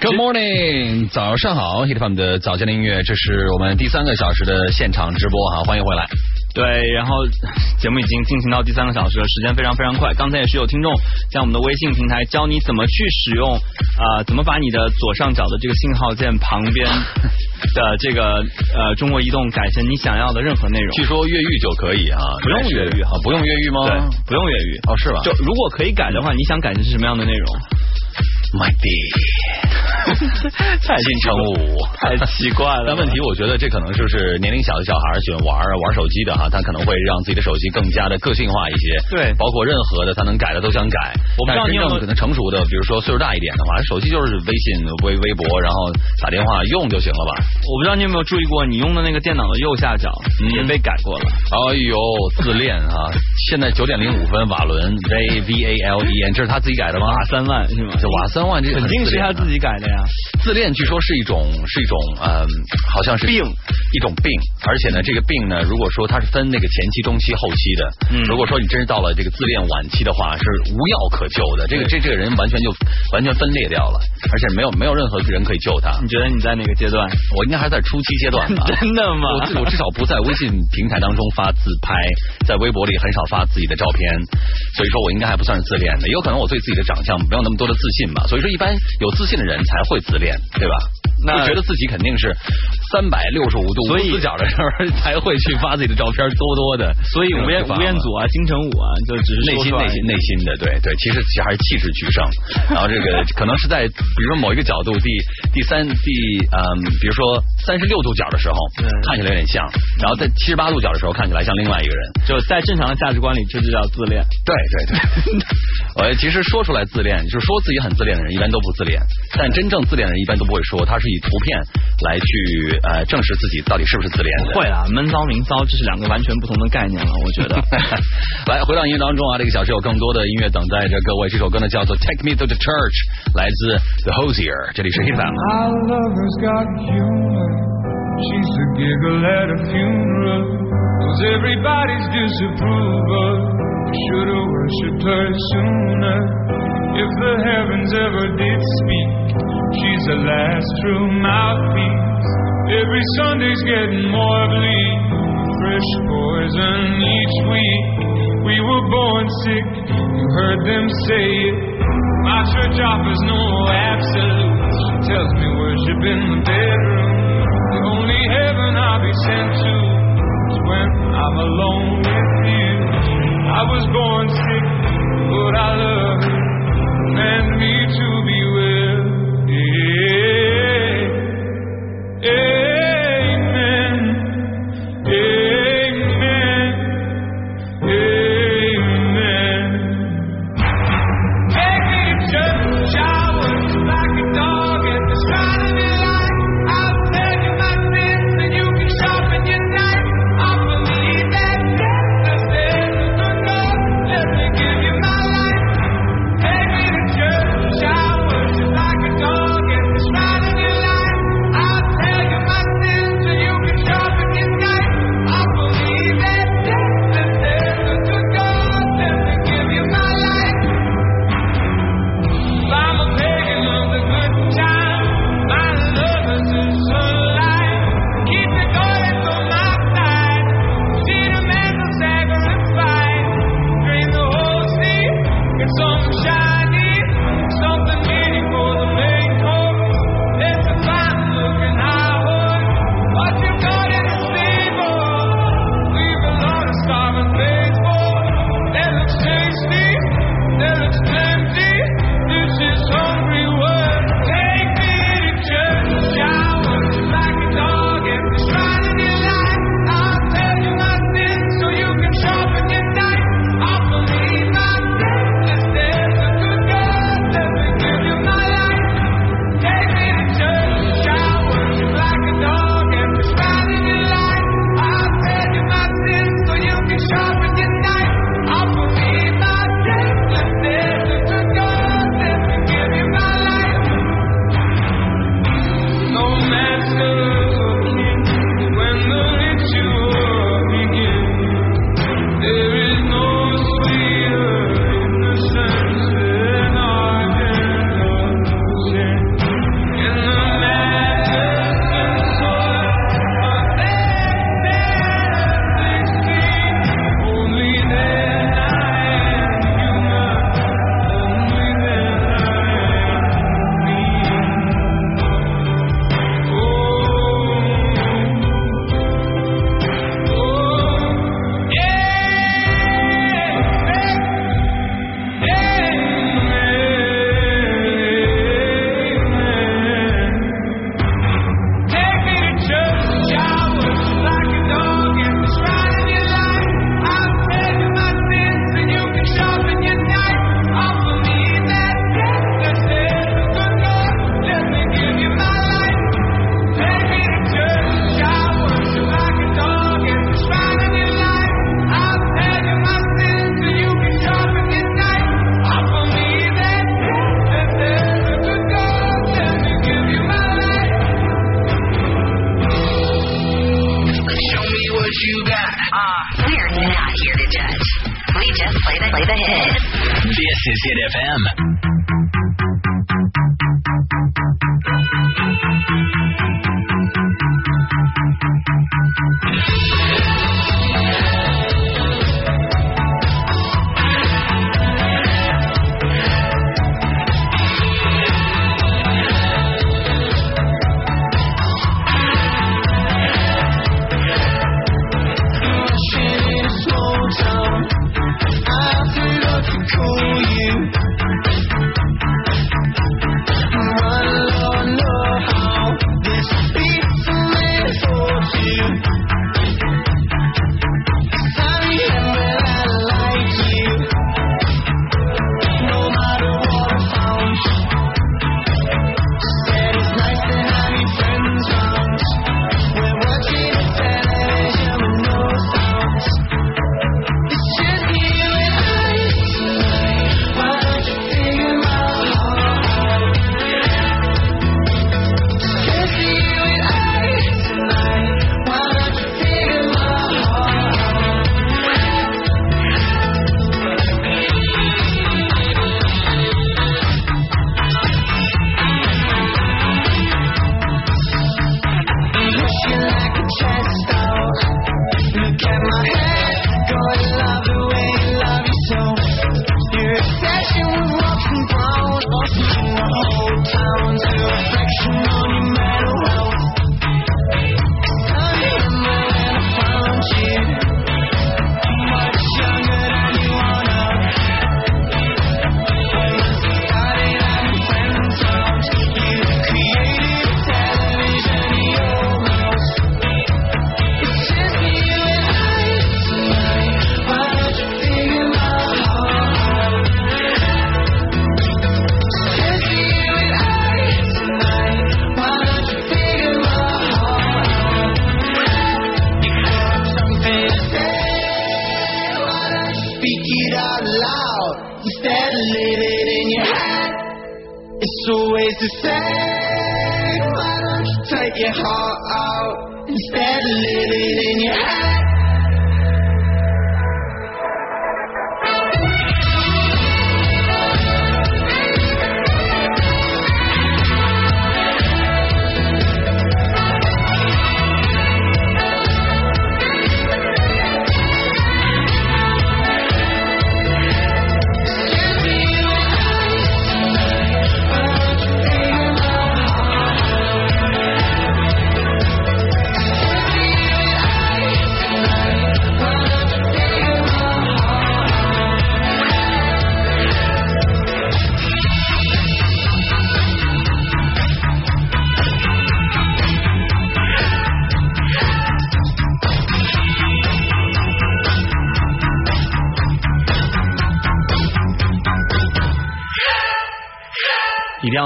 [SPEAKER 1] Good morning，早上好，Hit FM 的早间的音乐，这是我们第三个小时的现场直播哈，欢迎回来。
[SPEAKER 2] 对，然后节目已经进行到第三个小时了，时间非常非常快。刚才也是有听众在我们的微信平台教你怎么去使用啊、怎么把你的左上角的这个信号键旁边的这个呃中国移动改成你想要的任何内容。
[SPEAKER 1] 据说越狱就可以啊，
[SPEAKER 2] 不用越狱
[SPEAKER 1] 啊，不用越狱吗？
[SPEAKER 2] 对，不用越狱。
[SPEAKER 1] 哦，是吧？
[SPEAKER 2] 就如果可以改的话，你想改成是什么样的内容
[SPEAKER 1] ？My D，
[SPEAKER 2] 太
[SPEAKER 1] 金城武，
[SPEAKER 2] 太奇怪了。
[SPEAKER 1] 但问题，我觉得这可能就是年龄小的小孩喜欢玩玩手机的哈，他可能会让自己的手机更加的个性化一些。
[SPEAKER 2] 对，
[SPEAKER 1] 包括任何的他能改的都想改。
[SPEAKER 2] 我不知道你有没有
[SPEAKER 1] 可能成熟的，比如说岁数大一点的话，手机就是微信、微微博，然后打电话用就行了吧？
[SPEAKER 2] 我不知道你有没有注意过，你用的那个电脑的右下角也被改过了。
[SPEAKER 1] 哎呦，自恋啊！现在九点零五分，瓦伦 V V A L E N，这是他自己改的吗？
[SPEAKER 2] 瓦三万是吗？
[SPEAKER 1] 这瓦三万这
[SPEAKER 2] 肯定是他自己改的呀。
[SPEAKER 1] 自恋据说是一种是一种嗯，好像是
[SPEAKER 2] 病，
[SPEAKER 1] 一种病。而且呢，这个病呢，如果说它是分那个前期、中期、后期的，
[SPEAKER 2] 嗯，
[SPEAKER 1] 如果说你真是到了这个自恋晚期的话，是无药可救的。这个这这个人完全就完全分裂掉了，而且没有没有任何人可以救他。
[SPEAKER 2] 你觉得你在哪个阶段？
[SPEAKER 1] 我应该还在初期阶段吧？
[SPEAKER 2] 真的吗？
[SPEAKER 1] 我我至少不在微信平台当中发自拍，在微博里很少发自己的照片，所以说我应该还不算是自恋的。也有可能我对自己的长相没有那么多的自信吧。所以说，一般有自信的人才会自恋，对吧？
[SPEAKER 2] 那
[SPEAKER 1] 觉得自己肯定是三百六十五度无死角的时候才会去发自己的照片，多多的。
[SPEAKER 2] 所以吴彦吴彦祖啊，金城武啊，就只是
[SPEAKER 1] 内心内心内心的，对对，其实其实还是气质取胜。然后这个可能是在比如说某一个角度第第三第嗯，比如说三十六度角的时候看起来有点像，然后在七十八度角的时候看起来像另外一个人。
[SPEAKER 2] 就在正常的价值观里，这就叫自恋。
[SPEAKER 1] 对对对，我，其实说出来自恋，就是说自己很自恋的人一般都不自恋，但真正自恋的人一般都不会说，他是以图片来去呃证实自己到底是不是自恋的。
[SPEAKER 2] 会啊，闷骚明骚这是两个完全不同的概念了，我觉得。
[SPEAKER 1] 来，回到音乐当中啊，这个小时有更多的音乐等待着各位。这首歌呢叫做《Take Me to the Church》，来自 The Hosier，这里是 Hit FM。
[SPEAKER 12] She's a giggle at a funeral. Knows everybody's disapproval. Should've worshipped her sooner. If the heavens ever did speak, she's the last true mouthpiece. Every Sunday's getting more bleak. Fresh poison each week. We were born sick. You heard them say it. My church offers no absolutes. She tells me worship in the bedroom. The only heaven I'll be sent to is when I'm alone with you. I was born sick, but I love you.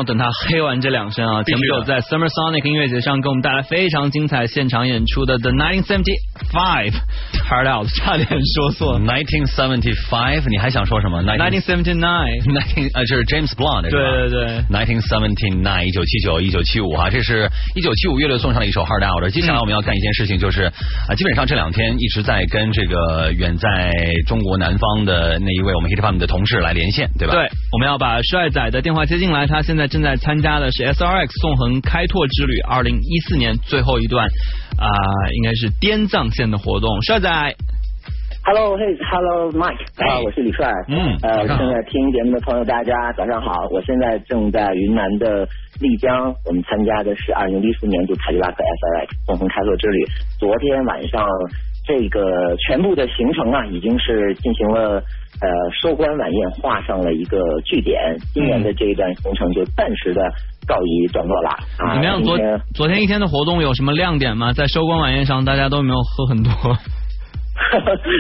[SPEAKER 2] 要等他黑完这两声啊！前不久在 Summer Sonic 音乐节上给我们带来非常精彩现场演出的 The 1975 Hard Out，差点说错。
[SPEAKER 1] Nineteen Seventy Five，你还想说什么？
[SPEAKER 2] Nineteen
[SPEAKER 1] Seventy Nine，Nineteen 呃，这是 James Blunt 对吧？
[SPEAKER 2] 对对对
[SPEAKER 1] 1979，一九七九，一九七五啊，这是一九七五乐队送上了一首 Hard Out。接下来我们要干一件事情，就是啊，基本上这两天一直在跟这个远在中国南方的那一位我们 Hit FM 的同事来连线，对吧？
[SPEAKER 2] 对，我们要把帅仔的电话接进来，他现在正在参加的是 SRX 纵横开拓之旅二零一四年最后一段啊、应该是滇藏线的活动。帅仔
[SPEAKER 30] ，Hello, hey, Hello, Mike，啊，我是李帅。
[SPEAKER 1] 嗯
[SPEAKER 30] 呃，正在听节目的朋友，大家早上好。我现在正在云南的丽江，我们参加的是二零一四年度凯迪拉克 SRX 纵横开拓之旅。昨天晚上，这个全部的行程啊，已经是进行了呃收官晚宴，画上了一个句点。今年的这一段行程就暂时的告一段落了。啊，
[SPEAKER 2] 怎么样？昨昨天一天的活动有什么亮点吗？在收官晚宴上，大家都没有喝很多。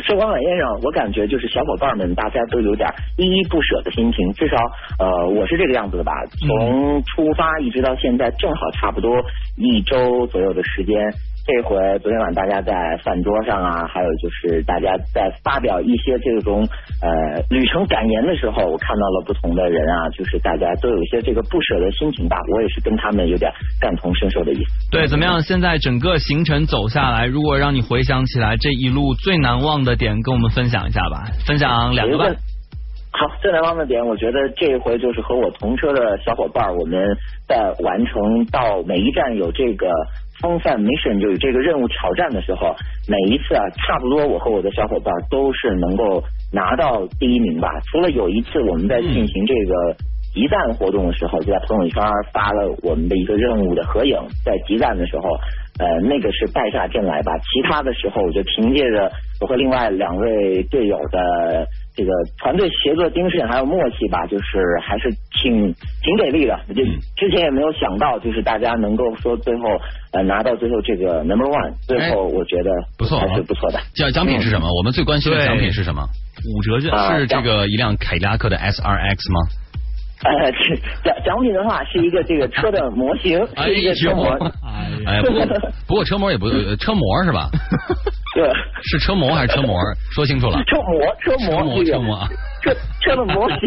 [SPEAKER 30] 收官晚宴上，我感觉就是小伙伴们大家都有点依依不舍的心情，至少呃我是这个样子的吧。从出发一直到现在，正好差不多一周左右的时间。这回昨天晚大家在饭桌上啊，还有就是大家在发表一些这种呃旅程感言的时候，我看到了不同的人啊，就是大家都有一些这个不舍的心情吧。我也是跟他们有点感同身受的意思。
[SPEAKER 2] 对，怎么样？现在整个行程走下来，如果让你回想起来这一路最难忘的点，跟我们分享一下吧。分享两个吧。
[SPEAKER 30] 好，最难忘的点，我觉得这一回就是和我同车的小伙伴，我们在完成到每一站有这个风范 mission，就是这个任务挑战的时候，每一次啊，差不多我和我的小伙伴都是能够拿到第一名吧。除了有一次我们在进行这个集赞活动的时候，就在朋友圈发了我们的一个任务的合影，在集赞的时候，呃，那个是败下阵来吧。其他的时候，我就凭借着我和另外两位队友的这个团队协作精神还有默契吧，就是还是挺挺给力的。就之前也没有想到，就是大家能够说最后呃拿到最后这个 number one，最后我觉得
[SPEAKER 1] 不错，
[SPEAKER 30] 还是不错的。
[SPEAKER 1] 奖奖品是什么？我们最关心的奖品是什么？
[SPEAKER 2] 五折券
[SPEAKER 1] 是这个一辆凯迪拉克的 S R X 吗？
[SPEAKER 30] 呃，奖奖品的话是一个这个车的模型，是一个车模。
[SPEAKER 1] 哎，不过不过车模也不呃车模是吧？
[SPEAKER 30] 对，
[SPEAKER 1] 是车模还是车模？说清楚了。
[SPEAKER 30] 车模，车模，
[SPEAKER 1] 车模，车模啊。
[SPEAKER 30] 车 车的模型。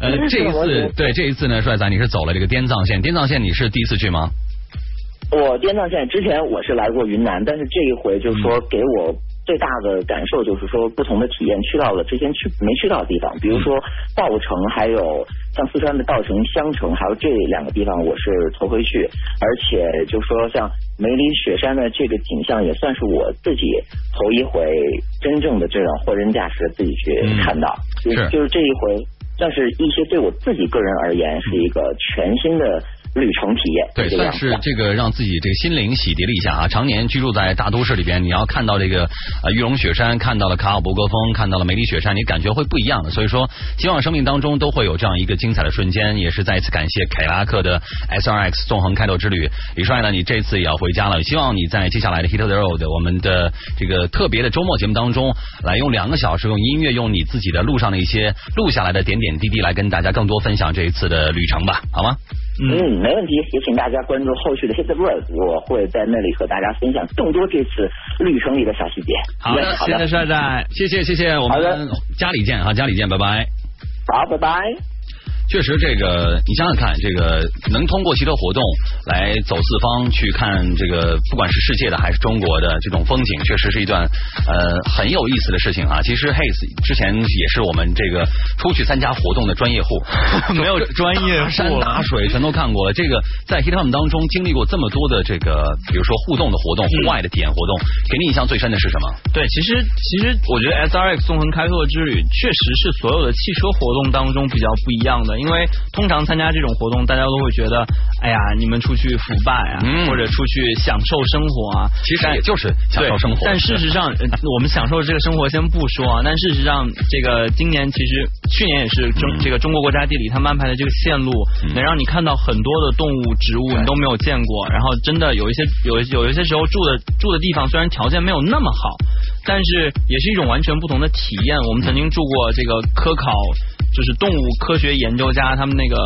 [SPEAKER 1] 呃，这一次对这一次呢，帅仔你是走了这个滇藏线，滇藏线你是第一次去吗？
[SPEAKER 30] 我滇藏线之前我是来过云南，但是这一回就是说给我最大的感受就是说不同的体验，去到了之前去没去到的地方，比如说稻城，还有像四川的稻城、香城，还有这两个地方我是头回去，而且就说像梅里雪山的这个景象也算是我自己头一回真正的这种货真价实的自己去看到，就是就是这一回算是一些对我自己个人而言是一个全新的。旅程体验，
[SPEAKER 1] 对，算是这个让自己这个心灵洗涤了一下啊。常年居住在大都市里边，你要看到这个呃玉龙雪山，看到了卡尔伯格峰，看到了梅里雪山，你感觉会不一样的。所以说，希望生命当中都会有这样一个精彩的瞬间。也是再一次感谢凯迪拉克的 S R X 纵横开拓之旅。李帅呢，你这次也要回家了，希望你在接下来的 Hit the Road 我们的这个特别的周末节目当中，来用两个小时用音乐，用你自己的路上的一些录下来的点点滴滴，来跟大家更多分享这一次的旅程吧，好吗？
[SPEAKER 30] 嗯，没问题。也请大家关注后续的 Hit the Road，我会在那里和大家分享更多这次旅程里的小细节。
[SPEAKER 1] 好的，谢谢帅帅，谢谢谢谢，我们家里见啊，家里见，拜拜。
[SPEAKER 30] 好，拜拜。
[SPEAKER 1] 确实，这个你想想看，这个能通过汽车活动来走四方去看这个，不管是世界的还是中国的这种风景，确实是一段呃很有意思的事情啊。其实 h a y e 之前也是我们这个出去参加活动的专业户，
[SPEAKER 2] 没有专业
[SPEAKER 1] 山打水全都看过了。这个在 Hit Home 当中经历过这么多的这个，比如说互动的活动、户外的体验活动，给你印象最深的是什么？
[SPEAKER 2] 对，其实其实我觉得 S R X 纵横开拓之旅确实是所有的汽车活动当中比较不一样的。因为通常参加这种活动，大家都会觉得，哎呀，你们出去腐败啊，或者出去享受生活啊，
[SPEAKER 1] 其实也就是享受生活。
[SPEAKER 2] 但事实上，我们享受这个生活先不说啊，但事实上，这个今年其实去年也是中这个中国国家地理他们安排的这个线路，能让你看到很多的动物、植物你都没有见过，然后真的有一些有有一些时候住的住的地方虽然条件没有那么好，但是也是一种完全不同的体验。我们曾经住过这个科考。就是动物科学研究家他们那个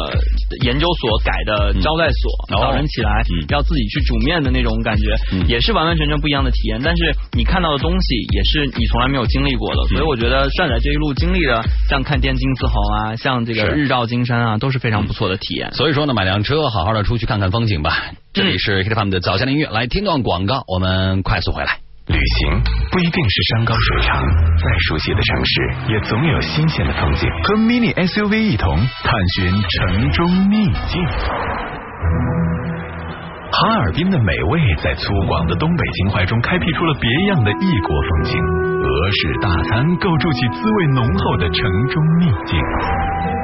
[SPEAKER 2] 研究所改的招待所，早晨起来要自己去煮面的那种感觉，也是完完全全不一样的体验。但是你看到的东西也是你从来没有经历过的，所以我觉得帅仔这一路经历的，像看滇金丝猴啊，像这个日照金山啊，都是非常不错的体验。
[SPEAKER 1] 所以说呢，买辆车，好好的出去看看风景吧。这里是 Hit FM 的早间音乐，来听段广告，我们快速回来。
[SPEAKER 31] 旅行不一定是山高水长，再熟悉的城市也总有新鲜的风景。和 Mini SUV 一同探寻城中秘境。哈尔滨的美味在粗犷的东北情怀中开辟出了别样的异国风情。俄式大餐构筑起滋味浓厚的城中秘境。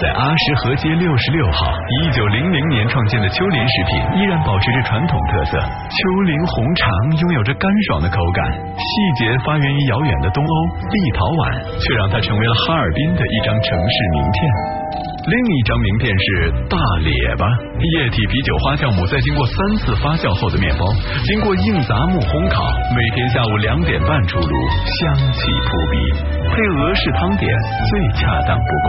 [SPEAKER 31] 在阿什河街六十六号，一九零零年创建的秋林食品依然保持着传统特色。秋林红肠拥有着干爽的口感，细节发源于遥远的东欧立陶宛，却让它成为了哈尔滨的一张城市名片。另一张名片是大列巴液体啤酒花酵母，在经过三次发酵后的面包，经过硬杂木烘烤，每天下午两点半出炉，香气扑鼻，配俄式汤点最恰当不过。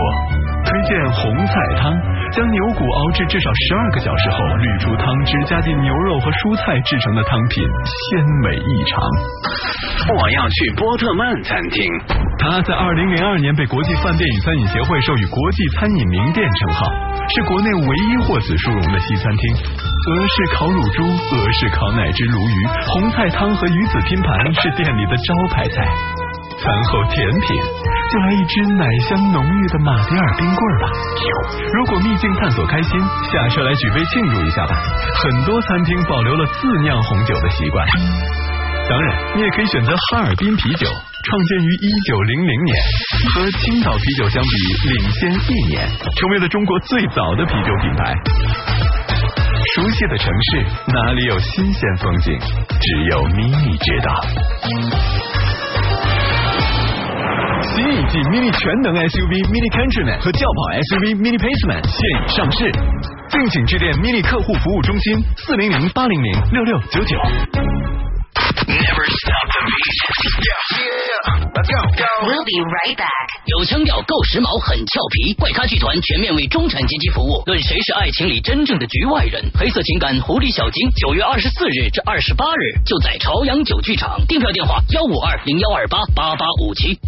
[SPEAKER 31] 推荐红菜汤，将牛骨熬制至少十二个小时后，滤出汤汁，加进牛肉和蔬菜制成的汤品，鲜美异常。
[SPEAKER 14] 我要去波特曼餐厅。
[SPEAKER 31] 它在二零零二年被国际饭店与餐饮协会授予国际餐饮名店称号，是国内唯一获此殊荣的西餐厅。俄式烤乳猪、俄式烤奶汁鲈鱼、红菜汤和鱼子拼盘是店里的招牌菜。
[SPEAKER 32] 餐后甜品，就来一支奶香浓郁的马迭尔冰棍吧。如果秘境探索开心，下车来举杯庆祝一下吧。很多餐厅保留了自酿红酒的习惯。当然，你也可以选择哈尔滨啤酒，创建于一九零零年，和青岛啤酒相比领先一年，成为了中国最早的啤酒品牌。熟悉的城市，哪里有新鲜风景？只有 mini 知道。新一季 mini 全能 SUV mini Countryman 和轿跑 SUV mini Paceman 现已上市，敬请致电 mini 客户服务中心四零零八零零六六九九。
[SPEAKER 8] Never stop the beat. Yeah, yeah. Let's go.
[SPEAKER 5] We'll be right back.
[SPEAKER 33] 有腔调，够时髦，很俏皮。怪咖剧团全面为中产阶级服务，论谁是爱情里真正的局外人。黑色情感狐狸小金，九月二十四日至二十八日，就在朝阳酒剧场。订票电话：幺五二零幺二八八八五七。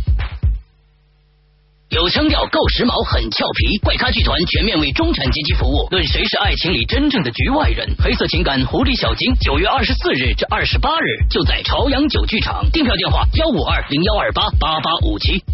[SPEAKER 33] 有腔调，够时髦，很俏皮。怪咖剧团全面为中产阶级服务，论谁是爱情里真正的局外人。黑色情感狐狸小金，九月二十四日至二十八日，就在朝阳酒剧场。订票电话：幺五二零幺二八八八五七。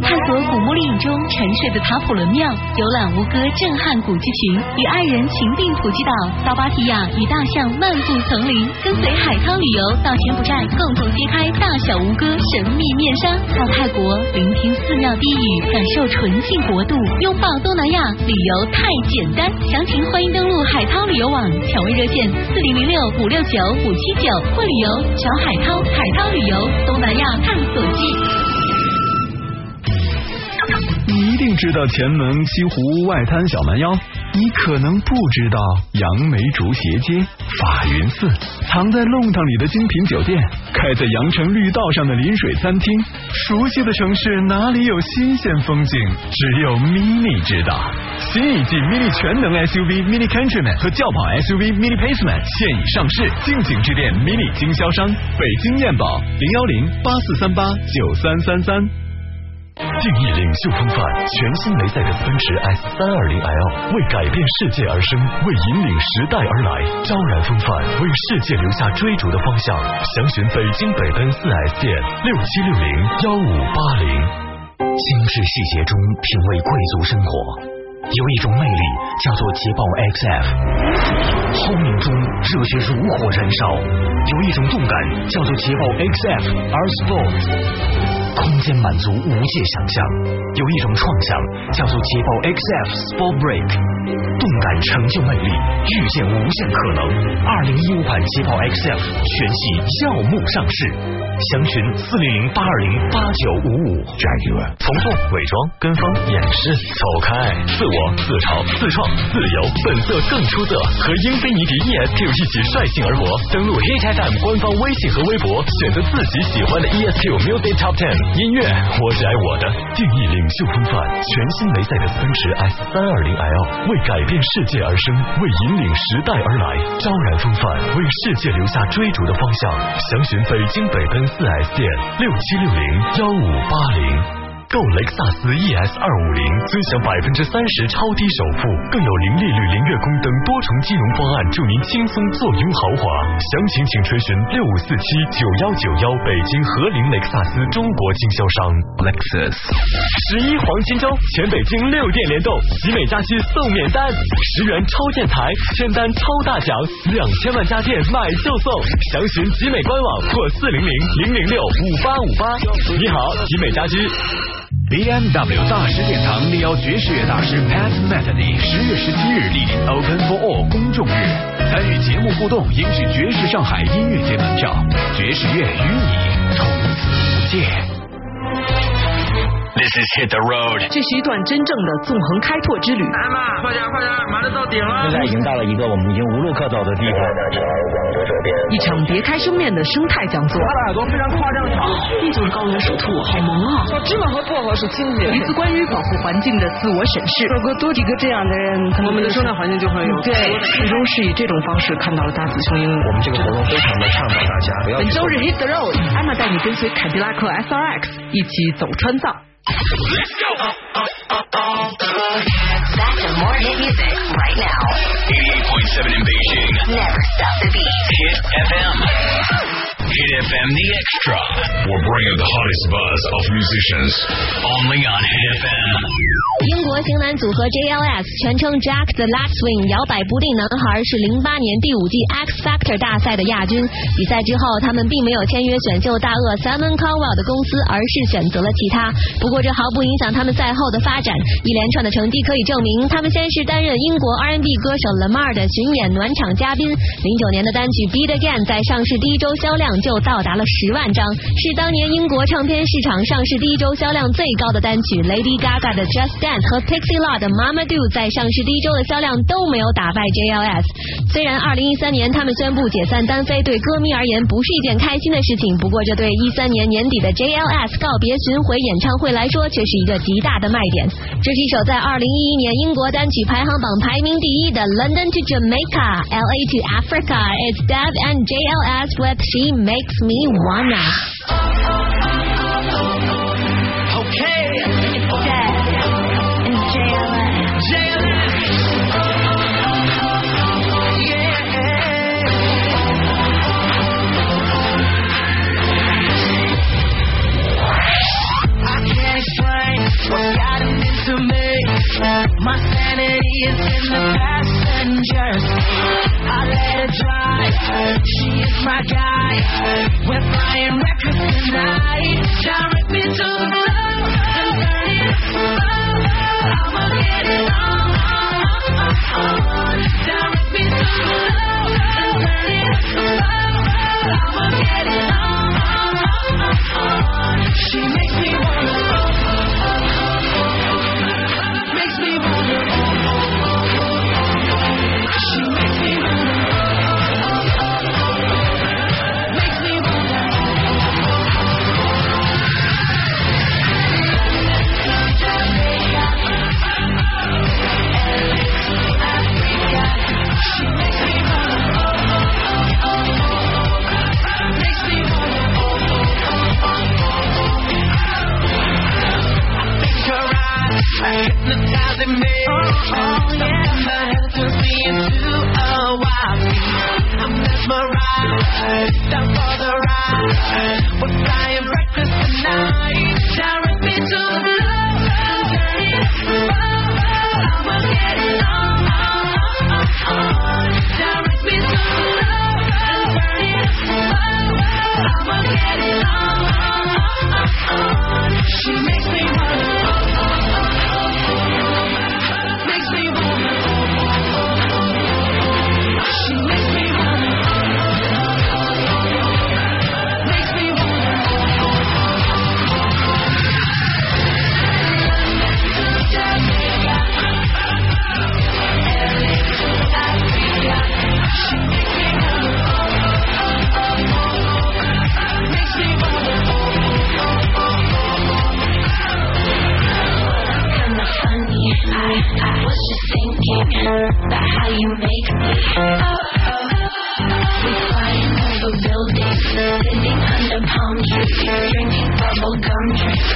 [SPEAKER 13] 探索古墓丽影中沉睡的塔普伦庙，游览吴哥震撼古迹群，与爱人情定普吉岛，到芭提雅与大象漫步丛林，跟随海涛旅游到柬埔寨，共同揭开大小吴哥神秘面纱；到泰国聆听寺庙低语，感受纯净国度，拥抱东南亚，旅游太简单。详情欢迎登录海涛旅游网，抢位热线四零零六五六九五七九，或旅游找海涛，海涛旅游东南亚探索记。
[SPEAKER 32] 定知道前门西湖外滩小蛮腰，你可能不知道杨梅竹斜街、法云寺，藏在弄堂里的精品酒店，开在羊城绿道上的临水餐厅。熟悉的城市哪里有新鲜风景？只有 mini 知道。新一季 mini 全能 SUV mini Countryman 和轿跑 SUV mini Paceman 现已上市，敬请致电 mini 经销商北京燕宝零幺零八四三八九三三三。
[SPEAKER 9] 定义领袖风范，全新梅赛德斯奔驰 S 三二零 L 为改变世界而生，为引领时代而来，昭然风范，为世界留下追逐的方向。详询北京北奔四 S 店六七六零幺五八零。
[SPEAKER 10] 精致细节中品味贵族生活，有一种魅力叫做捷豹 XF，轰鸣中热血如火燃烧；有一种动感叫做捷豹 XF R Sport。空间满足无界想象，有一种创想叫做捷豹 XF Sport Break，动感成就魅力，遇见无限可能。二零一五款捷豹 XF 全系耀目上市，详询四零零八二零八九五五。
[SPEAKER 9] 从众、伪装、跟风、掩饰，走开！自我、自嘲、自创、自由，本色更出色。和英菲尼迪 ESQ 一起率性而活。登录 Hit FM 官方微信和微博，选择自己喜欢的 ESQ Music Top Ten 音乐，我只爱我的。定义领袖风范，全新梅赛德斯奔驰 S 三二零 L 为改变世界而生，为引领时代而来，昭然风范，为世界留下追逐的方向。详询北京北奔四 S 店六七六零幺五八零。购雷克萨斯 ES 二五零，尊享百分之三十超低首付，更有零利率、零月供等多重金融方案，助您轻松坐拥豪华。详情请垂询六五四七九幺九幺，北京和林雷克萨斯中国经销商 Lexus。十一黄金周，全北京六店联动，集美家居送免单，十元超建材，签单超大奖，两千万家电买就送。详询集美官网或四零零零零六五八五八。你好，集美家居。
[SPEAKER 34] BMW 大师殿堂力邀爵士乐大师 Pat Metheny 十月十七日莅临 Open for All 公众日，参与节目互动，赢取爵士上海音乐节门票，爵士乐与你从此无界。
[SPEAKER 8] This is Hit the Road。
[SPEAKER 35] 这是一段真正的纵横开拓之旅。
[SPEAKER 36] 来嘛，快点快点，马上到顶了。
[SPEAKER 37] 现在已经到了一个我们已经无路可走的地方。
[SPEAKER 35] 一场别开生面的生态讲座。
[SPEAKER 37] 他的耳朵非常夸张长。
[SPEAKER 35] 一种高原属兔，好萌啊！
[SPEAKER 37] 芝麻和薄荷是亲戚。
[SPEAKER 35] 一次关于保护环境的自我审视。
[SPEAKER 37] 如果多几个这样的人，
[SPEAKER 35] 我们的生态环境就会有。
[SPEAKER 37] 对，
[SPEAKER 35] 最终是以这种方式看到了大紫琼英。
[SPEAKER 37] 我们这个活动非常的倡导大家不要。
[SPEAKER 35] 本周日 Hit the Road，艾玛带你跟随凯迪拉克 SRX 一起走川藏。
[SPEAKER 5] Back to more hit music right now.
[SPEAKER 8] 88.7 in Beijing.
[SPEAKER 5] Never stop the beat.
[SPEAKER 8] Hit FM. Hit FM The Extra. We're bringing the hottest buzz of musicians only on Hit FM.
[SPEAKER 38] 英国型男组合 JLS 全称 Jack the Lat Swing 摇摆不定男孩是零八年第五季 X Factor 大赛的亚军。比赛之后，他们并没有签约选秀大鳄 Simon Cowell 的公司，而是选择了其他。不过这毫不影响他们赛后的发展。一连串的成绩可以证明，他们先是担任英国 R&B 歌手 Lamar 的巡演暖场嘉宾。零九年的单曲 Beat Again 在上市第一周销量就到达了十万张，是当年英国唱片市场上市第一周销量最高的单曲。Lady Gaga 的 Just Dance 和 Pixie Lott 的 Mama Do 在上市第一周的销量都没有打败 JLS。虽然二零一三年他们宣布解散单飞，对歌迷而言不是一件开心的事情，不过这对一三年年底的 JLS 告别巡回演唱会来说却是一个极大的卖点。这是一首在二零一一年英国单曲排行榜排名第一的 London to Jamaica, LA to Africa. It's Deb and JLS with She Makes Me Wanna.
[SPEAKER 11] Okay.
[SPEAKER 38] And JLS.
[SPEAKER 11] I can't explain what got him into me. My sanity is in the passenger seat. I let her drive. She is my guy. We're flying reckless tonight. Direct me to the it slow. I'ma get it on. Oh, oh, down for the ride. We're flying reckless tonight. Direct me to
[SPEAKER 39] was just thinking about how you make me. Oh, oh. oh, oh. We flying over buildings, sitting under palm trees, drinking bubble gum drinks.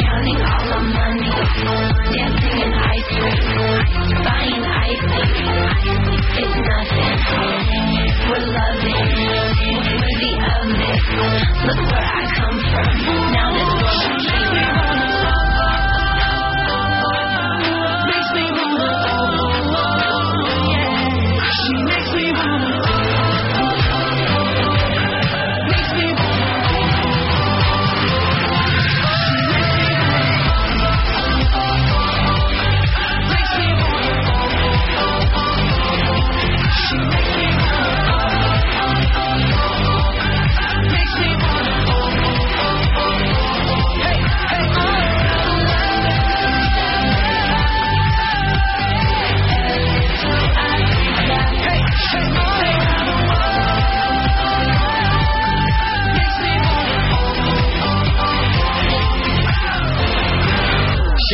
[SPEAKER 39] Counting all the money, dancing in ice cream, buying ice cream. It's nothing. We're loving, we're worthy of. Look where I come from. Now this world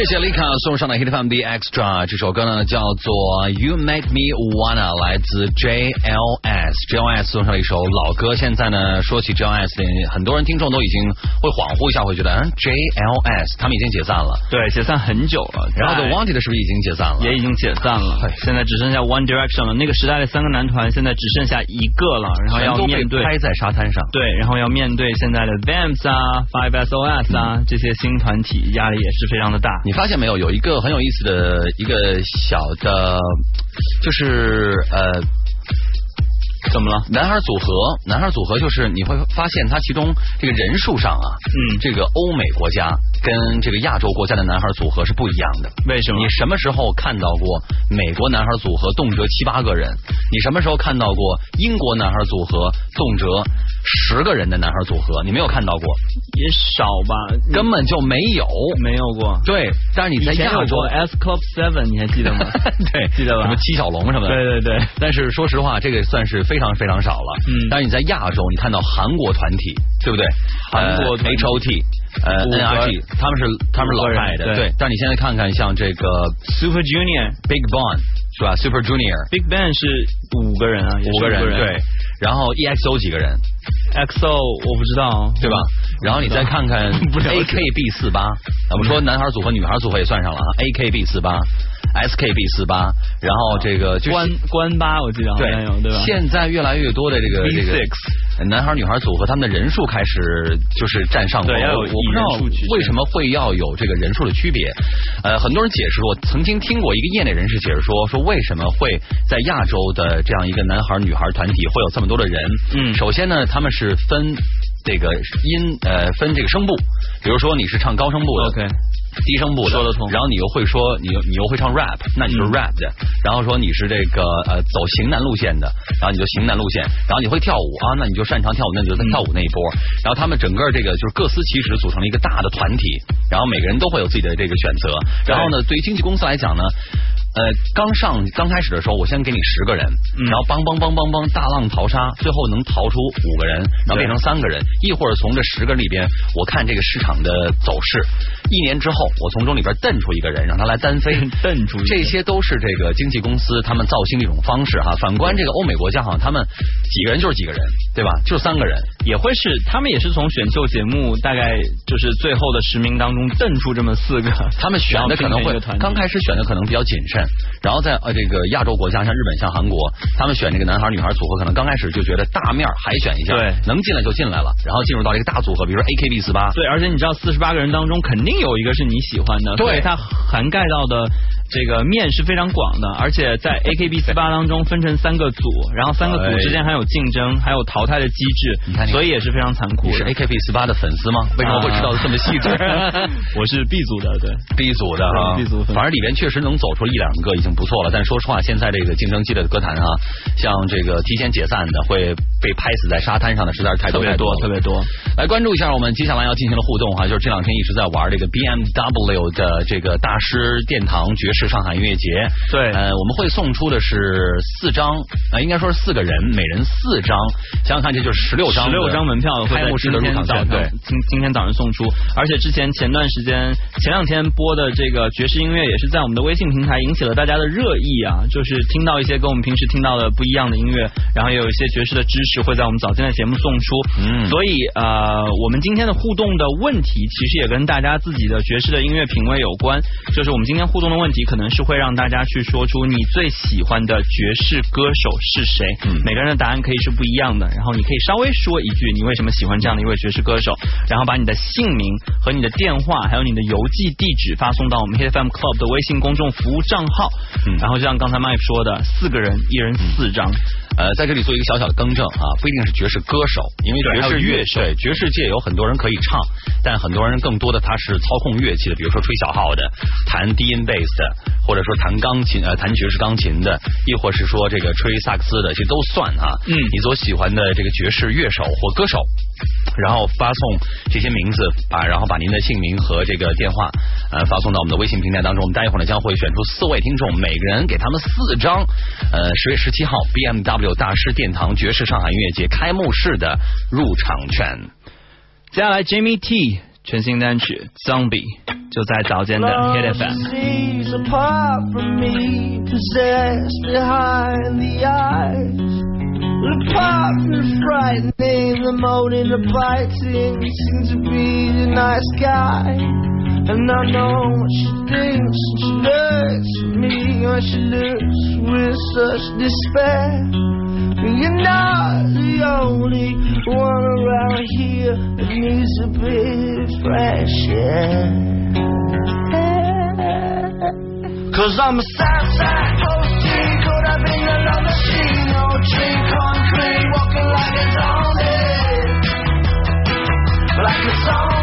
[SPEAKER 1] 谢丽卡送上的 Hit FM 的 Extra 这首歌呢，叫做 You Make Me Wanna，来自 JLS。JLS 送上了一首老歌。现在呢，说起 JLS，很多人听众都已经会恍惚一下，会觉得嗯，JLS 他们已经解散了。
[SPEAKER 2] 对，解散很久了。
[SPEAKER 1] 然后 The Wanted 是不是已经解散了？
[SPEAKER 2] 也已经解散了。现在只剩下 One Direction 了。那个时代的三个男团现在只剩下一个了，然后要面对
[SPEAKER 1] 拍在沙滩上。
[SPEAKER 2] 对，然后要面对现在的 Vamps 啊、Five SOS 啊这些新团体，压力也是非常的大。
[SPEAKER 1] 你发现没有？有一个很有意思的一个小的，就是呃。
[SPEAKER 2] 怎么了？
[SPEAKER 1] 男孩组合，男孩组合就是你会发现，它其中这个人数上啊，
[SPEAKER 2] 嗯，
[SPEAKER 1] 这个欧美国家跟这个亚洲国家的男孩组合是不一样的。
[SPEAKER 2] 为什么？
[SPEAKER 1] 你什么时候看到过美国男孩组合动辄七八个人？你什么时候看到过英国男孩组合动辄十个人的男孩组合？你没有看到过？
[SPEAKER 2] 也少吧，
[SPEAKER 1] 根本就没有，
[SPEAKER 2] 没有过。
[SPEAKER 1] 对，但是你在亚洲
[SPEAKER 2] S Club Seven，你还记得吗？
[SPEAKER 1] 对，
[SPEAKER 2] 记得吧？
[SPEAKER 1] 什么七小龙什么的？
[SPEAKER 2] 对对对。
[SPEAKER 1] 但是说实话，这个算是非常非常少了。
[SPEAKER 2] 嗯。
[SPEAKER 1] 但是你在亚洲，你看到韩国团体，对不对？
[SPEAKER 2] 韩国
[SPEAKER 1] H O T，呃 N R G，他们是他们是老派的，对。但你现在看看，像这个
[SPEAKER 2] Super Junior、
[SPEAKER 1] Big Bang 是吧？Super Junior、
[SPEAKER 2] Big Bang 是五个人啊，
[SPEAKER 1] 五个人对。然后 E X O 几个人
[SPEAKER 2] ？EXO 我不知道，
[SPEAKER 1] 对吧？然后你再看看 A K B 四八，我们说男孩组合、女孩组合也算上了啊。A K B 四八。S K B 四八，然后这个就是
[SPEAKER 2] 关关八，我记得好像有对吧？
[SPEAKER 1] 现在越来越多的这个这个男孩女孩组合，他们的人数开始就是占上风。
[SPEAKER 2] 对，
[SPEAKER 1] 我不知道为什么会要有这个人数的区别。呃，很多人解释过，曾经听过一个业内人士解释说，说为什么会在亚洲的这样一个男孩女孩团体会有这么多的人？
[SPEAKER 2] 嗯，
[SPEAKER 1] 首先呢，他们是分这个音呃分这个声部，比如说你是唱高声部的。低声部的
[SPEAKER 2] 说得通，
[SPEAKER 1] 然后你又会说你又你又会唱 rap，那你就是 rap 的。然后说你是这个呃走型男路线的，然后你就型男路线。然后你会跳舞啊，那你就擅长跳舞，那你就在跳舞那一波。然后他们整个这个就是各司其职，组成了一个大的团体。然后每个人都会有自己的这个选择。然后呢，对于经纪公司来讲呢。呃，刚上刚开始的时候，我先给你十个人，然后梆梆梆梆梆大浪淘沙，最后能淘出五个人，然后变成三个人，一会儿从这十个里边，我看这个市场的走势，一年之后，我从中里边瞪出一个人，让他来单飞，
[SPEAKER 2] 瞪出，
[SPEAKER 1] 这些都是这个经纪公司他们造星的一种方式哈。反观这个欧美国家，好像他们几个人就是几个人，对吧？就三个人，
[SPEAKER 2] 也会是他们也是从选秀节目大概就是最后的十名当中瞪出这么四个，
[SPEAKER 1] 他们选的可能会刚开始选的可能比较谨慎。然后在呃这个亚洲国家，像日本、像韩国，他们选这个男孩女孩组合，可能刚开始就觉得大面海选一下，
[SPEAKER 2] 对，
[SPEAKER 1] 能进来就进来了，然后进入到这个大组合，比如说 AKB 四八，
[SPEAKER 2] 对，而且你知道四十八个人当中肯定有一个是你喜欢的，
[SPEAKER 1] 对，
[SPEAKER 2] 它涵盖到的这个面是非常广的，而且在 AKB 四八当中分成三个组，然后三个组之间还有竞争，还有淘汰的机制，
[SPEAKER 1] 你看，
[SPEAKER 2] 所以也是非常残酷。
[SPEAKER 1] 你是 AKB 四八的粉丝吗？为什么会知道的这么细致？
[SPEAKER 2] 我是 B 组的，对
[SPEAKER 1] B 组的啊
[SPEAKER 2] ，B 组，
[SPEAKER 1] 反正里边确实能走出一两个已经不错了，但说实话。现在这个竞争激烈的歌坛啊，像这个提前解散的，会被拍死在沙滩上的，实在是太多
[SPEAKER 2] 太多特别多。
[SPEAKER 1] 来关注一下我们接下来要进行的互动哈，就是这两天一直在玩这个 BMW 的这个大师殿堂爵士上海音乐节。
[SPEAKER 2] 对，
[SPEAKER 1] 呃，我们会送出的是四张，呃，应该说是四个人，每人四张。想想看，这就是十六张，
[SPEAKER 2] 十六张门票
[SPEAKER 1] 开幕式的入场券。对，
[SPEAKER 2] 今今天早上送出，而且之前前段时间前两天播的这个爵士音乐也是在我们的微信平台引起了大家的热议啊。就是听到一些跟我们平时听到的不一样的音乐，然后也有一些爵士的知识会在我们早间的节目送出。
[SPEAKER 1] 嗯，
[SPEAKER 2] 所以呃，我们今天的互动的问题其实也跟大家自己的爵士的音乐品味有关。就是我们今天互动的问题可能是会让大家去说出你最喜欢的爵士歌手是谁。
[SPEAKER 1] 嗯，
[SPEAKER 2] 每个人的答案可以是不一样的，然后你可以稍微说一句你为什么喜欢这样的一位爵士歌手，然后把你的姓名和你的电话还有你的邮寄地址发送到我们 Hit FM Club 的微信公众服务账号。
[SPEAKER 1] 嗯，
[SPEAKER 2] 然后就像刚才。Mike 说的四个人，一人四张。
[SPEAKER 1] 呃，在这里做一个小小的更正啊，不一定是爵士歌手，因为爵士乐手，对爵士界有很多人可以唱，但很多人更多的他是操控乐器的，比如说吹小号的，弹低音贝斯的，或者说弹钢琴呃弹爵士钢琴的，亦或是说这个吹萨克斯的，这都算啊。
[SPEAKER 2] 嗯，
[SPEAKER 1] 你所喜欢的这个爵士乐手或歌手，然后发送这些名字啊，然后把您的姓名和这个电话呃发送到我们的微信平台当中，我们待一会儿呢将会选出四位听众，每个人给他们四张呃十月十七号 BMW。有大师殿堂爵士上海音乐节开幕式的入场券。
[SPEAKER 2] 接下来，Jimmy T 全新单曲《Zombie》就在早间的 Hit FM。
[SPEAKER 12] apart from frightening, the moaning, the biting seems to be the night nice sky. And I know what she thinks, and she looks at me, and she looks with such despair. And you're not the only one around here. It needs a bit fresh air. Cause I'm a south side postie, could have been a love machine. No drink concrete, walking like a zombie. Like a zombie.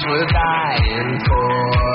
[SPEAKER 12] Feeling we're dying for.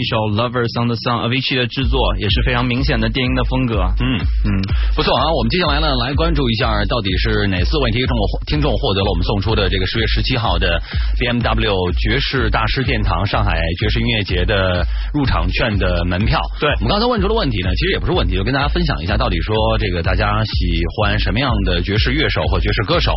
[SPEAKER 2] 一首 Lovers on the Sun Avicii 的制作，也是非常明显的电音的风格。
[SPEAKER 1] 嗯
[SPEAKER 2] 嗯，
[SPEAKER 1] 不错啊，我们接下来呢，来关注一下到底是哪四位听众听众获得了我们送出的这个十月十七号的 BMW 爵士大师殿堂上海爵士音乐节的入场券的门票。
[SPEAKER 2] 对
[SPEAKER 1] 我们刚才问出的问题呢，其实也不是问题，就跟大家分享一下，到底说这个大家喜欢什么样的爵士乐手或爵士歌手。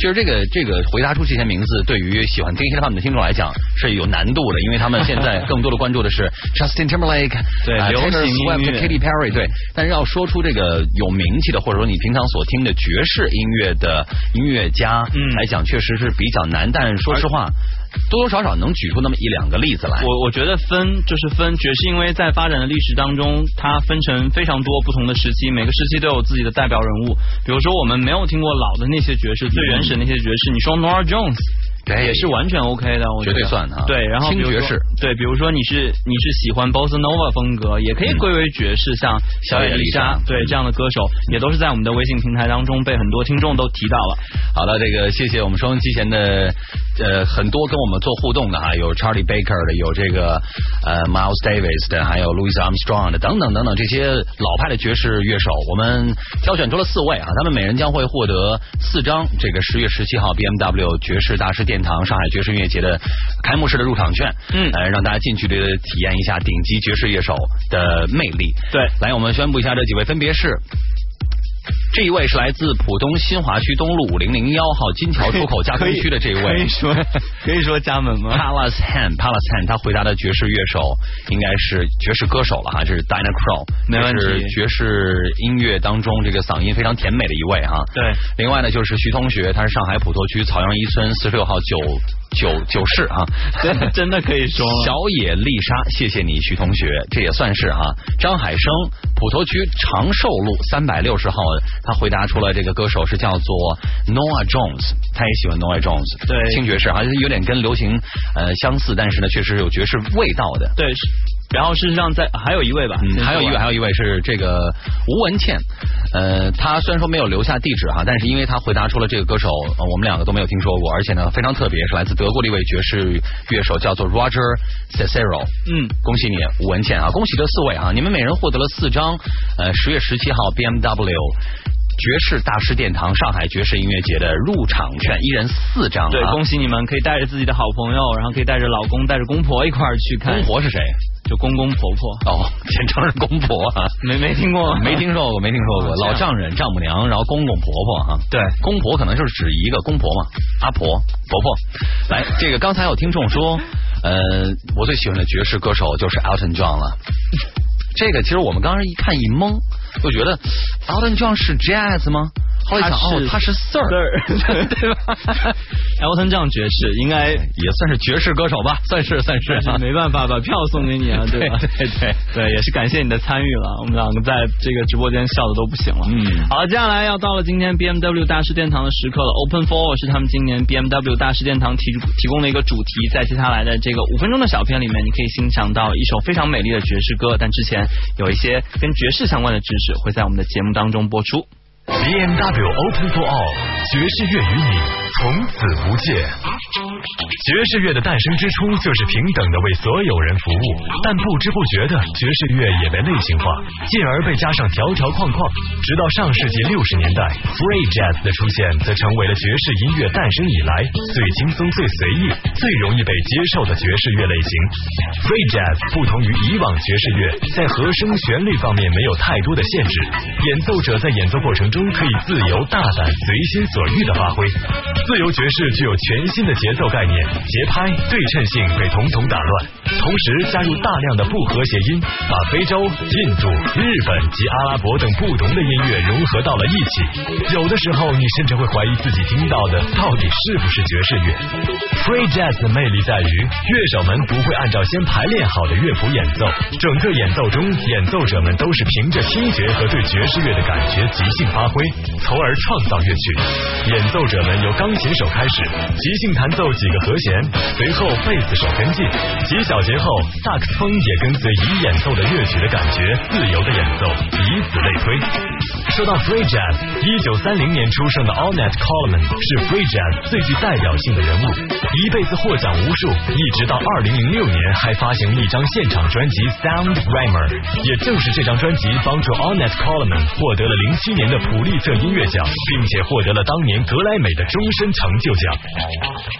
[SPEAKER 1] 其实这个这个回答出这些名字，对于喜欢听 hip hop 的听众来讲是有难度的，因为他们现在更多的关注的是 Justin Timberlake，啊
[SPEAKER 2] 对流行音乐
[SPEAKER 1] Katy Perry 对，但是要说出这个有名气的，或者说你平常所听的爵士音乐的音乐家
[SPEAKER 2] 嗯
[SPEAKER 1] 来讲，确实是比较难。但说实话，多多少少能举出那么一两个例子来。
[SPEAKER 2] 我我觉得分就是分爵士，因为在发展的历史当中，它分成非常多不同的时期，每个时期都有自己的代表人物。比如说我们没有听过老的那些爵士，最原始的那些爵士，你说 Nora Jones。
[SPEAKER 1] 对
[SPEAKER 2] 也是完全 OK 的，我觉得。
[SPEAKER 1] 绝对算啊。
[SPEAKER 2] 对，然后
[SPEAKER 1] 轻爵士，
[SPEAKER 2] 对，比如说你是你是喜欢 Bossa Nova 风格，也可以归为爵士，像小野丽莎，对这样的歌手，也都是在我们的微信平台当中被很多听众都提到了。
[SPEAKER 1] 好的，这个谢谢我们收音机前的呃很多跟我们做互动的哈，有 Charlie Baker 的，有这个呃 Miles Davis 的，还有 Louis Armstrong 的，等等等等这些老派的爵士乐手，我们挑选出了四位啊，他们每人将会获得四张这个十月十七号 BMW 爵士大师殿堂上海爵士音乐节的开幕式的入场券，
[SPEAKER 2] 嗯，
[SPEAKER 1] 呃，让大家近距离的体验一下顶级爵士乐手的魅力。
[SPEAKER 2] 对，
[SPEAKER 1] 来，我们宣布一下这几位分别是。这一位是来自浦东新华区东路五零零幺号金桥出口加工区的这一位，
[SPEAKER 2] 可以说 可以说家门吗
[SPEAKER 1] ？Palace Han，Palace Han，他回答的爵士乐手应该是爵士歌手了哈，这是
[SPEAKER 2] 题
[SPEAKER 1] 这是爵士音乐当中这个嗓音非常甜美的一位哈。
[SPEAKER 2] 对，
[SPEAKER 1] 另外呢就是徐同学，他是上海普陀区曹杨一村四十六号九九九是啊，
[SPEAKER 2] 真的真的可以说。
[SPEAKER 1] 小野丽莎，谢谢你徐同学，这也算是啊。张海生，普陀区长寿路三百六十号，他回答出了这个歌手是叫做 Noah Jones，他也喜欢 Noah Jones，
[SPEAKER 2] 对。
[SPEAKER 1] 轻爵士，好像有点跟流行呃相似，但是呢确实有爵士味道的。
[SPEAKER 2] 对，是然后事实上在还有一位吧，
[SPEAKER 1] 嗯，还有一位，还有一位是这个吴文倩，呃，他虽然说没有留下地址哈，但是因为他回答出了这个歌手，呃我们两个都没有听说过，而且呢非常特别，是来自德国的一位爵士乐手，叫做 Roger Cicero。
[SPEAKER 2] 嗯，
[SPEAKER 1] 恭喜你吴文倩啊，恭喜这四位啊，你们每人获得了四张呃十月十七号 BMW。爵士大师殿堂上海爵士音乐节的入场券，一人四张、啊。
[SPEAKER 2] 对，恭喜你们，可以带着自己的好朋友，然后可以带着老公、带着公婆一块儿去看。
[SPEAKER 1] 公婆是谁？
[SPEAKER 2] 就公公婆婆。
[SPEAKER 1] 哦，简称是公婆啊？
[SPEAKER 2] 没没听过？
[SPEAKER 1] 没听说过，没听说过。老丈人、丈母娘，然后公公婆婆哈。
[SPEAKER 2] 对，
[SPEAKER 1] 公婆可能就是指一个公婆嘛，阿婆、婆婆。来，这个刚才有听众说，呃，我最喜欢的爵士歌手就是 Elton John 了。这个其实我们刚刚一看一懵，我觉得 Elton John 是 Jazz 吗？后来想哦，他是 Sir，
[SPEAKER 2] 对吧？Elton John 爵士应该
[SPEAKER 1] 也算是爵士歌手吧，算是算是，
[SPEAKER 2] 没办法把票送给你啊，对吧？
[SPEAKER 1] 对对
[SPEAKER 2] 对，也是感谢你的参与了，我们两个在这个直播间笑的都不行了。
[SPEAKER 1] 嗯，
[SPEAKER 2] 好，接下来要到了今天 BMW 大师殿堂的时刻了，Open for 是他们今年 BMW 大师殿堂提提供的一个主题，在接下来的这个五分钟的小片里面，你可以欣赏到一首非常美丽的爵士歌，但之前有一些跟爵士相关的知识会在我们的节目当中播出。
[SPEAKER 9] BMW Open for All，爵士乐与你从此无界。爵士乐的诞生之初就是平等的为所有人服务，但不知不觉的，爵士乐也被类型化，进而被加上条条框框。直到上世纪六十年代，Free Jazz 的出现，则成为了爵士音乐诞生以来最轻松、最随意、最容易被接受的爵士乐类型。Free Jazz 不同于以往爵士乐，在和声、旋律方面没有太多的限制，演奏者在演奏过程中可以自由、大胆、随心所欲的发挥。自由爵士具有全新的节奏概念，节拍、对称性被统统打乱，同时加入大量的不和谐音，把非洲、印度、日本及阿拉伯等不同的音乐融合到了一起。有的时候，你甚至会怀疑自己听到的到底是不是爵士乐。Free Jazz 的魅力在于，乐手们不会按照先排练好的乐谱演奏，整个演奏中，演奏者们都是凭着听觉和对爵士乐的感觉即兴发发挥，从而创造乐曲。演奏者们由钢琴手开始，即兴弹奏几个和弦，随后贝斯手跟进，几小节后，萨克斯风也跟随已演奏的乐曲的感觉自由的演奏，以此类推。说到 Free Jazz，一九三零年出生的 o n e t Coleman 是 Free Jazz 最具代表性的人物，一辈子获奖无数，一直到二零零六年还发行了一张现场专辑 Sound Rhymer。也正是这张专辑帮助 o n e t Coleman 获得了零七年的普利策音乐奖，并且获得了当年格莱美的终身成就奖。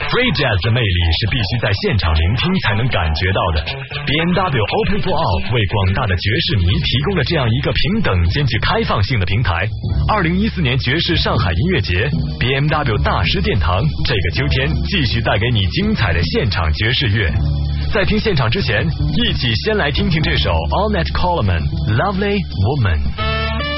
[SPEAKER 9] Free Jazz 的魅力是必须在现场聆听才能感觉到的。BMW Open for All 为广大的爵士迷提供了这样一个平等兼具开放性的平台。二零一四年爵士上海音乐节，BMW 大师殿堂，这个秋天继续带给你精彩的现场爵士乐。在听现场之前，一起先来听听这首 allnet Coleman Lovely Woman。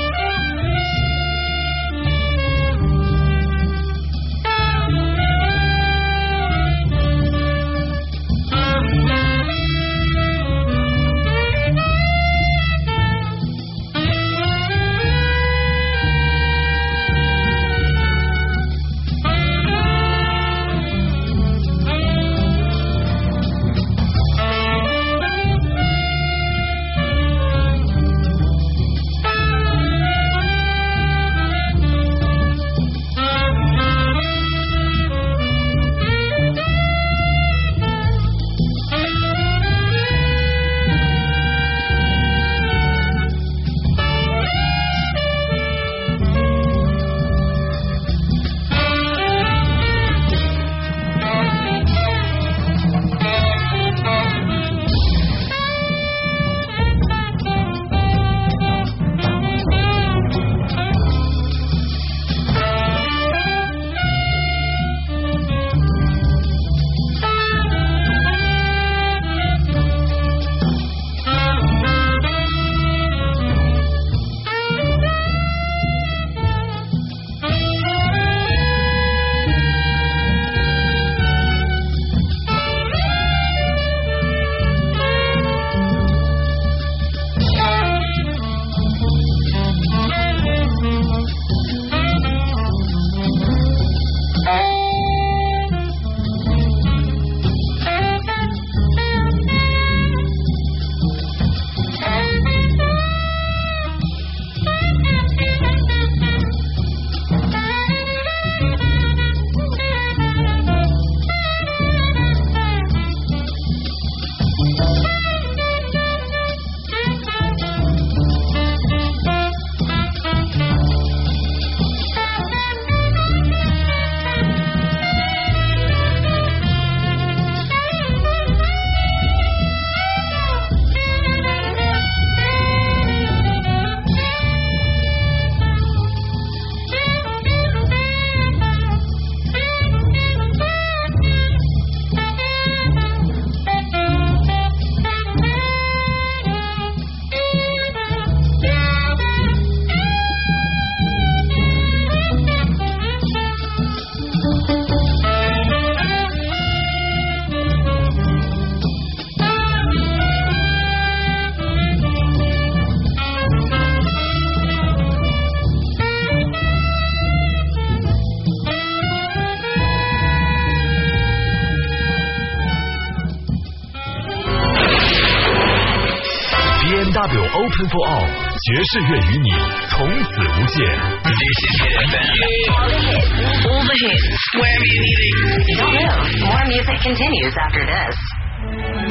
[SPEAKER 9] 不傲爵士乐与你从此无界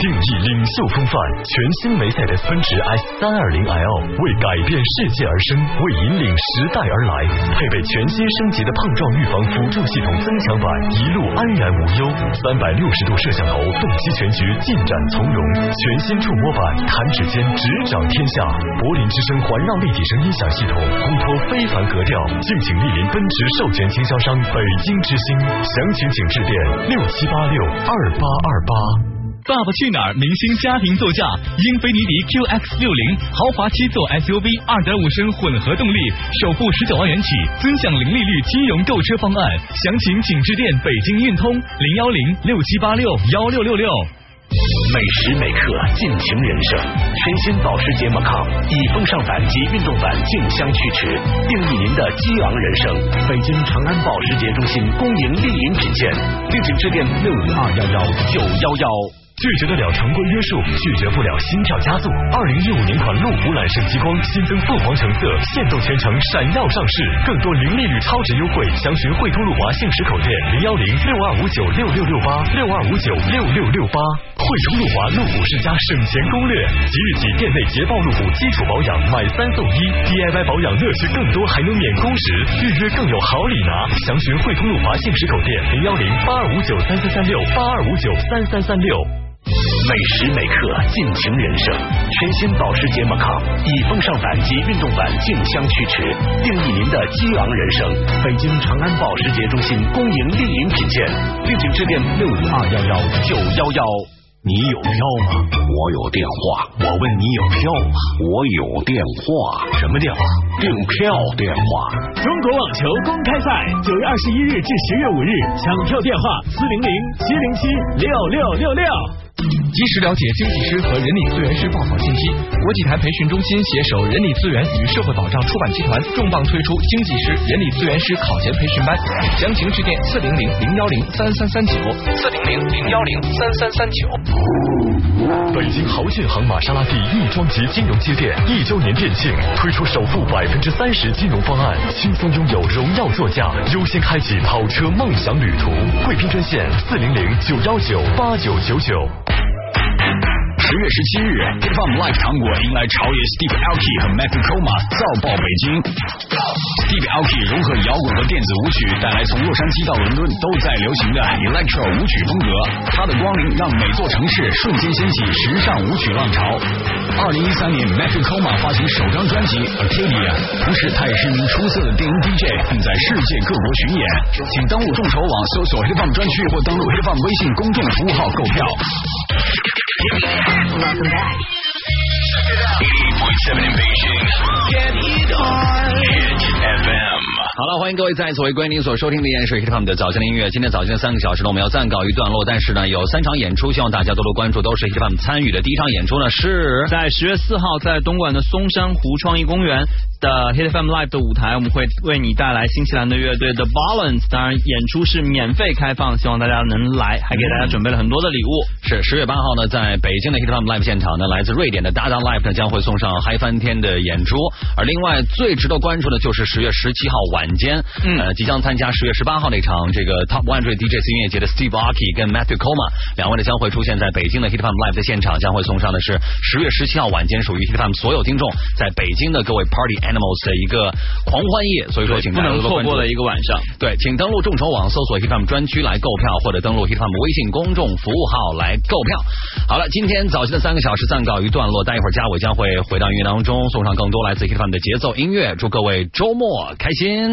[SPEAKER 9] 定义领袖风范，全新梅赛德斯奔驰 S 三二零 L 为改变世界而生，为引领时代而来，配备全新升级的碰撞预防辅助系统增强版，一路安然无忧。三百六十度摄像头，洞悉全局，进展从容。全新触摸版，弹指间执掌天下。柏林之声环绕立体声音响系统，烘托非凡格调。敬请莅临奔驰授权经销商北京之星，详情请致电六七八六二八二八。
[SPEAKER 4] 爸爸去哪儿？明星家庭座驾，英菲尼迪 QX 六零豪华七座 SUV，二点五升混合动力，首付十九万元起，尊享零利率金融购车方案。详情请致电北京运通零幺零六七八六幺六六六。
[SPEAKER 10] 每时每刻尽情人生，全新保时捷 Macan 以风尚版及运动版竞相驱驰，定义您的激昂人生。北京长安保时捷中心恭迎莅临品鉴，敬请致电六五二幺幺九幺幺。
[SPEAKER 9] 拒绝得了常规约束，拒绝不了心跳加速。二零一五年款路虎揽胜极光新增凤凰橙色，限动全程闪耀上市，更多零利率超值优惠，详询汇通路华幸实口店零幺零六二五九六六六八六二五九六六六八。汇通路华路虎世家省钱攻略，即日起店内捷豹路虎基础保养买三送一，DIY 保养乐趣更多，还能免工时，预约更有好礼拿。详询汇通路华幸实口店零幺零八二五九三三三六八二五九三三三六。
[SPEAKER 10] 每时每刻尽情人生，全新保时捷 Macan 以风尚版及运动版竞相驱驰，定义您的激昂人生。北京长安保时捷中心恭迎莅临品鉴，敬请致电六五二幺幺九幺幺。
[SPEAKER 14] 你有票吗？我有电话。我问你有票吗？我有电话。什么电话？订票电话。
[SPEAKER 40] 中国网球公开赛九月二十一日至十月五日，抢票电话四零零七零七六六六六。
[SPEAKER 41] 及时了解经济师和人力资源师报考信息。国际台培训中心携手人力资源与社会保障出版集团重磅推出经济师、人力资源师考前培训班，详情致电四零零零幺零三三三九四零零零幺零三三三九。
[SPEAKER 9] 北京豪骏航玛莎拉蒂亦庄及金融街店一周年店庆，推出首付百分之三十金融方案，轻松拥有荣耀座驾，优先开启跑车梦想旅途。贵宾专线四零零九幺九八九九九。Thank you.
[SPEAKER 17] 十月十七日 h i p h o p Live 糖果迎来朝野 Steve Aoki 和 Matthew Koma 造爆北京。Steve Aoki 融合摇滚和电子舞曲，带来从洛杉矶到伦敦都在流行的 Electro 舞曲风格。他的光临让每座城市瞬间掀起时尚舞曲浪潮。二零一三年，Matthew Koma 发行首张专辑 Arcadia，同时他也是一名出色的电音 DJ，并在世界各国巡演。请登录众筹网搜索 Hip Hop 专区或登录 Hip Hop 微信公众服务号购票。
[SPEAKER 5] Welcome back.
[SPEAKER 17] 88.7 in Beijing.
[SPEAKER 5] Get it on.
[SPEAKER 17] Hit FM.
[SPEAKER 1] 好了，欢迎各位再次回归您所收听的依然是 FM 的早间的音乐。今天早间的三个小时呢，我们要暂告一段落，但是呢，有三场演出，希望大家多多关注，都是 FM 参与的。第一场演出呢是
[SPEAKER 2] 在十月四号在东莞的松山湖创意公园的 Hit FM Live 的舞台，我们会为你带来新西兰的乐队 The Balance，当然演出是免费开放，希望大家能来，还给大家准备了很多的礼物。
[SPEAKER 1] 是十月八号呢，在北京的 Hit FM Live 现场呢，来自瑞典的 Dada Live 呢将会送上嗨翻天的演出。而另外最值得关注的就是十月十七号晚间，
[SPEAKER 2] 嗯
[SPEAKER 1] 呃，即将参加十月十八号那场这个 Top 100 DJs 音乐节的 Steve Aoki 跟 Matthew Coma 两位呢将会出现在北京的 Hit FM Live 的现场，将会送上的是十月十七号晚间属于 Hit FM 所有听众在北京的各位 Party Animals 的一个狂欢夜，所以说请大家
[SPEAKER 2] 不能错过的一个晚上。
[SPEAKER 1] 对，请登录众筹网搜索 Hit FM 专区来购票，或者登录 Hit FM 微信公众服务号来购票。好了，今天早期的三个小时暂告一段落，待一会儿嘉伟将会回到音乐当中，送上更多来自 Hit FM 的节奏音乐，祝各位周末开心。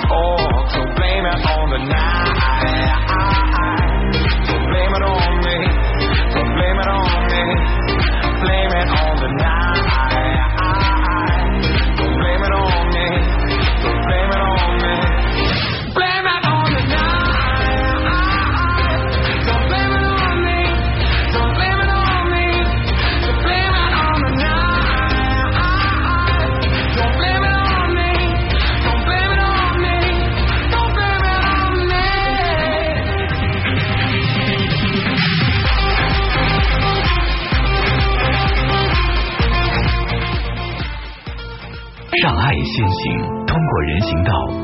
[SPEAKER 36] So blame it
[SPEAKER 10] on the night. Blame it on me. Blame it on me. Blame it on the night.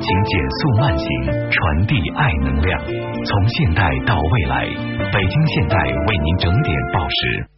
[SPEAKER 10] 请减速慢行，传递爱能量。从现代到未来，北京现代为您整点报时。